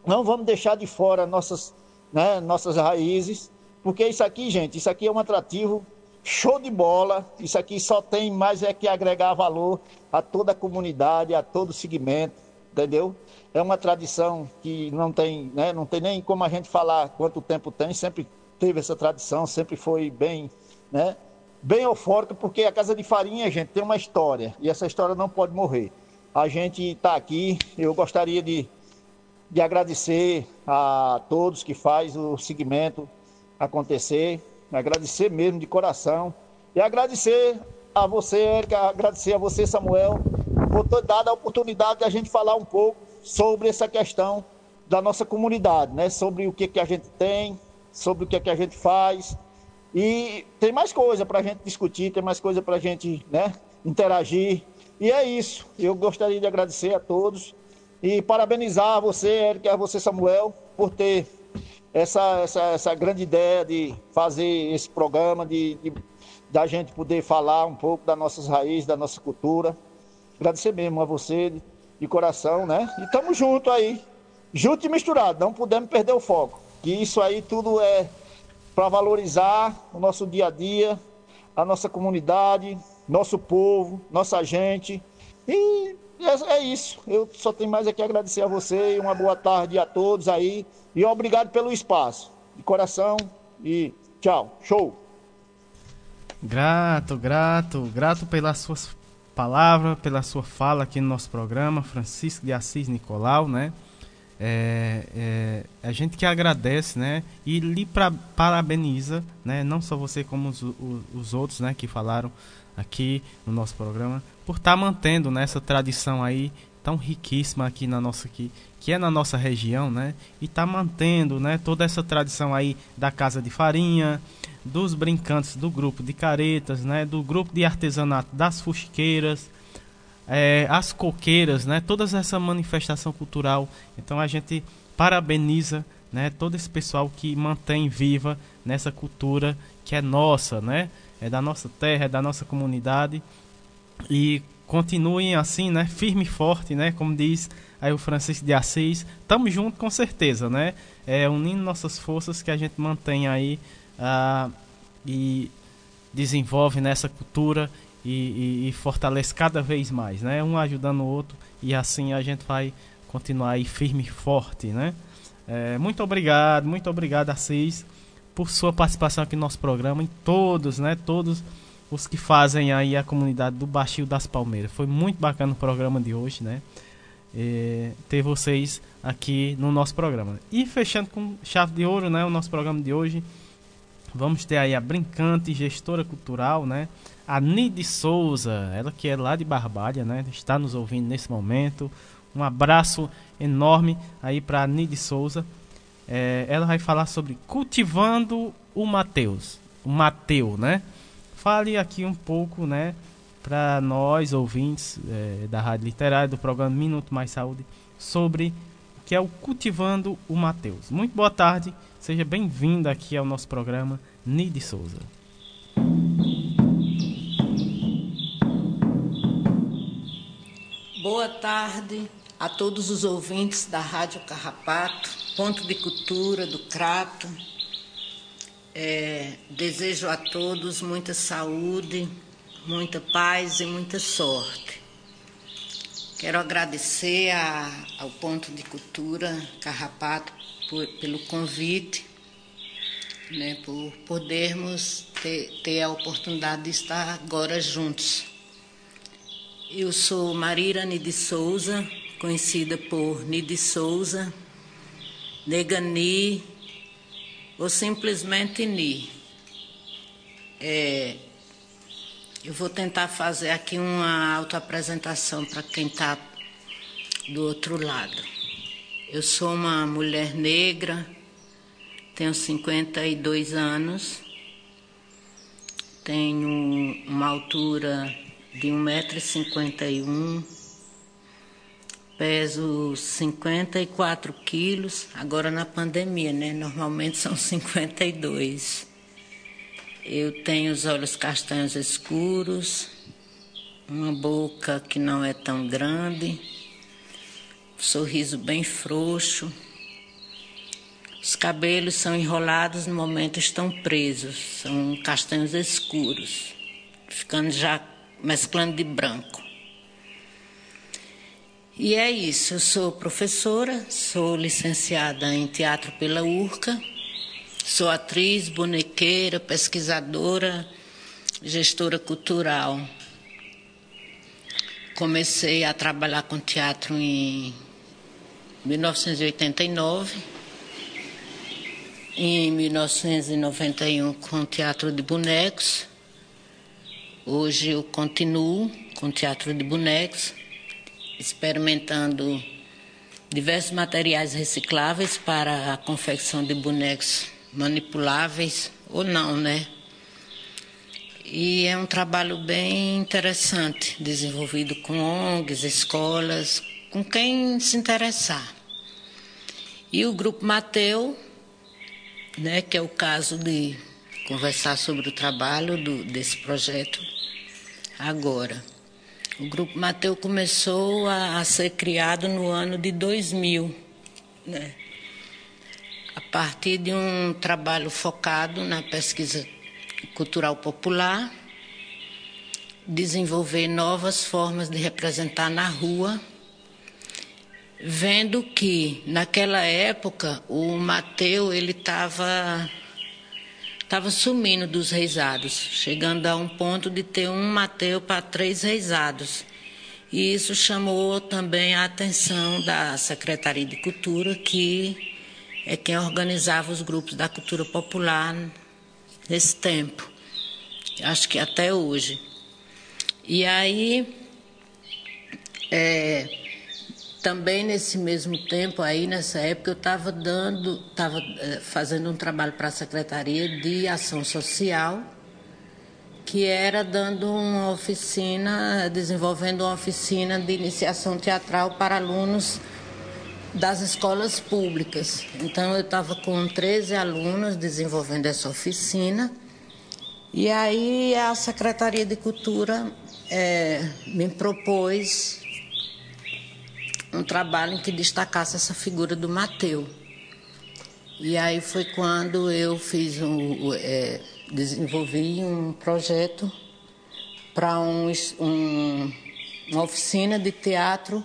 S17: não vamos deixar de fora nossas, né, nossas raízes, porque isso aqui, gente, isso aqui é um atrativo show de bola, isso aqui só tem mais é que agregar valor a toda a comunidade, a todo o segmento, entendeu? É uma tradição que não tem, né, não tem nem como a gente falar quanto tempo tem, sempre teve essa tradição, sempre foi bem, né, bem eufórica, porque a Casa de Farinha, gente, tem uma história, e essa história não pode morrer a gente está aqui. Eu gostaria de, de agradecer a todos que faz o segmento acontecer, agradecer mesmo de coração e agradecer a você, Érica, agradecer a você, Samuel, por ter dado a oportunidade de a gente falar um pouco sobre essa questão da nossa comunidade, né? Sobre o que, que a gente tem, sobre o que, que a gente faz. E tem mais coisa para a gente discutir, tem mais coisa para a gente né, interagir. E é isso. Eu gostaria de agradecer a todos e parabenizar você, Eric, a você, Samuel, por ter essa, essa, essa grande ideia de fazer esse programa, de, de da gente poder falar um pouco das nossas raízes, da nossa cultura. Agradecer mesmo a você de, de coração, né? E estamos juntos aí, junto e misturado, não podemos perder o foco. Que isso aí tudo é para valorizar o nosso dia a dia, a nossa comunidade, nosso povo, nossa gente. E é, é isso. Eu só tenho mais aqui a agradecer a você e uma boa tarde a todos aí. E obrigado pelo espaço. De coração e tchau. Show!
S7: Grato, grato, grato pelas suas palavras, pela sua fala aqui no nosso programa, Francisco de Assis Nicolau, né? É, é, a gente que agradece, né? E lhe pra, parabeniza, né? Não só você como os, os, os, outros, né? Que falaram aqui no nosso programa, por estar tá mantendo né, essa tradição aí tão riquíssima aqui na nossa aqui, que é na nossa região, né? E tá mantendo, né? Toda essa tradição aí da casa de farinha, dos brincantes do grupo de caretas, né? Do grupo de artesanato das fuxiqueiras é, as coqueiras, né? Toda essa manifestação cultural. Então a gente parabeniza, né? Todo esse pessoal que mantém viva nessa cultura que é nossa, né? É da nossa terra, é da nossa comunidade e continuem assim, né? Firme e forte, né? Como diz aí o Francisco de Assis, estamos juntos com certeza, né? É unindo nossas forças que a gente mantém aí uh, e desenvolve nessa cultura e, e, e, fortalece cada vez mais, né? Um ajudando o outro e assim a gente vai continuar aí firme e forte, né? É, muito obrigado, muito obrigado Assis por sua participação aqui no nosso programa, em todos, né? Todos os que fazem aí a comunidade do Baixio das Palmeiras. Foi muito bacana o programa de hoje, né? É, ter vocês aqui no nosso programa. E fechando com chave de ouro, né? O nosso programa de hoje. Vamos ter aí a brincante gestora cultural, né? A Nide Souza, ela que é lá de Barbalha, né? Está nos ouvindo nesse momento. Um abraço enorme aí para Nide Souza. É, ela vai falar sobre cultivando o Mateus, o Mateu, né? Fale aqui um pouco, né, para nós ouvintes é, da Rádio Literária do programa Minuto Mais Saúde sobre o que é o cultivando o Mateus. Muito boa tarde, seja bem-vinda aqui ao nosso programa Nide Souza.
S18: Boa tarde a todos os ouvintes da Rádio Carrapato, Ponto de Cultura do Crato. É, desejo a todos muita saúde, muita paz e muita sorte. Quero agradecer a, ao Ponto de Cultura Carrapato por, pelo convite, né, por podermos ter, ter a oportunidade de estar agora juntos. Eu sou Marira Nidi Souza, conhecida por Nidi Souza, Negani ou simplesmente Ni. É, eu vou tentar fazer aqui uma autoapresentação para quem está do outro lado. Eu sou uma mulher negra, tenho 52 anos, tenho uma altura de 1,51m, peso 54 quilos, agora na pandemia, né? Normalmente são 52. Eu tenho os olhos castanhos escuros, uma boca que não é tão grande, sorriso bem frouxo. Os cabelos são enrolados, no momento estão presos, são castanhos escuros, ficando já mesclando de branco. E é isso, eu sou professora, sou licenciada em teatro pela URCA, sou atriz, bonequeira, pesquisadora, gestora cultural. Comecei a trabalhar com teatro em 1989, em 1991 com teatro de bonecos Hoje eu continuo com teatro de bonecos, experimentando diversos materiais recicláveis para a confecção de bonecos manipuláveis ou não, né? E é um trabalho bem interessante, desenvolvido com ONGs, escolas, com quem se interessar. E o Grupo Mateu né, que é o caso de conversar sobre o trabalho do, desse projeto agora. O Grupo Mateu começou a, a, ser criado no ano de 2000, né? a partir de um trabalho focado na pesquisa cultural popular, desenvolver novas formas de representar na rua, vendo que naquela época o Mateu ele estava estava sumindo dos reisados, chegando a um ponto de ter um Mateu para três reisados. E isso chamou também a atenção da Secretaria de Cultura, que é quem organizava os grupos da cultura popular nesse tempo. Acho que até hoje. E aí, é, também nesse mesmo tempo, aí nessa época, eu estava dando, estava é, fazendo um trabalho para a Secretaria de Ação Social, que era dando uma oficina, desenvolvendo uma oficina de iniciação teatral para alunos das escolas públicas. Então eu estava com 13 alunos desenvolvendo essa oficina. E aí a Secretaria de Cultura é, me propôs um trabalho em que destacasse essa figura do Mateu. E aí foi quando eu fiz um, é, desenvolvi um projeto para um, um, uma oficina de teatro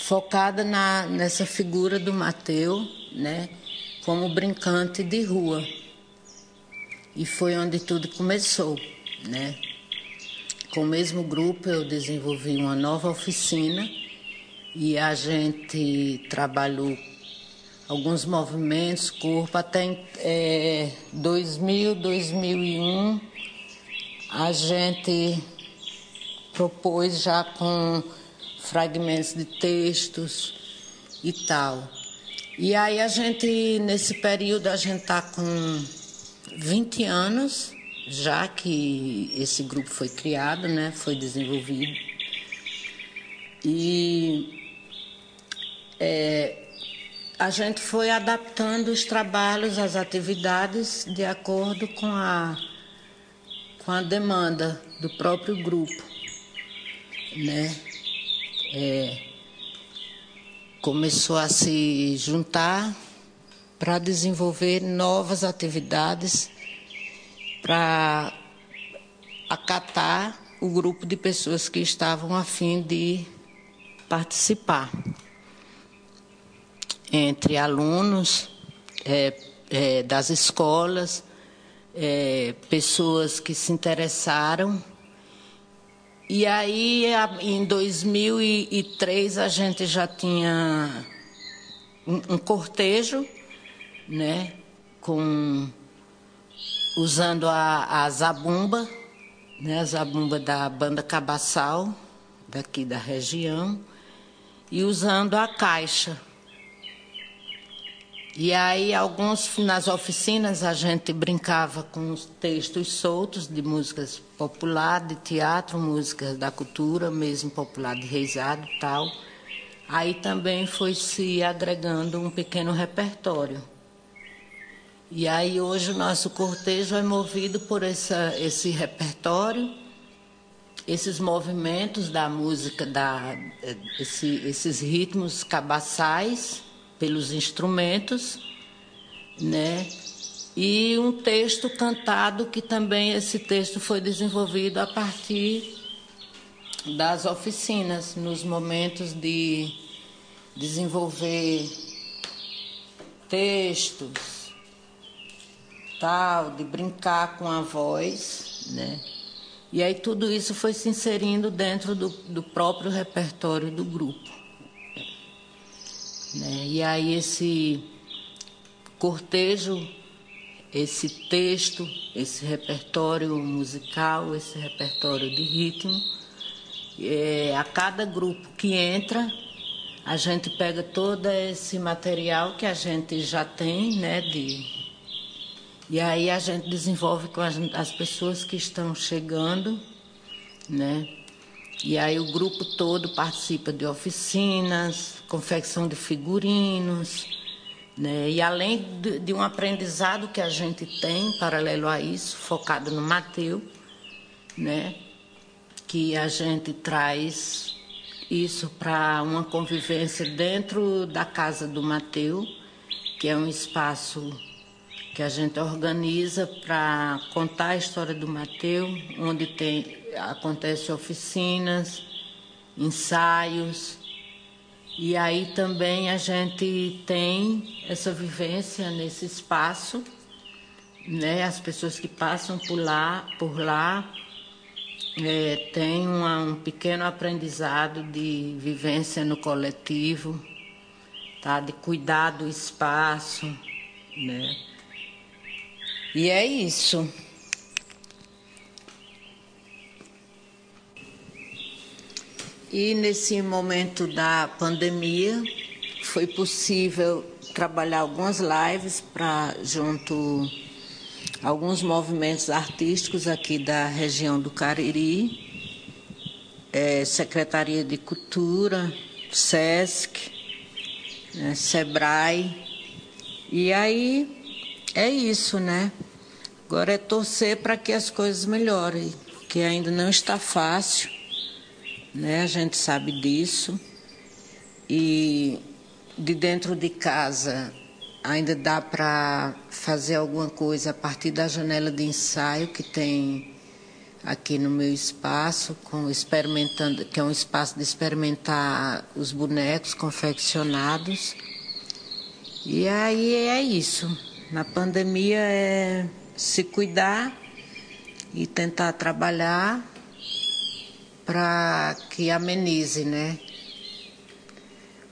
S18: focada na, nessa figura do Mateu, né, como brincante de rua. E foi onde tudo começou, né? Com o mesmo grupo eu desenvolvi uma nova oficina e a gente trabalhou alguns movimentos, corpo, até é, 2000, 2001 a gente propôs já com fragmentos de textos e tal. E aí a gente, nesse período, a gente está com 20 anos, já que esse grupo foi criado, né, foi desenvolvido. E é, a gente foi adaptando os trabalhos, as atividades, de acordo com a, com a demanda do próprio grupo. Né? É, começou a se juntar para desenvolver novas atividades para acatar o grupo de pessoas que estavam a fim de participar entre alunos é, é, das escolas, é, pessoas que se interessaram. E aí, em 2003, a gente já tinha um, um cortejo, né, com usando a, a zabumba, né, a zabumba da banda Cabaçal, daqui da região, e usando a caixa. E aí, alguns nas oficinas a gente brincava com os textos soltos de músicas populares, de teatro, músicas da cultura, mesmo popular de reisado e tal. Aí também foi se agregando um pequeno repertório. E aí hoje o nosso cortejo é movido por essa, esse repertório, esses movimentos da música, da, esse, esses ritmos cabaçais pelos instrumentos, né? E um texto cantado que também esse texto foi desenvolvido a partir das oficinas, nos momentos de desenvolver textos, tal, de brincar com a voz, né? E aí tudo isso foi se inserindo dentro do, do próprio repertório do grupo. Né? E aí esse cortejo, esse texto, esse repertório musical, esse repertório de ritmo, é, a cada grupo que entra, a gente pega todo esse material que a gente já tem, né, de, e aí a gente desenvolve com as, as pessoas que estão chegando, né, e aí o grupo todo participa de oficinas, confecção de figurinos, Né? E além de, de, um aprendizado que a gente tem, paralelo a isso, focado no Mateus, né? que a gente traz isso para uma convivência dentro da casa do Mateus, que é um espaço que a gente organiza para contar a história do Mateus, onde tem acontece oficinas, ensaios, e aí também a gente tem essa vivência nesse espaço, né? As pessoas que passam por lá, por lá é, têm uma, um pequeno aprendizado de vivência no coletivo, tá? De cuidar do espaço, né? E é isso. E nesse momento da pandemia foi possível trabalhar algumas lives para junto alguns movimentos artísticos aqui da região do Cariri, é, Secretaria de Cultura, SESC, né, SEBRAE. E aí é isso, né? Agora é torcer para que as coisas melhorem, que ainda não está fácil né? A gente sabe disso. E de dentro de casa ainda dá para fazer alguma coisa a partir da janela de ensaio que tem aqui no meu espaço, com experimentando, que é um espaço de experimentar os bonecos confeccionados. E aí é isso. Na pandemia é se cuidar e tentar trabalhar para que amenize, né?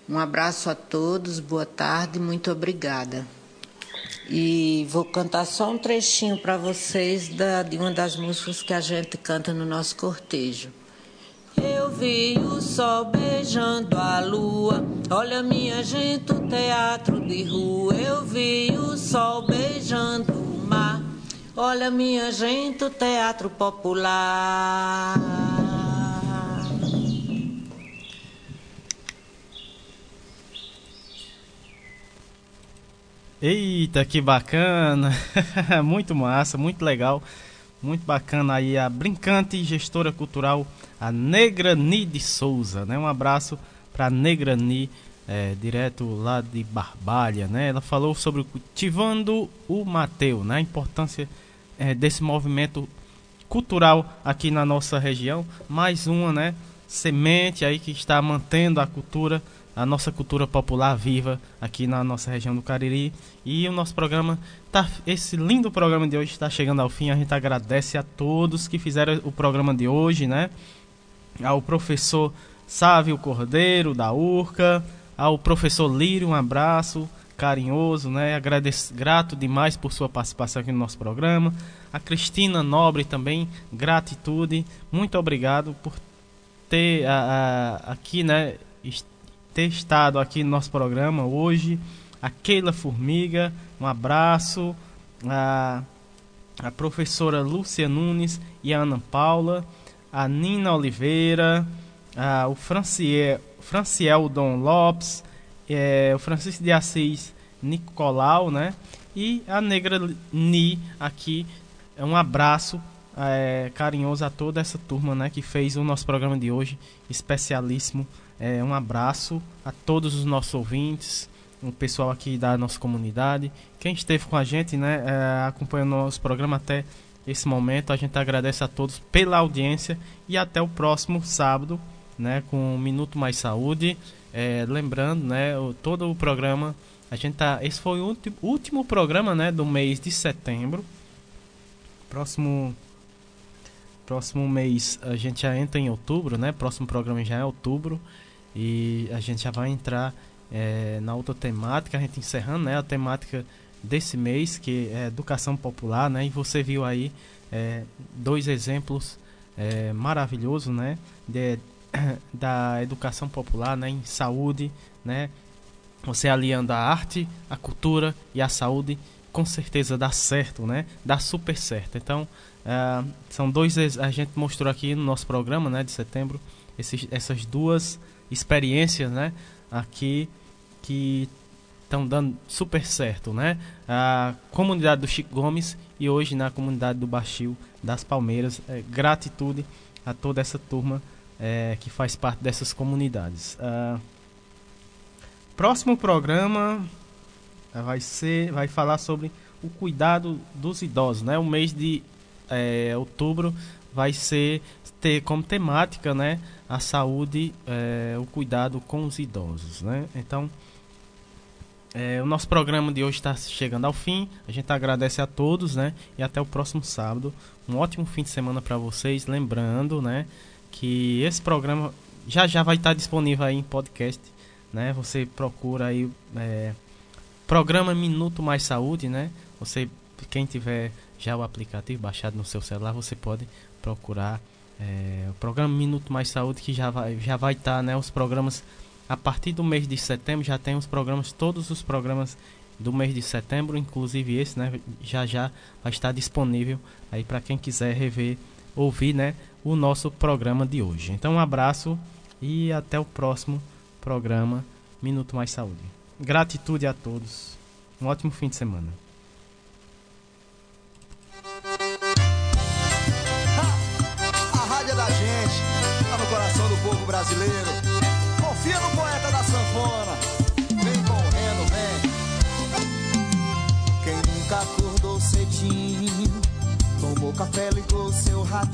S18: Um abraço a todos, boa tarde, muito obrigada. E vou cantar só um trechinho para vocês da, de uma das músicas que a gente canta no nosso cortejo. Eu vi o sol beijando a lua. Olha, minha gente, o teatro de rua. Eu vi o sol beijando o mar. Olha, minha gente, o teatro popular.
S7: Eita, que bacana! muito massa, muito legal, muito bacana aí a brincante gestora cultural, a Negrani de Souza, né? Um abraço para Negrani, é, direto lá de Barbalha, né? Ela falou sobre cultivando o Mateu, né? A importância é, desse movimento cultural aqui na nossa região, mais uma, né? Semente aí que está mantendo a cultura a nossa cultura popular viva aqui na nossa região do Cariri. E o nosso programa, tá, esse lindo programa de hoje está chegando ao fim. A gente agradece a todos que fizeram o programa de hoje, né? Ao professor Sávio Cordeiro, da URCA, ao professor Lírio, um abraço carinhoso, né? Agradeço, grato demais por sua participação aqui no nosso programa. A Cristina Nobre também, gratitude. Muito obrigado por ter a, a, aqui, né? Ter estado aqui no nosso programa hoje. A Keila Formiga, um abraço. A, a professora Lúcia Nunes e a Ana Paula. A Nina Oliveira. A, o Franciel, Franciel Dom Lopes. É, o Francisco de Assis Nicolau, né? E a Negra Ni aqui. Um abraço é, carinhoso a toda essa turma né, que fez o nosso programa de hoje, especialíssimo é, um abraço a todos os nossos ouvintes, o pessoal aqui da nossa comunidade. Quem esteve com a gente, né, é, acompanhando nosso programa até esse momento, a gente agradece a todos pela audiência e até o próximo sábado, né, com um Minuto Mais Saúde. É, lembrando, né, o, todo o programa, a gente tá, esse foi o último programa, né, do mês de setembro. Próximo próximo mês a gente já entra em outubro, né? Próximo programa já é outubro. E a gente já vai entrar é, na outra temática, a gente encerrando né, a temática desse mês, que é educação popular, né? E você viu aí é, dois exemplos é, maravilhosos, né? De, da educação popular, né? Em saúde, né? Você aliando a arte, a cultura e a saúde, com certeza dá certo, né? Dá super certo. Então, uh, são dois a gente mostrou aqui no nosso programa, né? De setembro, esses, essas duas experiências, né? Aqui que estão dando super certo, né? A comunidade do Chico Gomes e hoje na comunidade do Baixio das Palmeiras. É, gratitude a toda essa turma é, que faz parte dessas comunidades. Uh, próximo programa vai ser, vai falar sobre o cuidado dos idosos, né? O mês de é, outubro vai ser ter como temática, né, a saúde, é, o cuidado com os idosos, né? Então, é, o nosso programa de hoje está chegando ao fim. A gente agradece a todos, né? E até o próximo sábado. Um ótimo fim de semana para vocês. Lembrando, né, que esse programa já já vai estar disponível aí em podcast, né? Você procura aí é, programa Minuto Mais Saúde, né? Você quem tiver já o aplicativo baixado no seu celular, você pode procurar é, o programa Minuto Mais Saúde que já vai já vai estar, tá, né? Os programas a partir do mês de setembro já tem os programas, todos os programas do mês de setembro, inclusive esse, né? Já já vai estar disponível aí para quem quiser rever, ouvir, né? O nosso programa de hoje. Então um abraço e até o próximo programa Minuto Mais Saúde. Gratitude a todos. Um ótimo fim de semana.
S5: Brasileiro. Confia no poeta da sanfona. Vem correndo, vem. Quem nunca acordou cedinho, tomou café, ligou seu ratinho.